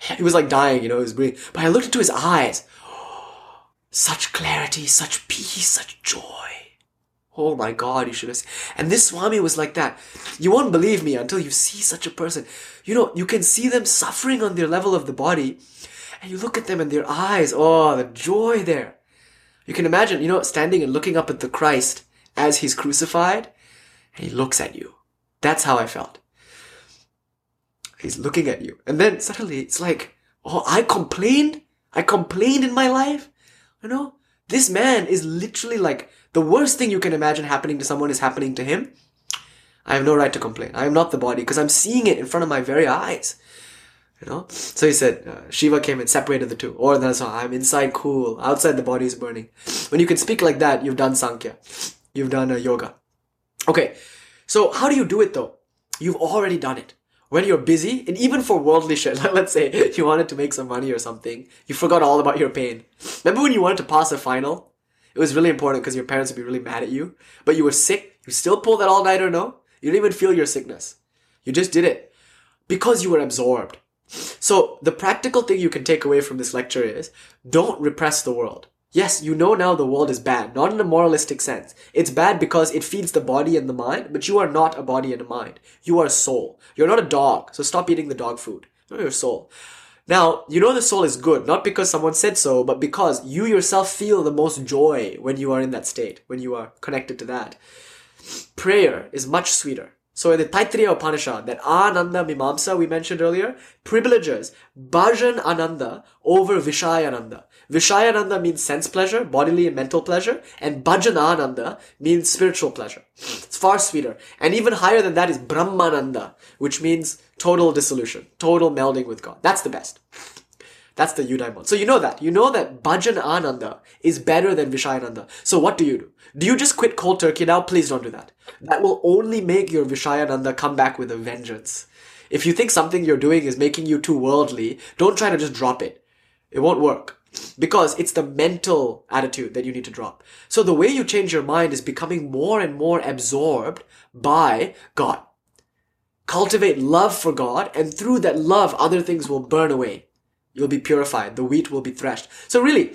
[SIGHS] he was like dying you know he was breathing. But I looked into his eyes. [GASPS] Such clarity such peace such joy. Oh my god you should have seen. and this Swami was like that. You won't believe me until you see such a person. You know you can see them suffering on their level of the body and you look at them and their eyes oh the joy there you can imagine, you know, standing and looking up at the Christ as he's crucified, and he looks at you. That's how I felt. He's looking at you. And then suddenly it's like, oh, I complained? I complained in my life? You know? This man is literally like the worst thing you can imagine happening to someone is happening to him. I have no right to complain. I am not the body because I'm seeing it in front of my very eyes. You know? So he said, uh, Shiva came and separated the two. Or that's how I'm inside cool, outside the body is burning. When you can speak like that, you've done Sankhya. You've done a yoga. Okay. So how do you do it though? You've already done it. When you're busy, and even for worldly shit, [LAUGHS] let's say you wanted to make some money or something, you forgot all about your pain. Remember when you wanted to pass a final? It was really important because your parents would be really mad at you, but you were sick. You still pulled that all nighter, no? You didn't even feel your sickness. You just did it because you were absorbed. So the practical thing you can take away from this lecture is don't repress the world. Yes, you know now the world is bad, not in a moralistic sense. It's bad because it feeds the body and the mind, but you are not a body and a mind. You are a soul. You're not a dog, so stop eating the dog food. You're your soul. Now, you know the soul is good, not because someone said so, but because you yourself feel the most joy when you are in that state, when you are connected to that. Prayer is much sweeter. So in the Taittiriya Upanishad, that Ananda Mimamsa we mentioned earlier, privileges Bhajan Ananda over Vishayananda. Vishayananda means sense pleasure, bodily and mental pleasure, and Bhajan Ananda means spiritual pleasure. It's far sweeter. And even higher than that is Brahmananda, which means total dissolution, total melding with God. That's the best. That's the Eudaimon. So you know that. You know that Bhajan Ananda is better than Vishayananda. So what do you do? Do you just quit cold turkey now? Please don't do that. That will only make your Vishayananda come back with a vengeance. If you think something you're doing is making you too worldly, don't try to just drop it. It won't work. Because it's the mental attitude that you need to drop. So the way you change your mind is becoming more and more absorbed by God. Cultivate love for God, and through that love, other things will burn away. You'll be purified. The wheat will be threshed. So really,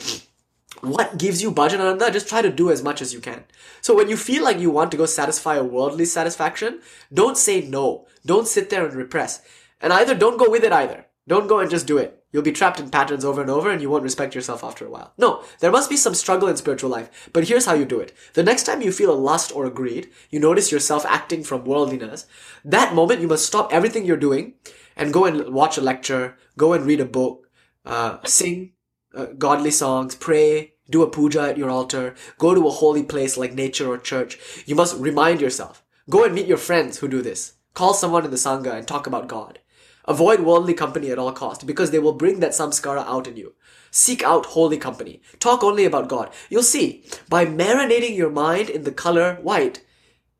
what gives you bhajananda? Just try to do as much as you can. So when you feel like you want to go satisfy a worldly satisfaction, don't say no. Don't sit there and repress. And either don't go with it either. Don't go and just do it. You'll be trapped in patterns over and over and you won't respect yourself after a while. No, there must be some struggle in spiritual life. But here's how you do it. The next time you feel a lust or a greed, you notice yourself acting from worldliness, that moment you must stop everything you're doing and go and watch a lecture, go and read a book, uh, sing uh, godly songs, pray, do a puja at your altar, go to a holy place like nature or church. You must remind yourself. Go and meet your friends who do this. Call someone in the Sangha and talk about God. Avoid worldly company at all cost because they will bring that samskara out in you. Seek out holy company. Talk only about God. You'll see, by marinating your mind in the color white,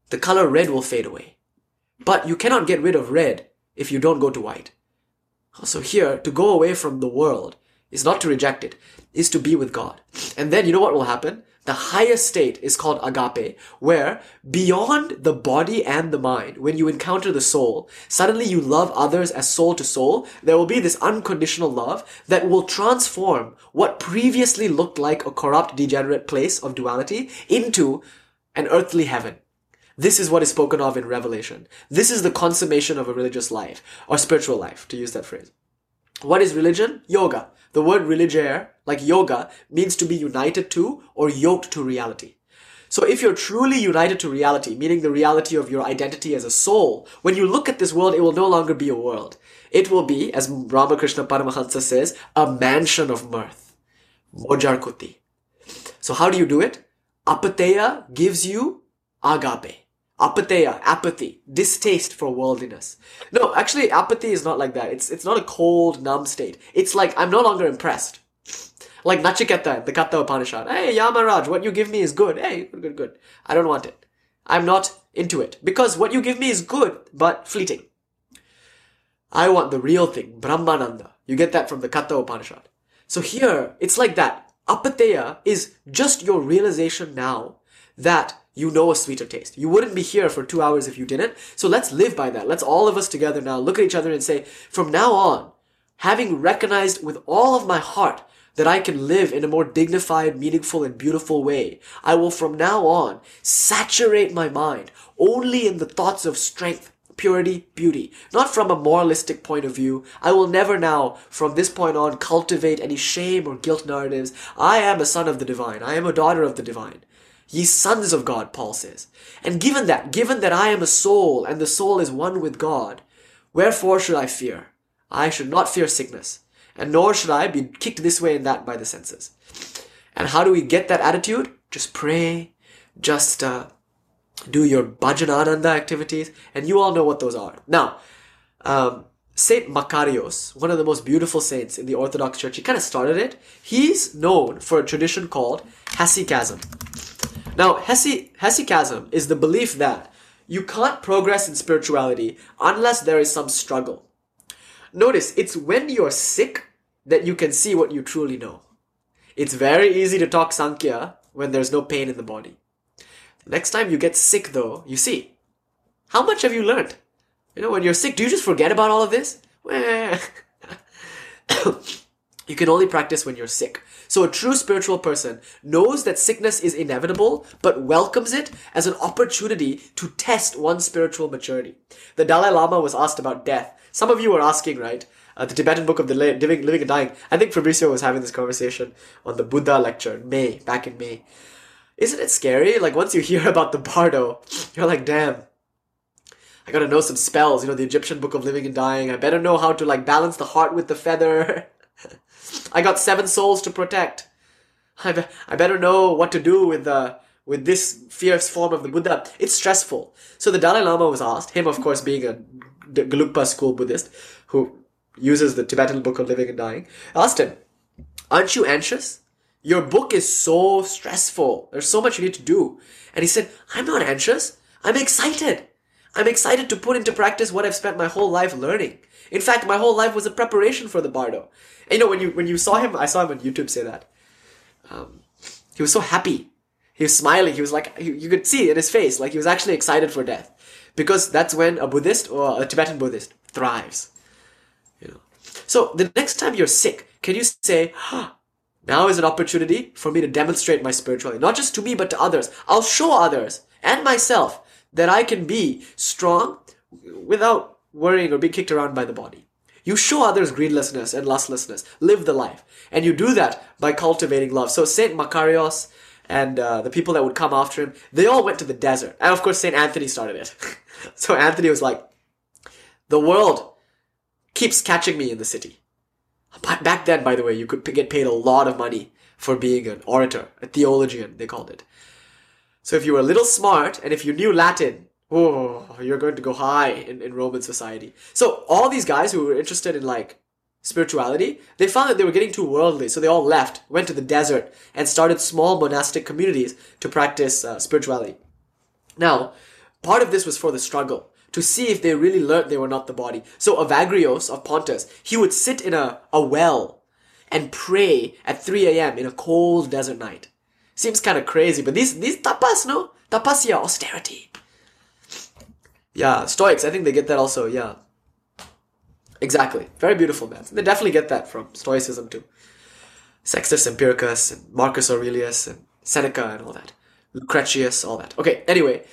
the color red will fade away. But you cannot get rid of red if you don't go to white. So here, to go away from the world is not to reject it, is to be with God. And then you know what will happen? The highest state is called agape, where beyond the body and the mind, when you encounter the soul, suddenly you love others as soul to soul. There will be this unconditional love that will transform what previously looked like a corrupt, degenerate place of duality into an earthly heaven. This is what is spoken of in Revelation. This is the consummation of a religious life, or spiritual life, to use that phrase. What is religion? Yoga. The word religere, like yoga, means to be united to or yoked to reality. So if you're truly united to reality, meaning the reality of your identity as a soul, when you look at this world, it will no longer be a world. It will be, as Ramakrishna Paramahansa says, a mansion of mirth. Mojarkuti. So how do you do it? Apatheia gives you agape. Apatheia, apathy, distaste for worldliness. No, actually, apathy is not like that. It's it's not a cold, numb state. It's like I'm no longer impressed. Like Nachiketa, the Katha Upanishad. Hey, Yamaraj, what you give me is good. Hey, good, good, good. I don't want it. I'm not into it. Because what you give me is good, but fleeting. I want the real thing, Brahmananda. You get that from the Katha Upanishad. So here, it's like that. Apatheia is just your realization now that you know a sweeter taste. You wouldn't be here for two hours if you didn't. So let's live by that. Let's all of us together now look at each other and say, from now on, having recognized with all of my heart that I can live in a more dignified, meaningful, and beautiful way, I will from now on saturate my mind only in the thoughts of strength, purity, beauty. Not from a moralistic point of view. I will never now, from this point on, cultivate any shame or guilt narratives. I am a son of the divine. I am a daughter of the divine. Ye sons of God, Paul says. And given that, given that I am a soul and the soul is one with God, Wherefore should I fear? I should not fear sickness, and nor should I be kicked this way and that by the senses. And how do we get that attitude? Just pray, just uh, do your bhajanananda activities, and you all know what those are. Now, um, Saint Makarios, one of the most beautiful saints in the Orthodox Church, he kind of started it. He's known for a tradition called hesychasm. Now, hesy, hesychasm is the belief that you can't progress in spirituality unless there is some struggle. Notice, it's when you're sick that you can see what you truly know. It's very easy to talk Sankhya when there's no pain in the body. Next time you get sick, though, you see. How much have you learned? You know, when you're sick, do you just forget about all of this? [LAUGHS] you can only practice when you're sick. So a true spiritual person knows that sickness is inevitable, but welcomes it as an opportunity to test one's spiritual maturity. The Dalai Lama was asked about death. Some of you were asking, right? Uh, the Tibetan book of the living, living and dying. I think Fabrizio was having this conversation on the Buddha lecture in May, back in May. Isn't it scary? Like once you [LAUGHS] hear about the Bardo, you're like, damn, I gotta know some spells, you know, the Egyptian Book of Living and Dying. I better know how to like balance the heart with the feather. [LAUGHS] I got seven souls to protect. I, be- I better know what to do with the with this fierce form of the Buddha. It's stressful. So the Dalai Lama was asked, him of course being a Gelugpa school Buddhist who uses the Tibetan Book of Living and Dying, asked him, Aren't you anxious? Your book is so stressful. There's so much you need to do. And he said, I'm not anxious. I'm excited. I'm excited to put into practice what I've spent my whole life learning. In fact, my whole life was a preparation for the Bardo. You know, when you when you saw him, I saw him on YouTube say that. Um, he was so happy. He was smiling. He was like, you could see in his face, like he was actually excited for death, because that's when a Buddhist or a Tibetan Buddhist thrives. You know. So the next time you're sick, can you say, now is an opportunity for me to demonstrate my spirituality, not just to me but to others. I'll show others and myself that I can be strong without worrying or being kicked around by the body. You show others greedlessness and lustlessness. Live the life. And you do that by cultivating love. So Saint Makarios and uh, the people that would come after him, they all went to the desert. And of course, Saint Anthony started it. [LAUGHS] so Anthony was like, the world keeps catching me in the city. Back then, by the way, you could get paid a lot of money for being an orator, a theologian, they called it. So if you were a little smart and if you knew Latin, oh, you're going to go high in, in Roman society. So all these guys who were interested in like spirituality, they found that they were getting too worldly. So they all left, went to the desert, and started small monastic communities to practice uh, spirituality. Now, part of this was for the struggle to see if they really learned they were not the body. So Evagrios of Pontus, he would sit in a, a well and pray at 3 a.m. in a cold desert night. Seems kind of crazy, but these these tapas, no? Tapasya, austerity. Yeah, Stoics, I think they get that also, yeah. Exactly. Very beautiful, man. They definitely get that from Stoicism too. Sextus Empiricus and Marcus Aurelius and Seneca and all that. Lucretius, all that. Okay, anyway.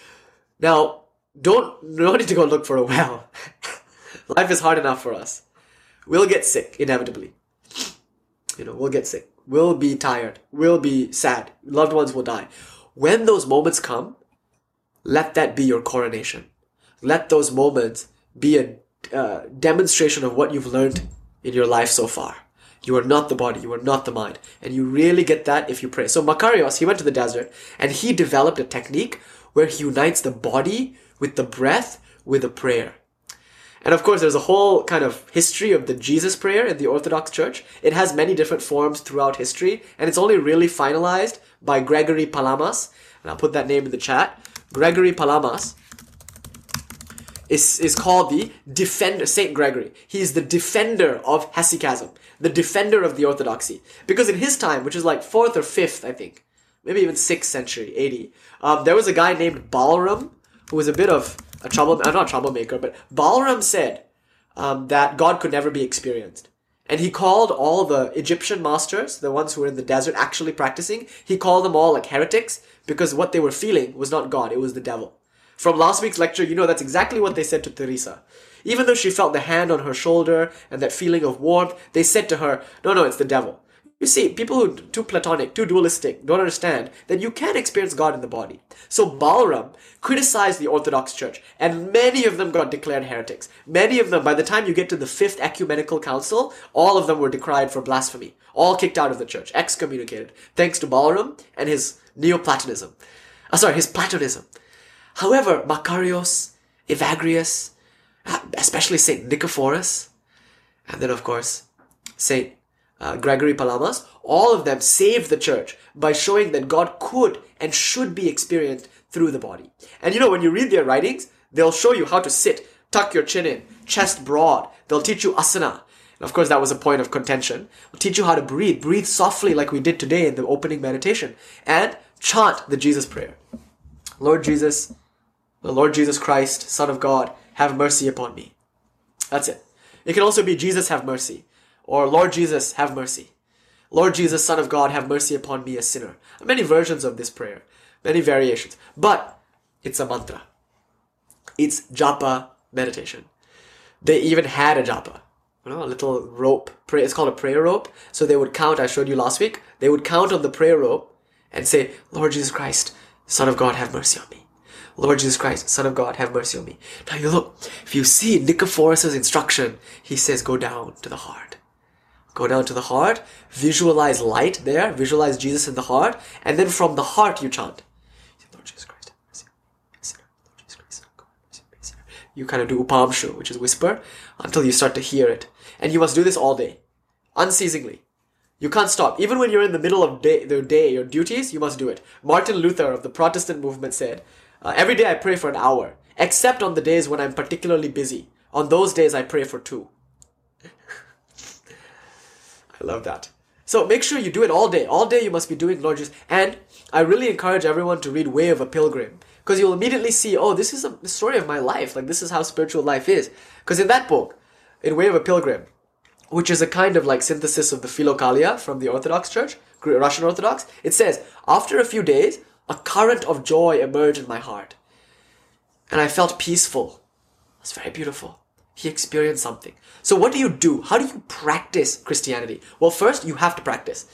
Now, don't, [LAUGHS] no need to go look for a well. [LAUGHS] Life is hard enough for us. We'll get sick, inevitably. You know, we'll get sick We'll be tired, We'll be sad, loved ones will die. When those moments come, let that be your coronation. Let those moments be a uh, demonstration of what you've learned in your life so far. You are not the body, you are not the mind. And you really get that if you pray. So Makarios, he went to the desert and he developed a technique where he unites the body with the breath with a prayer. And of course, there's a whole kind of history of the Jesus prayer in the Orthodox Church. It has many different forms throughout history, and it's only really finalized by Gregory Palamas. And I'll put that name in the chat. Gregory Palamas is, is called the defender, Saint Gregory. He is the defender of hesychasm, the defender of the Orthodoxy. Because in his time, which is like 4th or 5th, I think, maybe even 6th century, 80, um, there was a guy named Barlaam who was a bit of a trouble, I'm not a troublemaker, but Barlaam said um, that God could never be experienced. And he called all the Egyptian masters, the ones who were in the desert actually practicing, he called them all like heretics because what they were feeling was not God, it was the devil. From last week's lecture, you know that's exactly what they said to Teresa. Even though she felt the hand on her shoulder and that feeling of warmth, they said to her, no, no, it's the devil. you see, people who too platonic, too dualistic, don't understand that you can experience God in the body. So Barlaam criticized the Orthodox Church, and many of them got declared heretics. Many of them, by the time you get to the fifth ecumenical council, all of them were decried for blasphemy, all kicked out of the church, excommunicated, thanks to Barlaam and his Neoplatonism. Uh, sorry, his Platonism. However, Macarius, Evagrius, especially Saint Nicephorus, and then of course Saint uh, Gregory Palamas, all of them saved the church by showing that God could and should be experienced through the body. And you know, when you read their writings, they'll show you how to sit, tuck your chin in, chest broad. They'll teach you asana. And of course, that was a point of contention. They'll teach you how to breathe. Breathe softly like we did today in the opening meditation. And chant the Jesus prayer. Lord Jesus, the Lord Jesus Christ, Son of God, have mercy upon me. That's it. It can also be Jesus have mercy. Or Lord Jesus, have mercy. Lord Jesus, Son of God, have mercy upon me, a sinner. Many versions of this prayer, many variations. But it's a mantra. It's japa meditation. They even had a japa. You know, a little rope. It's called a prayer rope. So they would count, I showed you last week, they would count on the prayer rope and say, Lord Jesus Christ, Son of God, have mercy on me. Lord Jesus Christ, Son of God, have mercy on me. Now you look, if you see Nicephorus' instruction, he says, go down to the heart. Go down to the heart, visualize light there, visualize Jesus in the heart, and then from the heart you chant. Lord Jesus Christ, mercy, Lord Jesus Christ, oh on, mercy, You kind of do upamshu, which is whisper, until you start to hear it. And you must do this all day, unceasingly. You can't stop. Even when you're in the middle of day, the day, your duties, you must do it. Martin Luther of the Protestant movement said, uh, Every day I pray for an hour, except on the days when I'm particularly busy. On those days I pray for two. [LAUGHS] I love that. So make sure you do it all day. All day you must be doing Lord Jesus. And I really encourage everyone to read Way of a Pilgrim because you'll immediately see, oh, this is a story of my life. Like this is how spiritual life is. Because in that book, in Way of a Pilgrim, which is a kind of like synthesis of the Philokalia from the Orthodox Church, Russian Orthodox, it says, after a few days, a current of joy emerged in my heart. And I felt peaceful. It's very beautiful. He experienced something. So what do you do? How do you practice Christianity? Well, first you have to practice.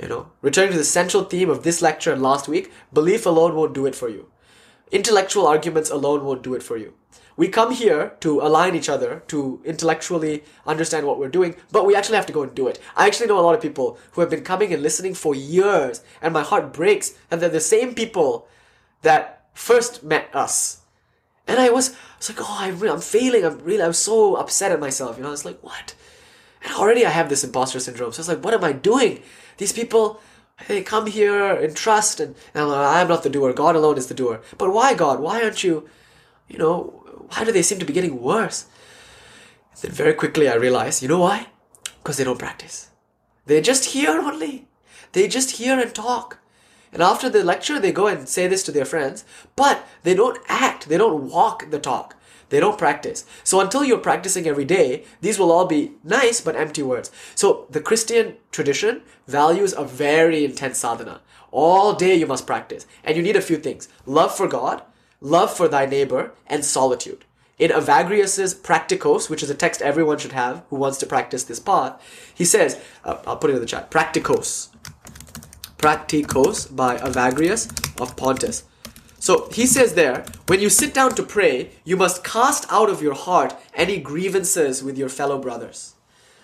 You know, returning to the central theme of this lecture and last week, belief alone won't do it for you. Intellectual arguments alone won't do it for you. We come here to align each other, to intellectually understand what we're doing, but we actually have to go and do it. I actually know a lot of people who have been coming and listening for years, and my heart breaks and they're the same people that first met us and I was, I was like, oh, I really, I'm failing. I'm really, I'm so upset at myself. You know, I was like, what? And already I have this imposter syndrome. So I was like, what am I doing? These people, they come here in trust, and, and I'm, like, I'm not the doer. God alone is the doer. But why, God? Why aren't you, you know, why do they seem to be getting worse? And then very quickly I realized, you know why? Because they don't practice. They just hear only. They just hear and talk. And after the lecture, they go and say this to their friends, but they don't act, they don't walk the talk. They don't practice. So until you're practicing every day, these will all be nice but empty words. So the Christian tradition values a very intense sadhana. All day you must practice. And you need a few things. Love for God, love for thy neighbor, and solitude. In Evagrius's Practicos, which is a text everyone should have who wants to practice this path, he says, uh, I'll put it in the chat, Practicos. Practicos by Evagrius of Pontus. So he says there, when you sit down to pray, you must cast out of your heart any grievances with your fellow brothers.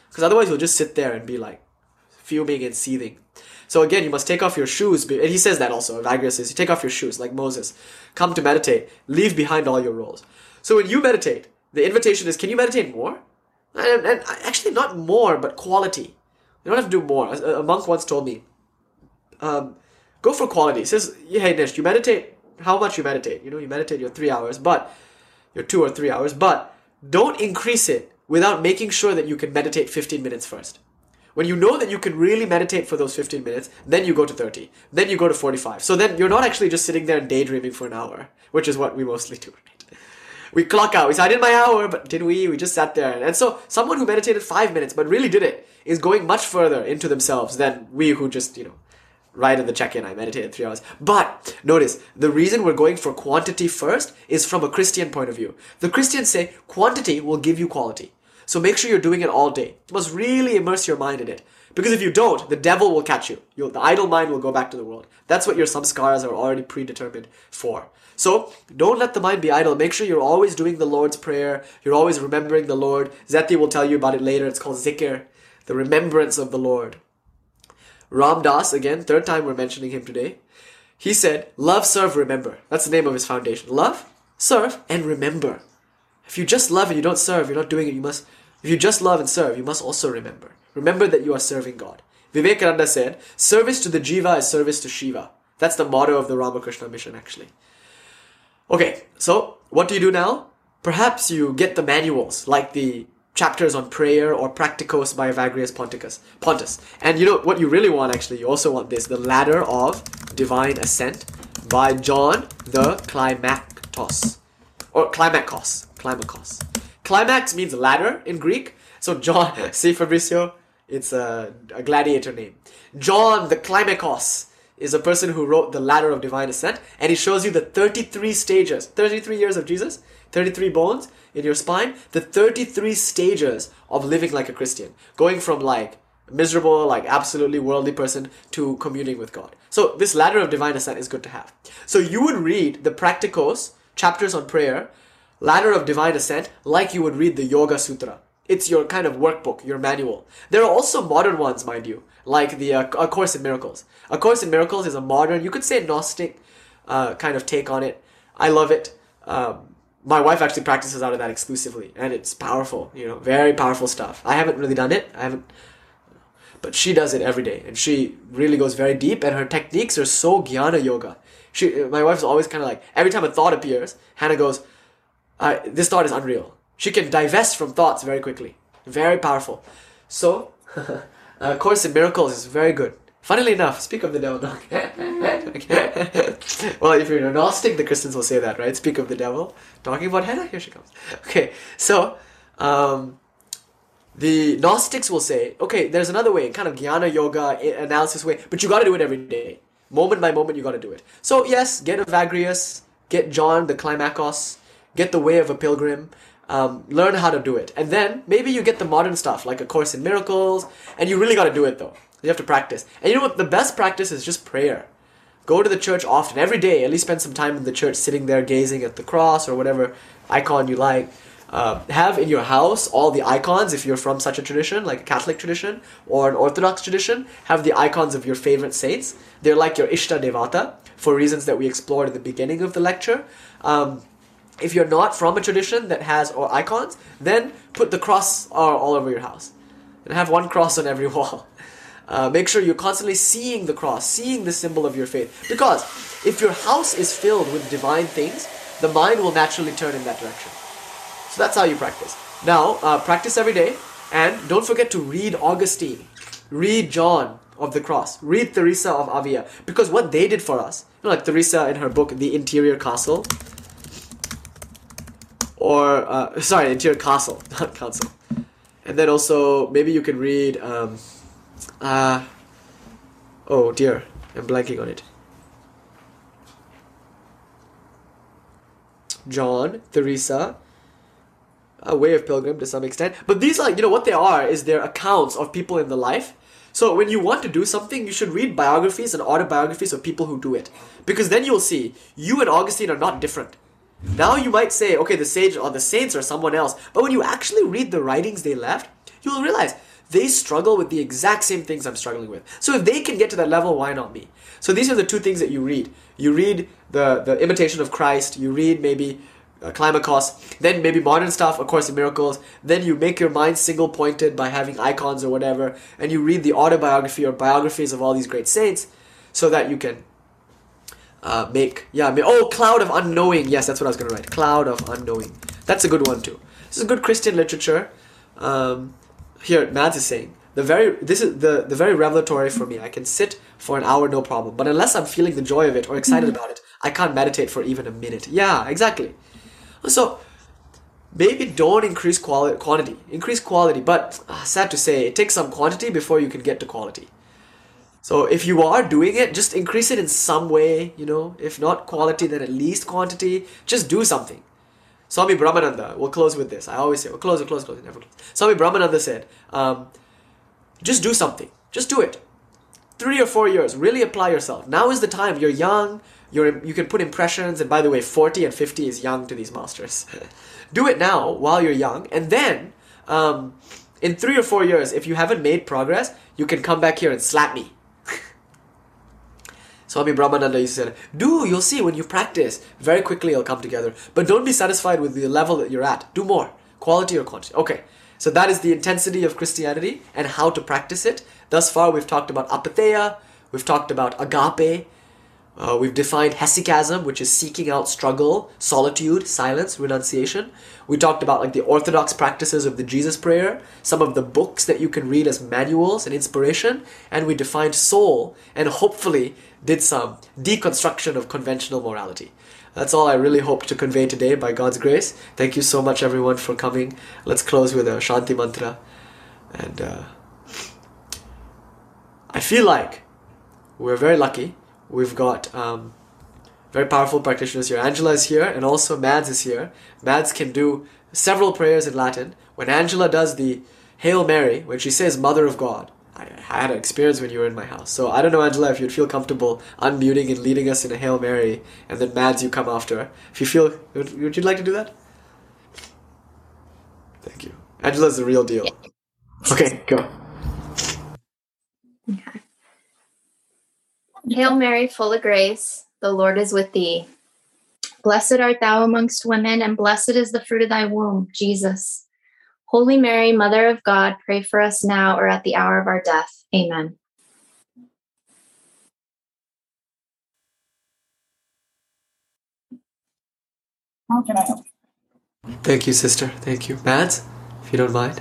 Because otherwise you'll just sit there and be like fuming and seething. So again, you must take off your shoes. And he says that also. Evagrius says, you take off your shoes, like Moses. Come to meditate. Leave behind all your roles. So when you meditate, the invitation is, can you meditate more? And, and actually not more, but quality. You don't have to do more. A monk once told me, um, go for quality. It says, hey Nish, you meditate how much you meditate. You know, you meditate your three hours, but your two or three hours, but don't increase it without making sure that you can meditate 15 minutes first. When you know that you can really meditate for those 15 minutes, then you go to 30. Then you go to 45. So then you're not actually just sitting there and daydreaming for an hour, which is what we mostly do, right? We clock out. We said, I did my hour, but did we? We just sat there. And so someone who meditated five minutes, but really did it, is going much further into themselves than we who just, you know, right at the check-in i meditated three hours but notice the reason we're going for quantity first is from a christian point of view the christians say quantity will give you quality so make sure you're doing it all day you must really immerse your mind in it Because if you don't, the devil will catch you. You'll, the idle mind will go back to the world. That's what your samskaras are already predetermined for. So don't let the mind be idle. Make sure you're always doing the Lord's Prayer. You're always remembering the Lord. Zeti will tell you about it later. It's called zikr, the remembrance of the Lord. Ram Dass, again, third time we're mentioning him today. He said, Love, serve, remember. That's the name of his foundation. Love, serve, and remember. If you just love and you don't serve, you're not doing it. You must, if you just love and serve, you must also remember. Remember that you are serving God. Vivekananda said, Service to the Jiva is service to Shiva. That's the motto of the Ramakrishna mission, actually. Okay, so what do you do now? Perhaps you get the manuals, like the chapters on prayer or Practicos by Evagrius Ponticus, Pontus. And you know what you really want actually? You also want this, the Ladder of Divine Ascent by John the Climactos. Or Climacos. Climacos. Climax means ladder in Greek. So John, [LAUGHS] see Fabrizio, it's a, a gladiator name. John the Climacos is a person who wrote the ladder of divine ascent and he shows you the 33 stages 33 years of jesus 33 bones in your spine the 33 stages of living like a christian going from like miserable like absolutely worldly person to communing with god so this ladder of divine ascent is good to have so you would read the practicos chapters on prayer ladder of divine ascent like you would read the yoga sutra it's your kind of workbook, your manual. There are also modern ones, mind you, like the uh, A Course in Miracles. A Course in Miracles is a modern, you could say Gnostic uh, kind of take on it. I love it. Um, my wife actually practices out of that exclusively, and it's powerful, you know, very powerful stuff. I haven't really done it. I haven't, but she does it every day, and she really goes very deep, and her techniques are so jnana yoga. She, my wife's always kind of like, every time a thought appears, Hannah goes, this thought is unreal she can divest from thoughts very quickly. Very powerful. So, [LAUGHS] uh, Course in Miracles is very good. Funnily enough, speak of the devil. [LAUGHS] well, if you're a Gnostic, the Christians will say that, right? Speak of the devil. Talking about Hannah, here she comes. Okay, so um, the Gnostics will say, okay, there's another way, kind of jnana yoga analysis way, but you got to do it every day, moment by moment. You got to do it. So yes, get Evagrius, get John the Climacos, get the Way of a Pilgrim um, learn how to do it. And then maybe you get the modern stuff like A Course in Miracles, and you really got to do it though. You have to practice. And you know what? The best practice is just prayer. Go to the church often, every day. At least spend some time in the church, sitting there gazing at the cross or whatever icon you like. Uh, have in your house all the icons if you're from such a tradition, like a Catholic tradition or an Orthodox tradition. Have the icons of your favorite saints. They're like your Ishta Devata for reasons that we explored at the beginning of the lecture. Um, if you're not from a tradition that has or icons, then put the cross all, all over your house and have one cross on every [LAUGHS] wall. Uh, make sure you're constantly seeing the cross, seeing the symbol of your faith. Because if your house is filled with divine things, the mind will naturally turn in that direction. So that's how you practice. Now, uh, practice every day, and don't forget to read Augustine, read John of the Cross, read Teresa of Avila, because what they did for us, you know, like Teresa in her book, The Interior Castle, or uh, sorry, interior castle, [LAUGHS] not council. And then also maybe you can read. Um, uh, oh dear, I'm blanking on it. John, Teresa, a way of pilgrim to some extent. But these are, you know, what they are is they're accounts of people in the life. So when you want to do something, you should read biographies and autobiographies of people who do it. Because then you'll see you and Augustine are not different. Now you might say, okay, the sage or the saints or someone else, but when you actually read the writings they left, you'll realize they struggle with the exact same things I'm struggling with. So if they can get to that level, why not me? So these are the two things that you read. You read the the imitation of Christ. You read maybe uh, then maybe modern stuff, of course, in miracles. Then you make your mind single pointed by having icons or whatever, and you read the autobiography or biographies of all these great saints, so that you can uh, make yeah make, oh cloud of unknowing. Yes that's what i was going to write. Cloud of unknowing. That's a good one too. This is good christian literature. Um, here mads is saying the very this is the the very revelatory for me. I can sit for an hour no problem. But unless i'm feeling the joy of it or excited mm-hmm. about it i can't meditate for even a minute. Yeah exactly. So maybe don't increase quality quantity. Increase quality but uh, sad to say it takes some quantity before you can get to quality so if you are doing it, just increase it in some way, you know. If not quality, then at least quantity. Just do something. Swami Brahmananda, we'll close with this. I always say, we'll close, we'll close, close, never close. Swami Brahmananda said, um, just do something. Just do it. Three or four years. Really apply yourself. Now is the time. You're young. You're, you can put impressions. And by the way, 40 and 50 is young to these masters. [LAUGHS] do it now while you're young. And then, um, in three or four years, if you haven't made progress, you can come back here and slap me. Swami Brahmananda say, do, you'll see when you practice, very quickly it'll come together. But don't be satisfied with the level that you're at. Do more. Quality or quantity. Okay. So that is the intensity of Christianity and how to practice it. Thus far, we've talked about apatheia, we've talked about agape, uh, we've defined hesychasm, which is seeking out struggle, solitude, silence, renunciation. We talked about like the orthodox practices of the Jesus prayer, some of the books that you can read as manuals and inspiration, and we defined soul and hopefully did some deconstruction of conventional morality. That's all I really hope to convey today by God's grace. Thank you so much, everyone, for coming. Let's close with a Shanti mantra. And uh, I feel like we're very lucky. We've got um, very powerful practitioners here. Angela is here, and also Mads is here. Mads can do several prayers in Latin. When Angela does the Hail Mary, when she says Mother of God, I had an experience when you were in my house. So I don't know, Angela, if you'd feel comfortable unmuting and leading us in a Hail Mary, and then Mads, you come after. If you feel, would, would you like to do that? Thank you. Angela's the real deal. Okay, go. Okay. Hail Mary, full of grace, the Lord is with thee. Blessed art thou amongst women, and blessed is the fruit of thy womb, Jesus. Holy Mary, Mother of God, pray for us now or at the hour of our death. Amen. How can I help? Thank you, sister. Thank you. Mads, if you don't mind.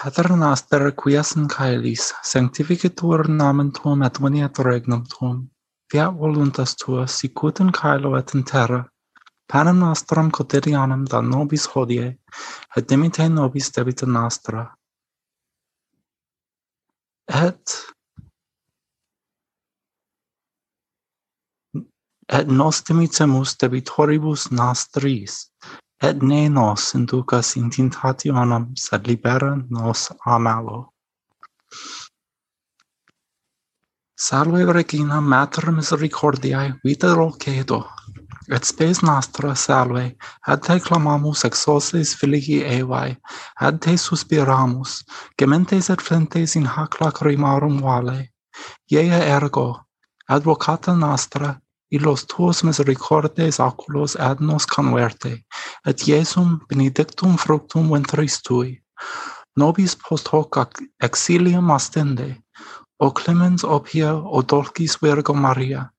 Paternoster quias in caelis, sanctificetur nomen tuum et veniat regnum tuum. Fiat voluntas tua, sicut in caelo et in terra. Panem nostrum quotidianum da nobis hodie, et dimite nobis debita nostra. Et et nos dimitemus debitoribus nostris, et ne nos inducas in tentationem, sed libera nos a malo. Salve Regina, Mater Misericordiae, vita rocedo, et spes nostra salve, ad te clamamus exoses filii evae, ad te suspiramus, gementes et flentes in hac lacrimarum vale. Iea ergo, advocata nostra, y los tuos misericordes oculos ad nos converte, et Iesum benedictum fructum ventris tui. Nobis post hoc exilium astende, o clemens opia o dolcis Virgo Maria,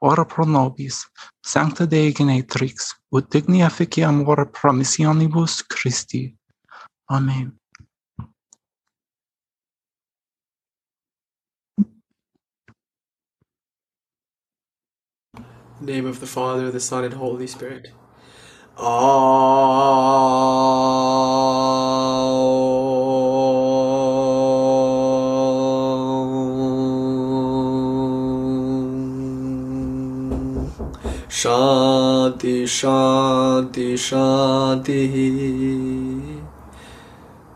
ora pro nobis, sancta Dei genetrix, ut digni effici amore promissionibus Christi. Amen. Name of the Father, the Son, and Holy Spirit. Aum. Shanti, Shanti, Shanti.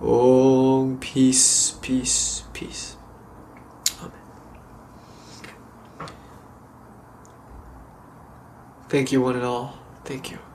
Om, peace, peace, peace. Amen. Thank you, one and all. Thank you.